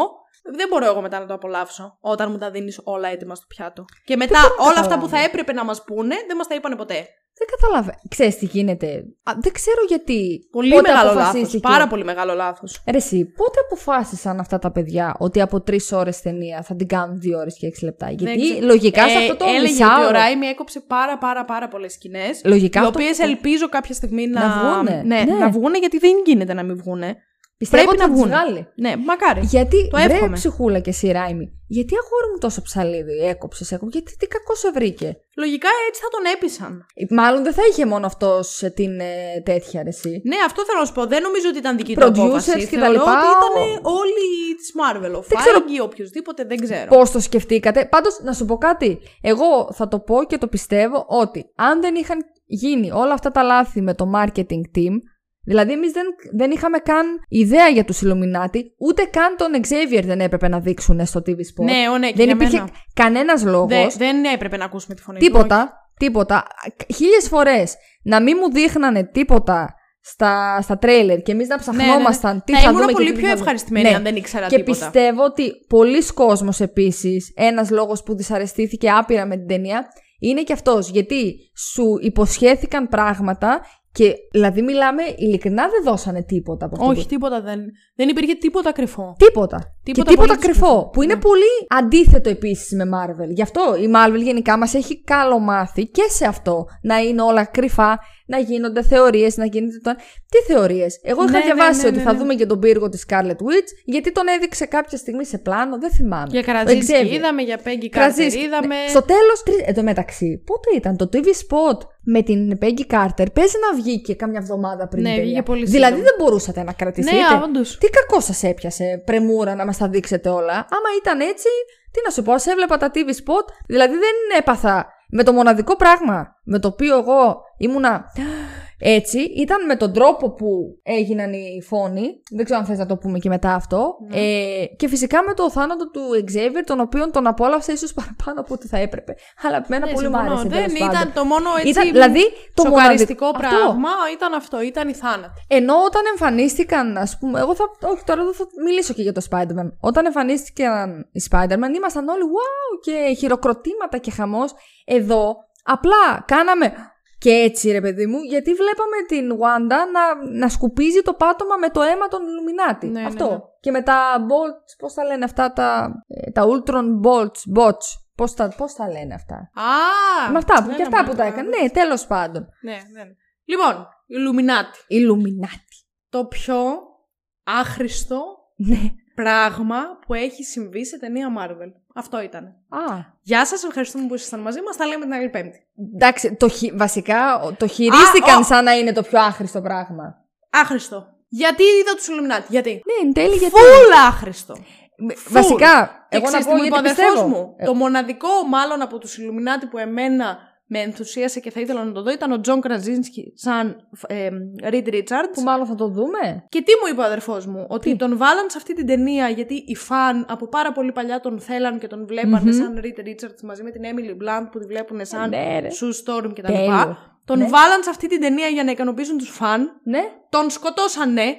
Δεν μπορώ εγώ μετά να το απολαύσω όταν μου τα δίνεις όλα έτοιμα στο πιάτο. Και μετά μπορώ να όλα αυτά που καταλάβω. θα έπρεπε να μας πούνε δεν μας τα είπανε ποτέ. Δεν καταλαβαίνω. Ξέρεις τι γίνεται. Α, δεν ξέρω γιατί. Πολύ πότε μεγάλο λάθος. αποφασίστηκε. Πάρα πολύ μεγάλο λάθος. Ρε εσύ, πότε αποφάσισαν αυτά τα παιδιά ότι από τρεις ώρες ταινία θα την κάνουν δύο ώρες και έξι λεπτά; Γιατί λογικά σε αυτό το Ε, έλεγε μισάωρο. ότι ο Ράιμι έκοψε πάρα πάρα πάρα πολλές σκηνές. Λογικά Οι αυτό- οποίες ελπίζω κάποια στιγμή να, Να βγούνε. Ναι, Ναι. να βγούνε γιατί δεν γίνεται να μην βγούνε. Πιστεύω πρέπει ότι να θα τις βγουν. βγάλει. Ναι, μακάρι. Γιατί, Το βρε εύχομαι. ψυχούλα και εσύ Ράιμι, γιατί αγόρι μου τόσο ψαλίδι έκοψες, έκοψε, γιατί τι κακό σε βρήκε. Λογικά έτσι θα τον έπεισαν. Ε, Μάλλον δεν θα είχε μόνο αυτό την ε, τέτοια ρε εσύ. Ναι, αυτό θέλω να σου πω. Δεν νομίζω ότι ήταν δική του Producers απόφαση. και τα Θεωρώ λοιπά, ότι ήταν ο- όλοι της Marvel. Ο Δεν ξέρω- Feige, οποιοδήποτε, δεν ξέρω. Πώς το σκεφτήκατε. Πάντως, να σου πω κάτι. Εγώ θα το πω και το πιστεύω ότι αν δεν είχαν γίνει όλα αυτά τα λάθη με το marketing team, δηλαδή εμείς δεν, δεν είχαμε καν ιδέα για τους Illuminati, ούτε καν τον Xavier δεν έπρεπε να δείξουν στο TV Spot. Ναι, ο, ναι, και δεν για υπήρχε μένα. κανένας λόγος. Δεν, δεν έπρεπε να ακούσουμε τη φωνή του. Τίποτα. Τίποτα. Χίλιες φορές να μην μου δείχνανε τίποτα στα, στα τρέιλερ και εμείς να Ναι, ναι, ναι. ψαχνόμασταν τι Θα θα ήμουν δούμε πολύ και τι πιο θα δούμε. ευχαριστημένη Ναι. αν δεν ήξερα Και τίποτα. πιστεύω ότι πολλοί κόσμος επίσης, ένας λόγος που δυσαρεστήθηκε άπειρα με την ταινία, είναι και αυτός. Γιατί σου υποσχέθηκαν πράγματα και δηλαδή μιλάμε ειλικρινά δεν δώσανε τίποτα από αυτό. Όχι, που- τίποτα δεν. Δεν υπήρχε τίποτα κρυφό. Τίποτα. Τίποτα και τίποτα απολύτως κρυφό. κρυφό. Που είναι Ναι. πολύ αντίθετο επίσης με Marvel. Γι' αυτό η Marvel γενικά μας έχει καλομάθει και σε αυτό. Να είναι όλα κρυφά, να γίνονται θεωρίες, να γίνεται. Το... Τι θεωρίες; Εγώ είχα Ναι, ναι, διαβάσει ναι, ότι ναι, θα ναι. δούμε και τον πύργο της Scarlet Witch, γιατί τον έδειξε κάποια στιγμή σε πλάνο, δεν θυμάμαι. Για Ο Καρατζίνσκι Xavier. είδαμε, για Πέγγι Κραζίσκι. Κάρτερ είδαμε. Ναι. Στο τέλος. Εν τω μεταξύ, πότε ήταν το TV Spot με την Peggy Carter; Παίζει να βγει και κάμια εβδομάδα πριν. Ναι, την ταινία. βγήκε πολύ Δηλαδή σύντομα. δεν μπορούσατε να κρατήσετε. Ναι, όντως. Τι κακό σας έπιασε, πρεμούρα να μας τα δείξετε όλα. Άμα ήταν έτσι, τι να σου πω, ας έβλεπα τα TV spot. Δηλαδή δεν έπαθα με το μοναδικό πράγμα με το οποίο εγώ ήμουνα έτσι, ήταν με τον τρόπο που έγιναν οι φόνοι. Δεν ξέρω αν θες να το πούμε και μετά αυτό. Ναι. Ε, και φυσικά με το θάνατο του Xavier, τον οποίο τον απόλαυσα ίσως παραπάνω από ό,τι θα έπρεπε. Αλλά εμένα Ναι, πολύ μου συμφωνώ. άρεσε. Δεν τέλος ήταν πάντων. το μόνο έτσι. Ήταν, δηλαδή, το σοκαριστικό μοναδικό πράγμα Αυτό. ήταν αυτό. Ήταν η θάνατη. Ενώ όταν εμφανίστηκαν, ας πούμε, εγώ θα. Όχι, τώρα δεν θα μιλήσω και για το Spider-Man. Όταν εμφανίστηκαν οι Spider-Man, ήμασταν όλοι wow και χειροκροτήματα και χαμός. Εδώ απλά κάναμε. Και έτσι, ρε παιδί μου, γιατί βλέπαμε την Wanda να, να σκουπίζει το πάτωμα με το αίμα των Illuminati. Ναι, ναι, Αυτό. ναι. Και με τα bolts, πώς τα λένε αυτά, τα, ε, τα Ultron bolts, bots. Πώς τα, πώς τα λένε αυτά. Α! με αυτά που, ναι, και ναι, αυτά ναι, που τα ναι, έκανε. ναι. Ναι, τέλος πάντων. Ναι, ναι. ναι. Λοιπόν, Illuminati. Illuminati. Το πιο άχρηστο Ναι. πράγμα που έχει συμβεί σε ταινία Marvel. Αυτό ήταν. Α, Γεια σας, ευχαριστούμε που ήσασταν μαζί μας. Τα λέμε την άλλη Πέμπτη. Εντάξει, το, χει- βασικά το χειρίστηκαν Α, ο- σαν να είναι το πιο άχρηστο πράγμα. Άχρηστο. Γιατί είδα τους Illuminati. Γιατί. Ναι, εν τέλει γιατί. Φουλ άχρηστο. Με- Βασικά, Και εγώ να ξέρεις πω τι μου είπε ο γιατί αδερφός πιστεύω. μου. Ε, Το μοναδικό μάλλον από τους Illuminati που εμένα με ενθουσίασε και θα ήθελα να το δω ήταν ο Τζον Κραζίνσκι σαν ε, Reed Richards. Που μάλλον θα το δούμε. Και τι μου είπε ο αδερφός μου, ότι τον βάλαν σε αυτή την ταινία γιατί οι φαν από πάρα πολύ παλιά τον θέλαν και τον βλεπανε σαν Reed Richards μαζί με την Emily Blunt που τη βλέπουν σαν Ναι, ρε. Sue Storm κτλ. Τέλειο. Τον Ναι. βάλαν σε αυτή την ταινία για να ικανοποιήσουν τους φαν, Ναι. τον σκοτώσανε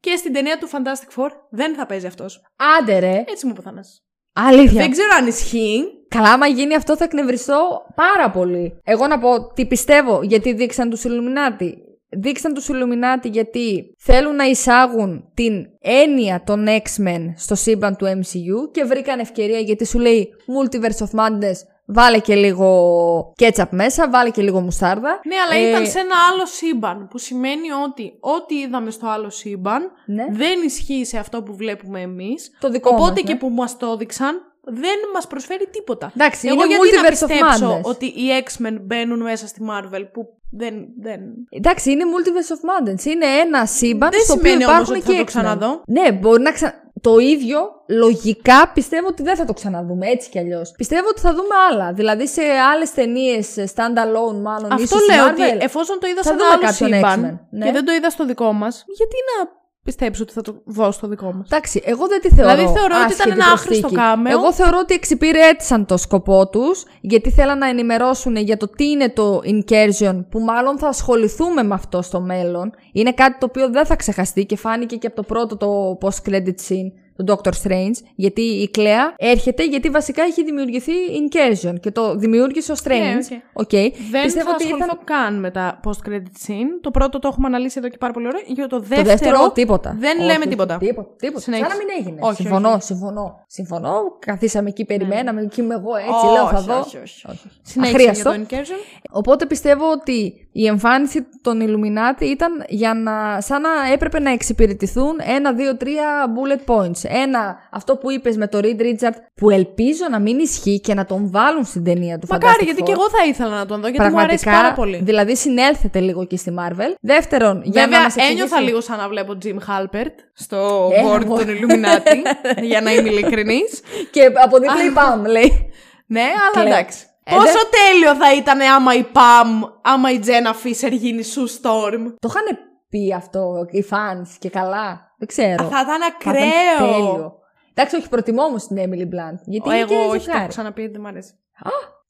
και στην ταινία του Fantastic Four δεν θα παίζει αυτός. Άντε ρε. Έτσι μου είπε ο Θάνας. Αλήθεια. Δεν ξέρω αν ισχύει. Καλά, άμα γίνει αυτό θα εκνευριστώ πάρα πολύ. Εγώ να πω τι πιστεύω γιατί δείξαν τους Illuminati. Δείξαν τους Illuminati γιατί θέλουν να εισάγουν την έννοια των X-Men στο σύμπαν του MCU και βρήκαν ευκαιρία γιατί σου λέει Multiverse of Madness βάλε και λίγο ketchup μέσα, βάλε και λίγο μουστάρδα. Ναι, αλλά Ε, ήταν σε ένα άλλο σύμπαν. Που σημαίνει ότι ό,τι είδαμε στο άλλο σύμπαν Ναι. δεν ισχύει σε αυτό που βλέπουμε εμείς. Το δικό Οπότε μας, ναι. και που μας το έδειξαν, δεν μας προσφέρει τίποτα. Εντάξει, Εγώ είναι γιατί να Multiverse of πιστέψω Madness. ότι οι X-Men μπαίνουν μέσα στη Marvel που δεν. δεν... Εντάξει, είναι Multiverse of Madness. Είναι ένα σύμπαν Δεν στο οποίο σημαίνει όμως υπάρχουν ότι και θα το X-Men. ξαναδώ. Ναι, μπορεί να ξα... Το ίδιο, λογικά, πιστεύω ότι δεν θα το ξαναδούμε έτσι κι αλλιώς. Πιστεύω ότι θα δούμε άλλα. Δηλαδή σε άλλες ταινίες, stand-alone μάλλον. Αυτό ίσως λέω Marvel, ότι εφόσον το είδα θα σε ένα δούμε άλλο κάποιον σύμπαν X-Men, ναι. και δεν το είδα στο δικό μας, γιατί να πιστέψω ότι θα το δω στο δικό μας. Εντάξει, εγώ δεν τη θεωρώ. Δηλαδή, θεωρώ ότι ήταν άσχετη ένα άχρηστο προσθήκη. κάμεο. Εγώ θεωρώ ότι εξυπηρέτησαν το σκοπό τους, γιατί θέλαν να ενημερώσουν για το τι είναι το incursion, που μάλλον θα ασχοληθούμε με αυτό στο μέλλον. Είναι κάτι το οποίο δεν θα ξεχαστεί και φάνηκε και από το πρώτο το post-credit scene τον Doctor Strange, γιατί η Κλέα έρχεται γιατί βασικά έχει δημιουργηθεί Incursion και το δημιούργησε ο Strange. Ναι, οκ. Οκέι. Δεν Πιστεύω θα ότι ασχοληθώ ήταν καν με τα post-credit scene. Το πρώτο το έχουμε αναλύσει εδώ και πάρα πολύ ώρα. Για το το δεύτερο, δεύτερο τίποτα. δεν Όχι, λέμε όχι, τίποτα. Τίποτα. τίποτα. Σαν Συνέχισε. να μην έγινε. Όχι, συμφωνώ, όχι. Ναι. συμφωνώ. Συμφωνώ. Καθίσαμε εκεί, περιμέναμε. Εκεί είμαι εγώ έτσι. λέω θα Όχι, δω. όχι, όχι. Όχι. Συνέχισε για Αχρίαστο. το Incursion. Οπότε πιστεύω ότι η εμφάνιση των Illuminati ήταν για να, σαν να έπρεπε να εξυπηρετηθούν ένα, δύο, τρία bullet points. Ένα, αυτό που είπες με το Reed Richard, που ελπίζω να μην ισχύει και να τον βάλουν στην ταινία του Μακάρι, Fantastic γιατί Four. και εγώ θα ήθελα να τον δω, γιατί μου αρέσει Πραγματικά, πάρα πολύ. δηλαδή συνέλθετε λίγο και στη Marvel. Δεύτερον, για να Βέβαια, μας εξηγήσει... ένιωθα λίγο σαν να βλέπω Jim Halpert στο Ε, board εγώ. των Illuminati, για να είμαι ειλικρινής. Και από δίπλα η Pam, λέει. Ναι, αλλά Κλαίω. εντάξει. Ε, Πόσο τέλειο θα ήταν άμα η Pam, άμα η Jenna Fisher γίνει Sue Storm. Το είχαν πει αυτό οι fans και καλά. Δεν ξέρω. Α, Θα ήταν Θα ήταν ακραίο. τέλειο. Εντάξει, όχι, προτιμώ όμως την Emily Blunt. Γιατί είναι και Εγώ όχι, το ζευγάρι. έχω ξαναπεί, δεν μ' αρέσει.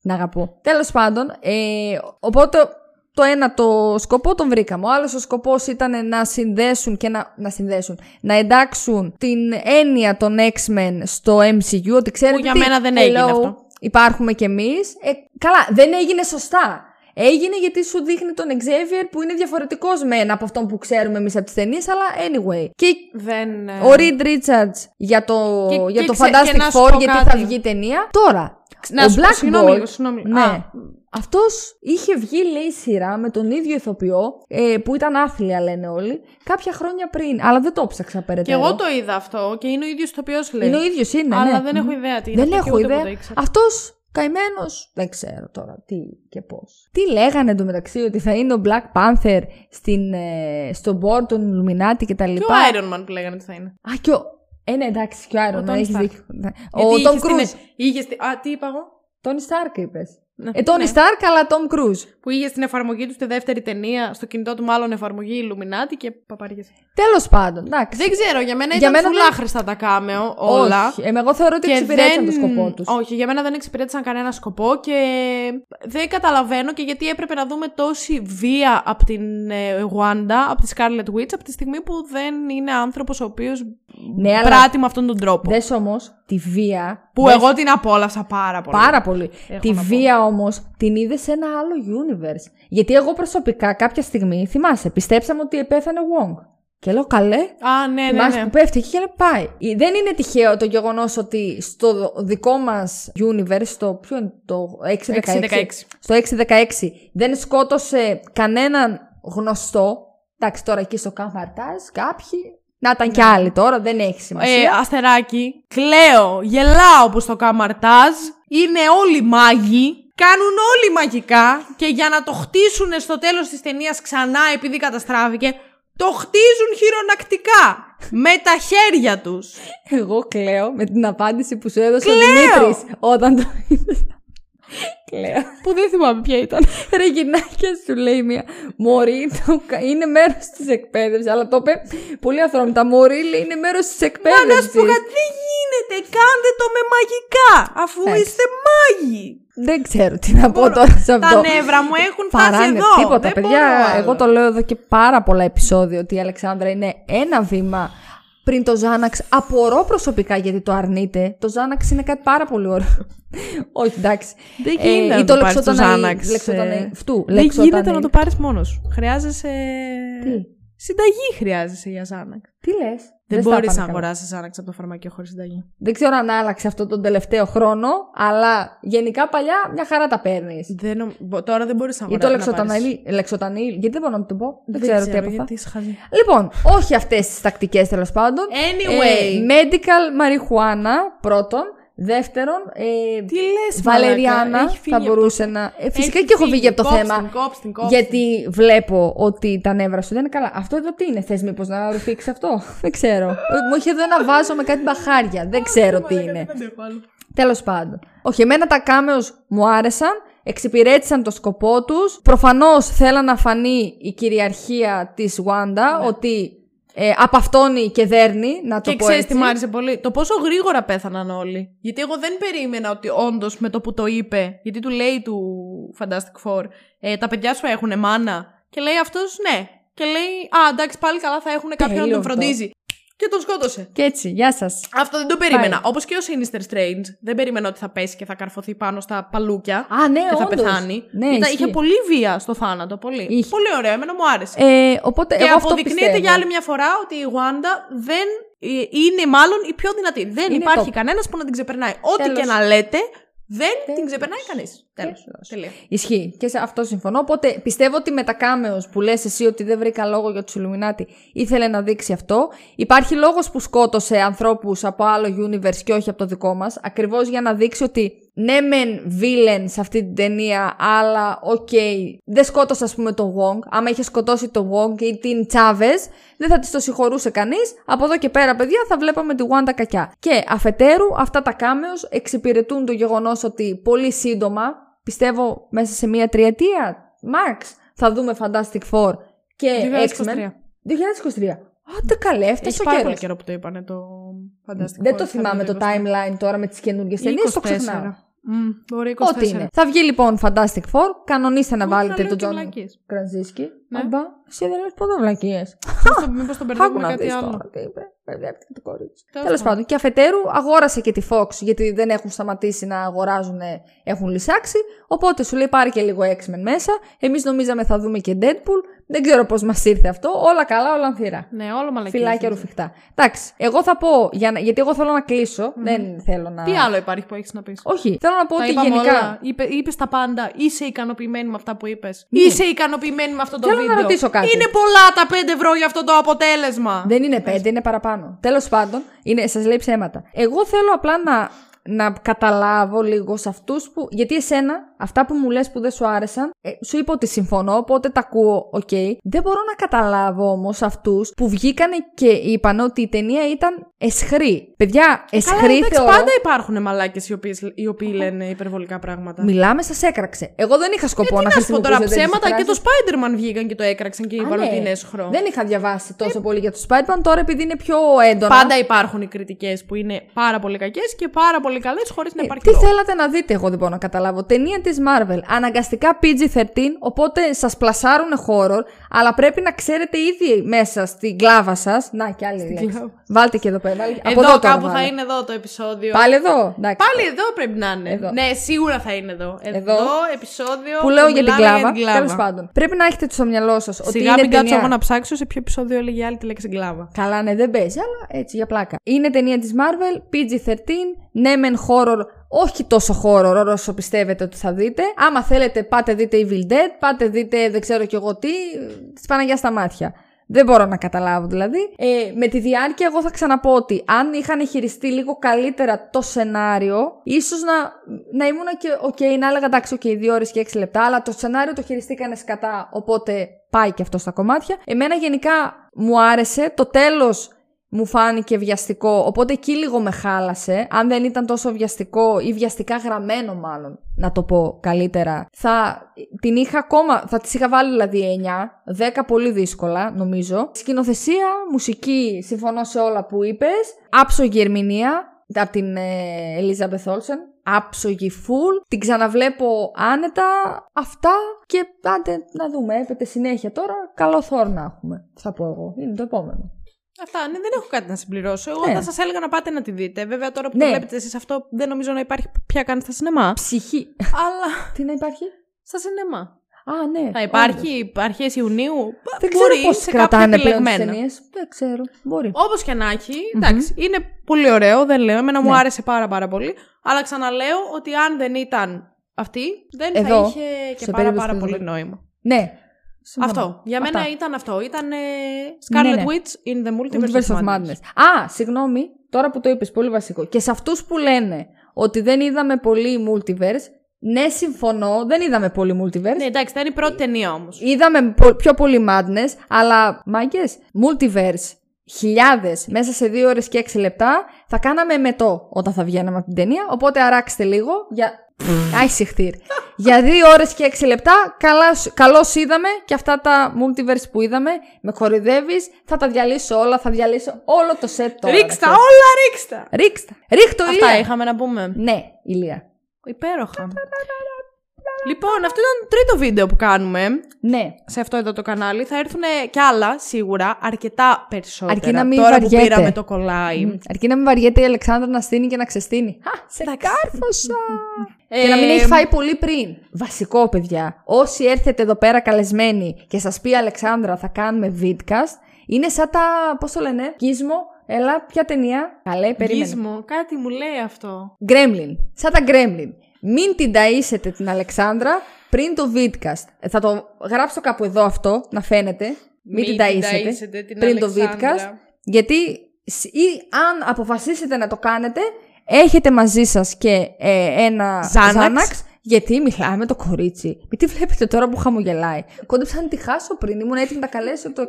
Την αγαπώ. Τέλος πάντων, ε, οπότε το ένα το σκοπό τον βρήκαμε. Ο άλλος ο σκοπός ήταν να συνδέσουν και να, να συνδέσουν, να εντάξουν την έννοια των X-Men στο MCU. Ότι ξέρετε. για τι, μένα δεν έγινε hello, αυτό. Υπάρχουμε κι εμείς. Ε, καλά, δεν έγινε σωστά. Έγινε γιατί σου δείχνει τον Xavier που είναι διαφορετικός μεν από αυτόν που ξέρουμε εμείς από τις ταινίες, αλλά anyway. Και Δεν. ε, ο Reed Richards για το, Και- για και το ξέ- και Fantastic να σου Four, πω γιατί κάτι. θα βγει ταινία. Τώρα, Να ο σου πω, Black συγγνώμη Bolt, λίγο, συγγνώμη. Ναι. Α. Αυτός είχε βγει, λέει, σειρά με τον ίδιο ηθοποιό, ε, που ήταν άθλια, λένε όλοι, κάποια χρόνια πριν. Αλλά δεν το ψάξα Και περαιτέρω. εγώ το είδα αυτό και είναι ο ίδιος το οποίο λέει. Είναι ο ίδιος, είναι, Αλλά ναι. δεν έχω Μμμ. ιδέα τι είναι Δεν αυτό και έχω ούτε που ιδέα. το ήξερα. Αυτός καημένος, δεν ξέρω τώρα τι και πώς. Τι λέγανε εντωμεταξύ ότι θα είναι ο Black Panther στην, ε, στο board των Illuminati και τα Και λοιπά; ο Iron Man που λέγανε ότι θα είναι. Α, και ο... Ε, ναι, εντάξει, και ο Iron Ο Man, Tony έχεις Stark. δίκιο. Ναι. Ο Γιατί Tom είχε στην- Cruise. είχε στην- Α, τι είπα εγώ; Tony Stark είπες. Ναι. Ε, Tony Ναι. Stark, αλλά Tom Cruise. Που είχε στην εφαρμογή του στη δεύτερη ταινία, στο κινητό του μάλλον εφαρμογή Illuminati και παπαριές. Τέλος πάντων, εντάξει. Δεν ξέρω, για μένα Για ήταν μένα φουλά δεν- χρηστά τα κάμεο όλα. Όχι, ε, εγώ θεωρώ ότι Και εξυπηρέτησαν δεν- το σκοπό τους. Όχι, για μένα δεν εξυπηρέτησαν κανένα σκοπό και δεν καταλαβαίνω και γιατί έπρεπε να δούμε τόση βία από την ε, Wanda, από τη Scarlet Witch, από τη στιγμή που δεν είναι άνθρωπος ο οποίος Ναι, αλλά πράττει με αυτόν τον τρόπο. δες όμως τη βία. Που δες εγώ την απόλαυσα πάρα πολύ. Πάρα πολύ. Έχω τη να πω. βία όμως την είδες σε ένα άλλο universe. Γιατί εγώ προσωπικά κάποια στιγμή, θυμάσαι, πιστέψαμε ότι επέθανε ο Wong. Και λέω καλέ, Α, ναι, ναι, Θυμάσαι ναι. που πέφτει εκεί και λέει πάει. Ε, Δεν είναι τυχαίο το γεγονός ότι στο δικό μας universe, στο ποιο είναι το 616, 616. στο 616 δεν σκότωσε κανέναν γνωστό. Εντάξει, τώρα εκεί στο Καμπαρτάζ κάποιοι. Να ήταν κι άλλοι τώρα, δεν έχει Ε, σημασία. αστεράκι, κλαίω, γελάω που στο καμαρτάζ είναι όλοι μάγοι, κάνουν όλοι μαγικά και για να το χτίσουν στο τέλος της ταινίας ξανά επειδή καταστράφηκε, το χτίζουν χειρονακτικά με τα χέρια τους. Εγώ κλαίω με την απάντηση που σου έδωσε ο Κλαίω! Δημήτρης όταν το είδες. Κλαίω. που δεν θυμάμαι ποια ήταν. Ρε γυναίκα σου λέει μία. Μωρή το κα- είναι μέρος της εκπαίδευσης. Αλλά το είπε πολύ αυθόρμητα. Μωρή λέει είναι μέρος της Μα εκπαίδευση. να σου πω κάτι, δεν γίνεται, κάντε το με μαγικά, αφού Εντάξει. είστε μάγοι. Δεν ξέρω τι να πω τώρα σε αυτό. Τα νεύρα μου έχουν φτάσει Παράνε εδώ. τίποτα, δεν παιδιά. μπορώ άλλο. Εγώ το λέω εδώ και πάρα πολλά επεισόδια ότι η Αλεξάνδρα είναι ένα βήμα πριν το Ζάναξ. Απορώ προσωπικά γιατί το αρνείται. Το Ζάναξ είναι κάτι πάρα πολύ ωραίο. Όχι, εντάξει. Δεν γίνεται ή να το το πάρεις το λεξοταναή- Xanax, λεξοταναή- ε. Φτού, Δεν γίνεται λεξοτανή. να το πάρεις μόνος σου. Χρειάζεσαι. Τι; Συνταγή χρειάζεσαι για Ζάναξ. Τι λες; Δεν μπορείς να αγοράσει Ζάναξ από το φαρμακείο χωρίς συνταγή. Δεν ξέρω αν άλλαξε αυτό τον τελευταίο χρόνο, αλλά γενικά παλιά μια χαρά τα παίρνεις. Δεν νομ- μπο- Τώρα δεν μπορείς να Ή το αγοράσει. λεξοτανίλ, λεξοτανίλ, γιατί δεν μπορώ να το πω; Δεν, ξέρω, τι από αυτά. γιατί είσαι χαζή. Λοιπόν, όχι αυτές τις τακτικές τέλος πάντων. Anyway. Ε, medical marijuana πρώτον. Δεύτερον, ε, Τι λες, Βαλεριάνα θα μπορούσε να. Ε, φυσικά και έχω φύγει από το θέμα. Γιατί βλέπω ότι τα νεύρα σου δεν είναι καλά. Αυτό εδώ τι είναι, θες μήπως να ρουφήξεις αυτό; δεν ξέρω. Ε, Μου έχει εδώ ένα βάζο με κάτι μπαχάρια. δεν ξέρω τι είναι. Τέλος πάντων. Όχι, εμένα τα κάμεος μου άρεσαν. Εξυπηρέτησαν το σκοπό τους. Προφανώς θέλαν να φανεί η κυριαρχία της Wanda, Ναι. ότι ε, απαυτώνει και δέρνει, να το Και πω ξέρεις έτσι. τι μου άρεσε πολύ; Το πόσο γρήγορα πέθαναν όλοι. Γιατί εγώ δεν περίμενα ότι όντως με το που το είπε, γιατί του λέει του Fantastic Four, ε, τα παιδιά σου έχουν μάνα; Και λέει αυτός ναι. Και λέει, Α, εντάξει, πάλι καλά θα έχουν κάποιον να Τέλειο τον αυτό. φροντίζει. Και τον σκότωσε. Και έτσι, γεια σας. Αυτό δεν το περίμενα. Όπως και ο Sinister Strange, δεν περίμενα ότι θα πέσει και θα καρφωθεί πάνω στα παλούκια. Α, ναι, και θα όντως. πεθάνει. Ναι, Ήταν- ισχύει. είχε πολύ βία στο θάνατο. Πολύ. Είχε. Πολύ ωραίο. Εμένα μου άρεσε. Ε, οπότε, και εγώ αυτό αποδεικνύεται πιστεύω. για άλλη μια φορά ότι η Wanda δεν ε, είναι μάλλον η πιο δυνατή. Δεν Είναι υπάρχει top. κανένας που να την ξεπερνάει. Ό,τι Τέλος. και να λέτε, δεν την ξεπερνάει κανείς. Τέλος. Τέλος. Τελεία. Ισχύει. Και σε αυτό συμφωνώ. Οπότε πιστεύω ότι με τα cameos που λες εσύ ότι δεν βρήκα λόγο για τους Illuminati ήθελε να δείξει αυτό. Υπάρχει λόγος που σκότωσε ανθρώπους από άλλο universe και όχι από το δικό μας. Ακριβώς για να δείξει ότι ναι, μεν villain σε αυτή την ταινία, αλλά οκ, δεν σκότωσε, ας πούμε, τον Wong. Άμα είχε σκοτώσει τον Wong ή την Chavez, δεν θα της το συγχωρούσε κανείς. Από εδώ και πέρα, παιδιά, θα βλέπαμε τη Wanda κακιά. Και αφετέρου, αυτά τα cameos εξυπηρετούν το γεγονός ότι πολύ σύντομα, πιστεύω μέσα σε μία τριετία, max, θα δούμε Fantastic Four και 2023. X-Men. 2023. Άντε καλέ, έφτασε Έχει ο πάρα καιρός. πολύ καιρό που το είπανε το Fantastic Δεν Four, το θα θυμάμαι είναι το 23. timeline τώρα με τις καινούργιες Ή ταινίες, το 24. ξεχνάω. Μμ, μπορεί 24. Ό,τι είναι. Θα βγει λοιπόν Fantastic Four. Κανονίστε να Μπορεί να βάλετε λέω τον και Τζον βλακίες. Κραζίνσκι. Ναι. Αμπά, εσύ δεν λες ποτέ βλακίες. Μήπως το- Μήπως τον Άκου μπερδεύουμε να κάτι δεις άλλο. τώρα τι είπε. Μπερδεύτηκε το κορίτσι. Τέλος Τέλος πάντων. πάντων. Και αφετέρου αγόρασε και τη Fox γιατί δεν έχουν σταματήσει να αγοράζουν, έχουν λυσάξει. Οπότε σου λέει πάρει και λίγο X-Men μέσα. Εμείς νομίζαμε θα δούμε και Deadpool. Δεν ξέρω πώς μας ήρθε αυτό. Όλα καλά, όλα ανθυρά. Ναι, όλο μαλακίες. Φυλάκια ρουφιχτά. Εντάξει, εγώ θα πω, για να, γιατί εγώ θέλω να κλείσω. Δεν θέλω να. Τι άλλο υπάρχει που έχεις να πεις; Όχι, θέλω να πω Τα ότι είπαμε γενικά. όλα. Είπε, είπες τα πάντα. Είσαι ικανοποιημένη με αυτά που είπες. Είσαι ικανοποιημένη με αυτό το Θέλω να βίντεο. ρωτήσω κάτι. Είναι πολλά τα 5 ευρώ για αυτό το αποτέλεσμα. Δεν είναι πέντε, είναι παραπάνω. Τέλος πάντων, είναι, σας λέει ψέματα. Εγώ θέλω απλά να, να καταλάβω λίγο σε αυτούς που. Γιατί εσένα, αυτά που μου λες που δεν σου άρεσαν, ε, σου είπα ότι συμφωνώ, οπότε τα ακούω, οκ. Δεν μπορώ να καταλάβω όμως αυτούς που βγήκανε και είπαν ότι η ταινία ήταν αισχρή. Παιδιά, Καλά, αισχρή εντάξει, θεωρώ. πάντα υπάρχουν μαλάκες οι, οποίες, οι οποίοι λένε υπερβολικά πράγματα. Μιλάμε, σας έκραξε. Εγώ δεν είχα σκοπό να Τι να σου πω τώρα, χρησιμοποιήσω τέτοιες ψέματα και το εκφράσεις. Spider-Man βγήκαν και το έκραξαν και Α, είπαν ναι. ότι είναι αίσχος. Δεν είχα διαβάσει τόσο πολύ για το Spider-Man, τώρα επειδή είναι πιο έντονα. Πάντα υπάρχουν οι κριτικές που είναι πάρα πολύ κακές και πάρα πολύ καλές χωρίς να Ε, υπάρχει τι λόγος. θέλατε να δείτε, εγώ δεν μπορώ να καταλάβω. Ταινία της Marvel. Αναγκαστικά PG-13, οπότε σας πλασάρουν horror, αλλά πρέπει να ξέρετε ήδη μέσα στην κλάβα σα. Να, και άλλη λέξη. κλάβα. Βάλτε και εδώ πέρα. Βάλτε... Εδώ, Από εδώ τώρα κάπου θα βάλε. είναι εδώ το επεισόδιο. Πάλι εδώ. Εντάξει. Πάλι εδώ πρέπει να είναι. Εδώ. Ναι, σίγουρα θα είναι εδώ. Εδώ, Εδώ. επεισόδιο Που λέω για την μιλάμε κλάβα. κλάβα. Τέλος πάντων. Πρέπει να έχετε στο μυαλό σας ότι Σιγά είναι μην κάτσω ταινία... εγώ να ψάξω σε ποιο επεισόδιο έλεγε άλλη τη λέξη κλάβα. Καλά, ναι, δεν παίζει, αλλά έτσι για πλάκα. Είναι ταινία της Marvel, PG-13, ναι, μεν horror, όχι τόσο horror όσο πιστεύετε ότι θα δείτε. Άμα θέλετε, πάτε δείτε Evil Dead, πάτε δείτε δεν ξέρω κι εγώ τι, της Παναγιάς στα μάτια. Δεν μπορώ να καταλάβω δηλαδή. Ε, με τη διάρκεια, εγώ θα ξαναπώ ότι αν είχαν χειριστεί λίγο καλύτερα το σενάριο, ίσως να, να ήμουν και οκ, να έλεγα εντάξει, οκ, δύο ώρες και έξι λεπτά, αλλά το σενάριο το χειριστήκανε σκατά, οπότε πάει και αυτό στα κομμάτια. Εμένα γενικά μου άρεσε. Το τέλος μου φάνηκε βιαστικό, οπότε εκεί λίγο με χάλασε. Αν δεν ήταν τόσο βιαστικό ή βιαστικά γραμμένο μάλλον, να το πω καλύτερα, θα την είχα ακόμα, θα τις είχα βάλει δηλαδή 9, 10 πολύ δύσκολα νομίζω. Σκηνοθεσία, μουσική, συμφωνώ σε όλα που είπες. Άψογη ερμηνεία, από την ε, Elizabeth Olsen. Άψογη full. Την ξαναβλέπω άνετα. Αυτά και άντε να δούμε. Έπεται συνέχεια τώρα. Καλό θόρ να έχουμε. Θα πω εγώ. Είναι το επόμενο. Αυτά, ναι, δεν έχω κάτι να συμπληρώσω. Εγώ Ναι. θα σας έλεγα να πάτε να τη δείτε. Βέβαια, τώρα που Ναι. το βλέπετε εσείς αυτό, δεν νομίζω να υπάρχει πια καν στα σινεμά. Ψυχή. Αλλά Τι να υπάρχει; στα σινεμά. Α, ναι. Θα όντως. υπάρχει αρχές Ιουνίου. Δεν μπορεί ξέρω πώς σε κρατάνε κάποια πλέον τις επιλεγμένα. ταινίες. Δεν ξέρω. Μπορεί. Όπως και να έχει, εντάξει, είναι πολύ ωραίο, δεν λέω. Εμένα μου Ναι. άρεσε πάρα πάρα πολύ. Αλλά ξαναλέω ότι αν δεν ήταν αυτή, δεν Εδώ, θα είχε και σε πάρα περίπτωση πάρα που πολύ δεν- νόημα. Ναι. Συμφωνώ. Αυτό. Για Αυτά. μένα ήταν αυτό. Ήταν ε, Scarlet Ναι, ναι. Witch in the Multiverse, Multiverse of Madness. Α, συγγνώμη, τώρα που το είπες, πολύ βασικό. Και σε αυτούς που λένε ότι δεν είδαμε πολύ multiverse, ναι, συμφωνώ, δεν είδαμε πολύ multiverse. Ναι, εντάξει, ήταν η πρώτη ταινία όμως. Είδαμε πο- πιο πολύ madness, αλλά μάγκες, multiverse, χιλιάδες μέσα σε δύο ώρες και έξι λεπτά, θα κάναμε μετό όταν θα βγαίναμε από την ταινία, οπότε αράξτε λίγο για... Άι συχτήρ. για δύο ώρες και έξι λεπτά, καλάς, καλώς είδαμε και αυτά τα multiverse που είδαμε, με κοροϊδεύεις, θα τα διαλύσω όλα, θα διαλύσω όλο το set τώρα. Ρίξτα, ρε, όλα ρίξτα. Ρίξτα. Ρίχτω, Αυτά Ηλία. είχαμε να πούμε. Ναι, Ηλία. Υπέροχα. Λοιπόν, αυτό ήταν το τρίτο βίντεο που κάνουμε Ναι. σε αυτό εδώ το κανάλι. Θα έρθουν κι άλλα σίγουρα, αρκετά περισσότερα. Αρκεί να μην τώρα που βαριέται. πήραμε το κολλάι. Μ, Αρκεί να μην βαριέται η Αλεξάνδρα να στείνει και να ξεστείνει. Α, σε κάρφωσα. και να μην Ε, έχει φάει πολύ πριν. Βασικό, παιδιά. Όσοι έρθετε εδώ πέρα καλεσμένοι και σας πει η Αλεξάνδρα θα κάνουμε vidcast, είναι σαν τα. Πώς το λένε, Gizmo. Έλα, ποια ταινία. Καλέ, περίμενε. Γίσμο, κάτι μου λέει αυτό. Gremlin. Σαν τα Gremlin. Μην την ταΐσετε την Αλεξάνδρα πριν το vidcast. Ε, θα το γράψω κάπου εδώ αυτό, να φαίνεται. Μην, την ταΐσετε, την πριν το Αλεξάνδρα. vidcast. Γιατί σ- ή αν αποφασίσετε να το κάνετε, έχετε μαζί σας και ε, ένα Xanax. Xanax, γιατί μιλάμε με το κορίτσι. Μην τη βλέπετε τώρα που χαμογελάει. Κόντεψα να τη χάσω πριν. Ήμουν έτοιμη να τα καλέσω το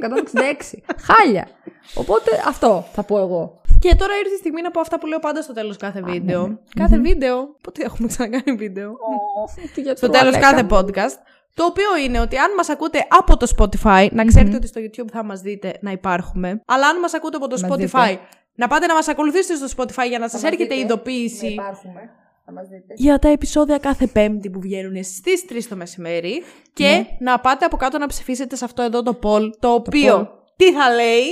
166. Χάλια. Οπότε αυτό θα πω εγώ. Και τώρα ήρθε η στιγμή να πω αυτά που λέω πάντα στο τέλος κάθε βίντεο. ναι. Κάθε βίντεο. Πότε έχουμε ξανακάνει βίντεο; Στο στο τέλος κάθε podcast. Το οποίο είναι ότι αν μας ακούτε από το Spotify, να ξέρετε ότι στο YouTube θα μας δείτε να υπάρχουμε. Αλλά αν μας ακούτε από το Μας Spotify, δείτε. να πάτε να μας ακολουθήσετε στο Spotify για να σας μας έρχεται δείτε. ειδοποίηση Υπάρχουμε. Θα μας δείτε. για τα επεισόδια κάθε Πέμπτη που βγαίνουν στις 3 το μεσημέρι. Και Ναι. να πάτε από κάτω να ψηφίσετε σε αυτό εδώ το poll. Το οποίο poll. τι θα λέει;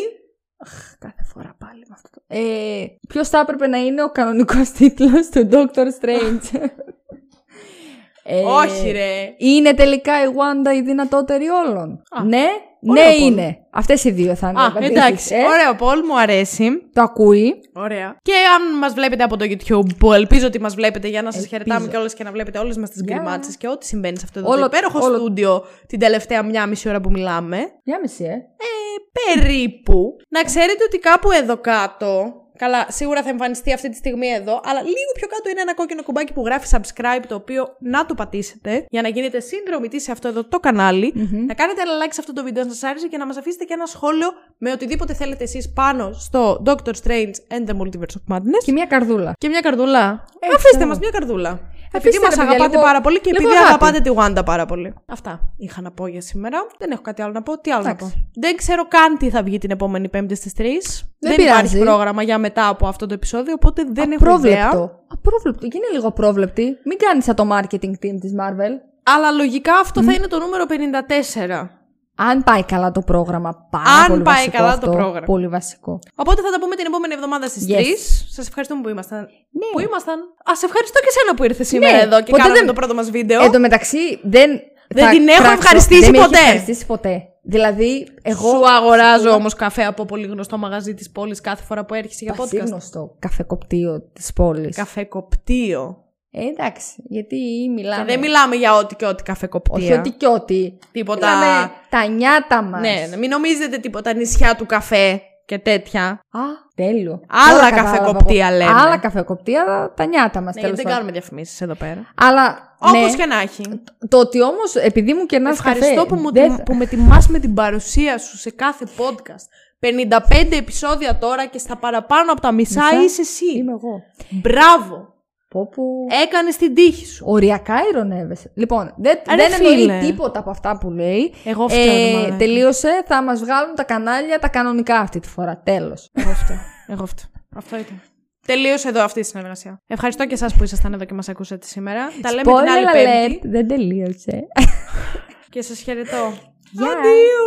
Κάθε φορά πάλι με αυτό. το- Ε, Ποιος θα έπρεπε να είναι ο κανονικός τίτλος του Doctor Strange; Ε, Όχι, ρε. Είναι τελικά η Wanda η δυνατότερη όλων. Α, ναι, ωραίο ναι poll. είναι. Αυτές οι δύο θα είναι. οι Α, απαντήσεις, εντάξει. ε. Ωραίο poll, μου αρέσει. Το ακούει. Ωραία. Και αν μας βλέπετε από το YouTube, που ελπίζω ότι μας βλέπετε για να σας Ελπίζω. χαιρετάμε κιόλας και να βλέπετε όλες μας τις Γεια. γκριμάτσες και ό,τι συμβαίνει σε αυτό το Όλο- υπέροχο όλο- στούντιο την τελευταία μία μισή ώρα που μιλάμε. Μια μισή, ε. Περίπου. Να ξέρετε ότι κάπου εδώ κάτω. Καλά, σίγουρα θα εμφανιστεί αυτή τη στιγμή εδώ, αλλά λίγο πιο κάτω είναι ένα κόκκινο κουμπάκι που γράφει subscribe, το οποίο να το πατήσετε για να γίνετε συνδρομητή σε αυτό εδώ το καναλι Να κάνετε ένα like σε αυτό το βίντεο αν σας άρεσε και να μας αφήσετε και ένα σχόλιο με οτιδήποτε θέλετε εσείς πάνω στο Doctor Strange and the Multiverse of Madness. Και μια καρδούλα. Και μια καρδούλα. Ε, Αφήστε αυτό. μας μια καρδούλα. Αφήστε, Επειδή ρε, μα παιδιά, αγαπάτε λίγο- πάρα πολύ και λίγο επειδή αγάπη. αγαπάτε τη Wanda πάρα πολύ. Αυτά είχα να πω για σήμερα. Δεν έχω κάτι άλλο να πω. Τι άλλο να Εντάξει. πω. Δεν ξέρω καν τι θα βγει την επόμενη Πέμπτη στις 3. Δεν, πειράζει. υπάρχει πρόγραμμα για μετά από αυτό το επεισόδιο, οπότε δεν έχω ιδέα. Απρόβλεπτο. Απρόβλεπτο. Γίνε λίγο απρόβλεπτη. Μην κάνεις σαν το marketing team της Marvel. Αλλά λογικά αυτό θα είναι το νούμερο 54. Αν πάει καλά το πρόγραμμα, πάρα Αν πολύ πάει βασικό καλά αυτό, το πρόγραμμα. Πολύ βασικό. Οπότε θα τα πούμε την επόμενη εβδομάδα στις Yes. 3. Σας ευχαριστούμε που ήμασταν. Ναι. Που ήμασταν. Α, σε ευχαριστώ και σένα που ήρθες σήμερα Ναι, εδώ και ποτέ κάναμε δεν- το πρώτο μας βίντεο. Εν τω μεταξύ, δεν. Δεν θα την έχω κράξω. ευχαριστήσει δεν με έχει ποτέ. ευχαριστήσει ποτέ. Δηλαδή, εγώ. Σου αγοράζω όμως καφέ από πολύ γνωστό μαγαζί της πόλης κάθε φορά που έρχεσαι για podcast. Πασίγνωστο καφεκοπτίο της πόλης. Καφεκοπτίο. Ε, εντάξει, γιατί μιλάμε. Και δεν μιλάμε για ό,τι και ό,τι καφεκοπτία. Όχι ότι και ότι. Τίποτα. Μιλάμε τα νιάτα μας. Ναι, ναι, μην νομίζετε τίποτα νησιά του καφέ και τέτοια. Α, τέλειο. Άλλα Τώρα κατάλαβα καφεκοπτία εγώ. λέμε. Άλλα καφεκοπτία, τα νιάτα μας. Ναι, γιατί δεν κάνουμε διαφημίσεις εδώ πέρα. Αλλά. Όπως ναι, και να έχει. Το ότι όμως, επειδή μου κερνάς Ευχαριστώ καφέ. που, μου, δεν θα- που με τιμάς με την παρουσία σου σε κάθε podcast. 55 επεισόδια τώρα και στα παραπάνω από τα μισά, Μισά είσαι εσύ. Είμαι εγώ. Μπράβο. Πω που. Έκανε την τύχη σου. Οριακά ηρωνεύεσαι. Λοιπόν, δεν, Ρε δεν φίλε. εννοεί τίποτα από αυτά που λέει. Εγώ φταίω, ρε μαλάκα. τελείωσε. Θα μας βγάλουν τα κανάλια τα κανονικά αυτή τη φορά. Τέλος. Εγώ φταίω. Εγώ φταίω. Αυτό ήταν. Τελείωσε εδώ αυτή η συνεργασία. Ευχαριστώ και εσάς που ήσασταν εδώ και μας ακούσατε σήμερα. Τα λέμε την άλλη Spoiler Πέμπτη. alert, δεν τελείωσε. Και σας χαιρετώ. Γεια. Αντίο.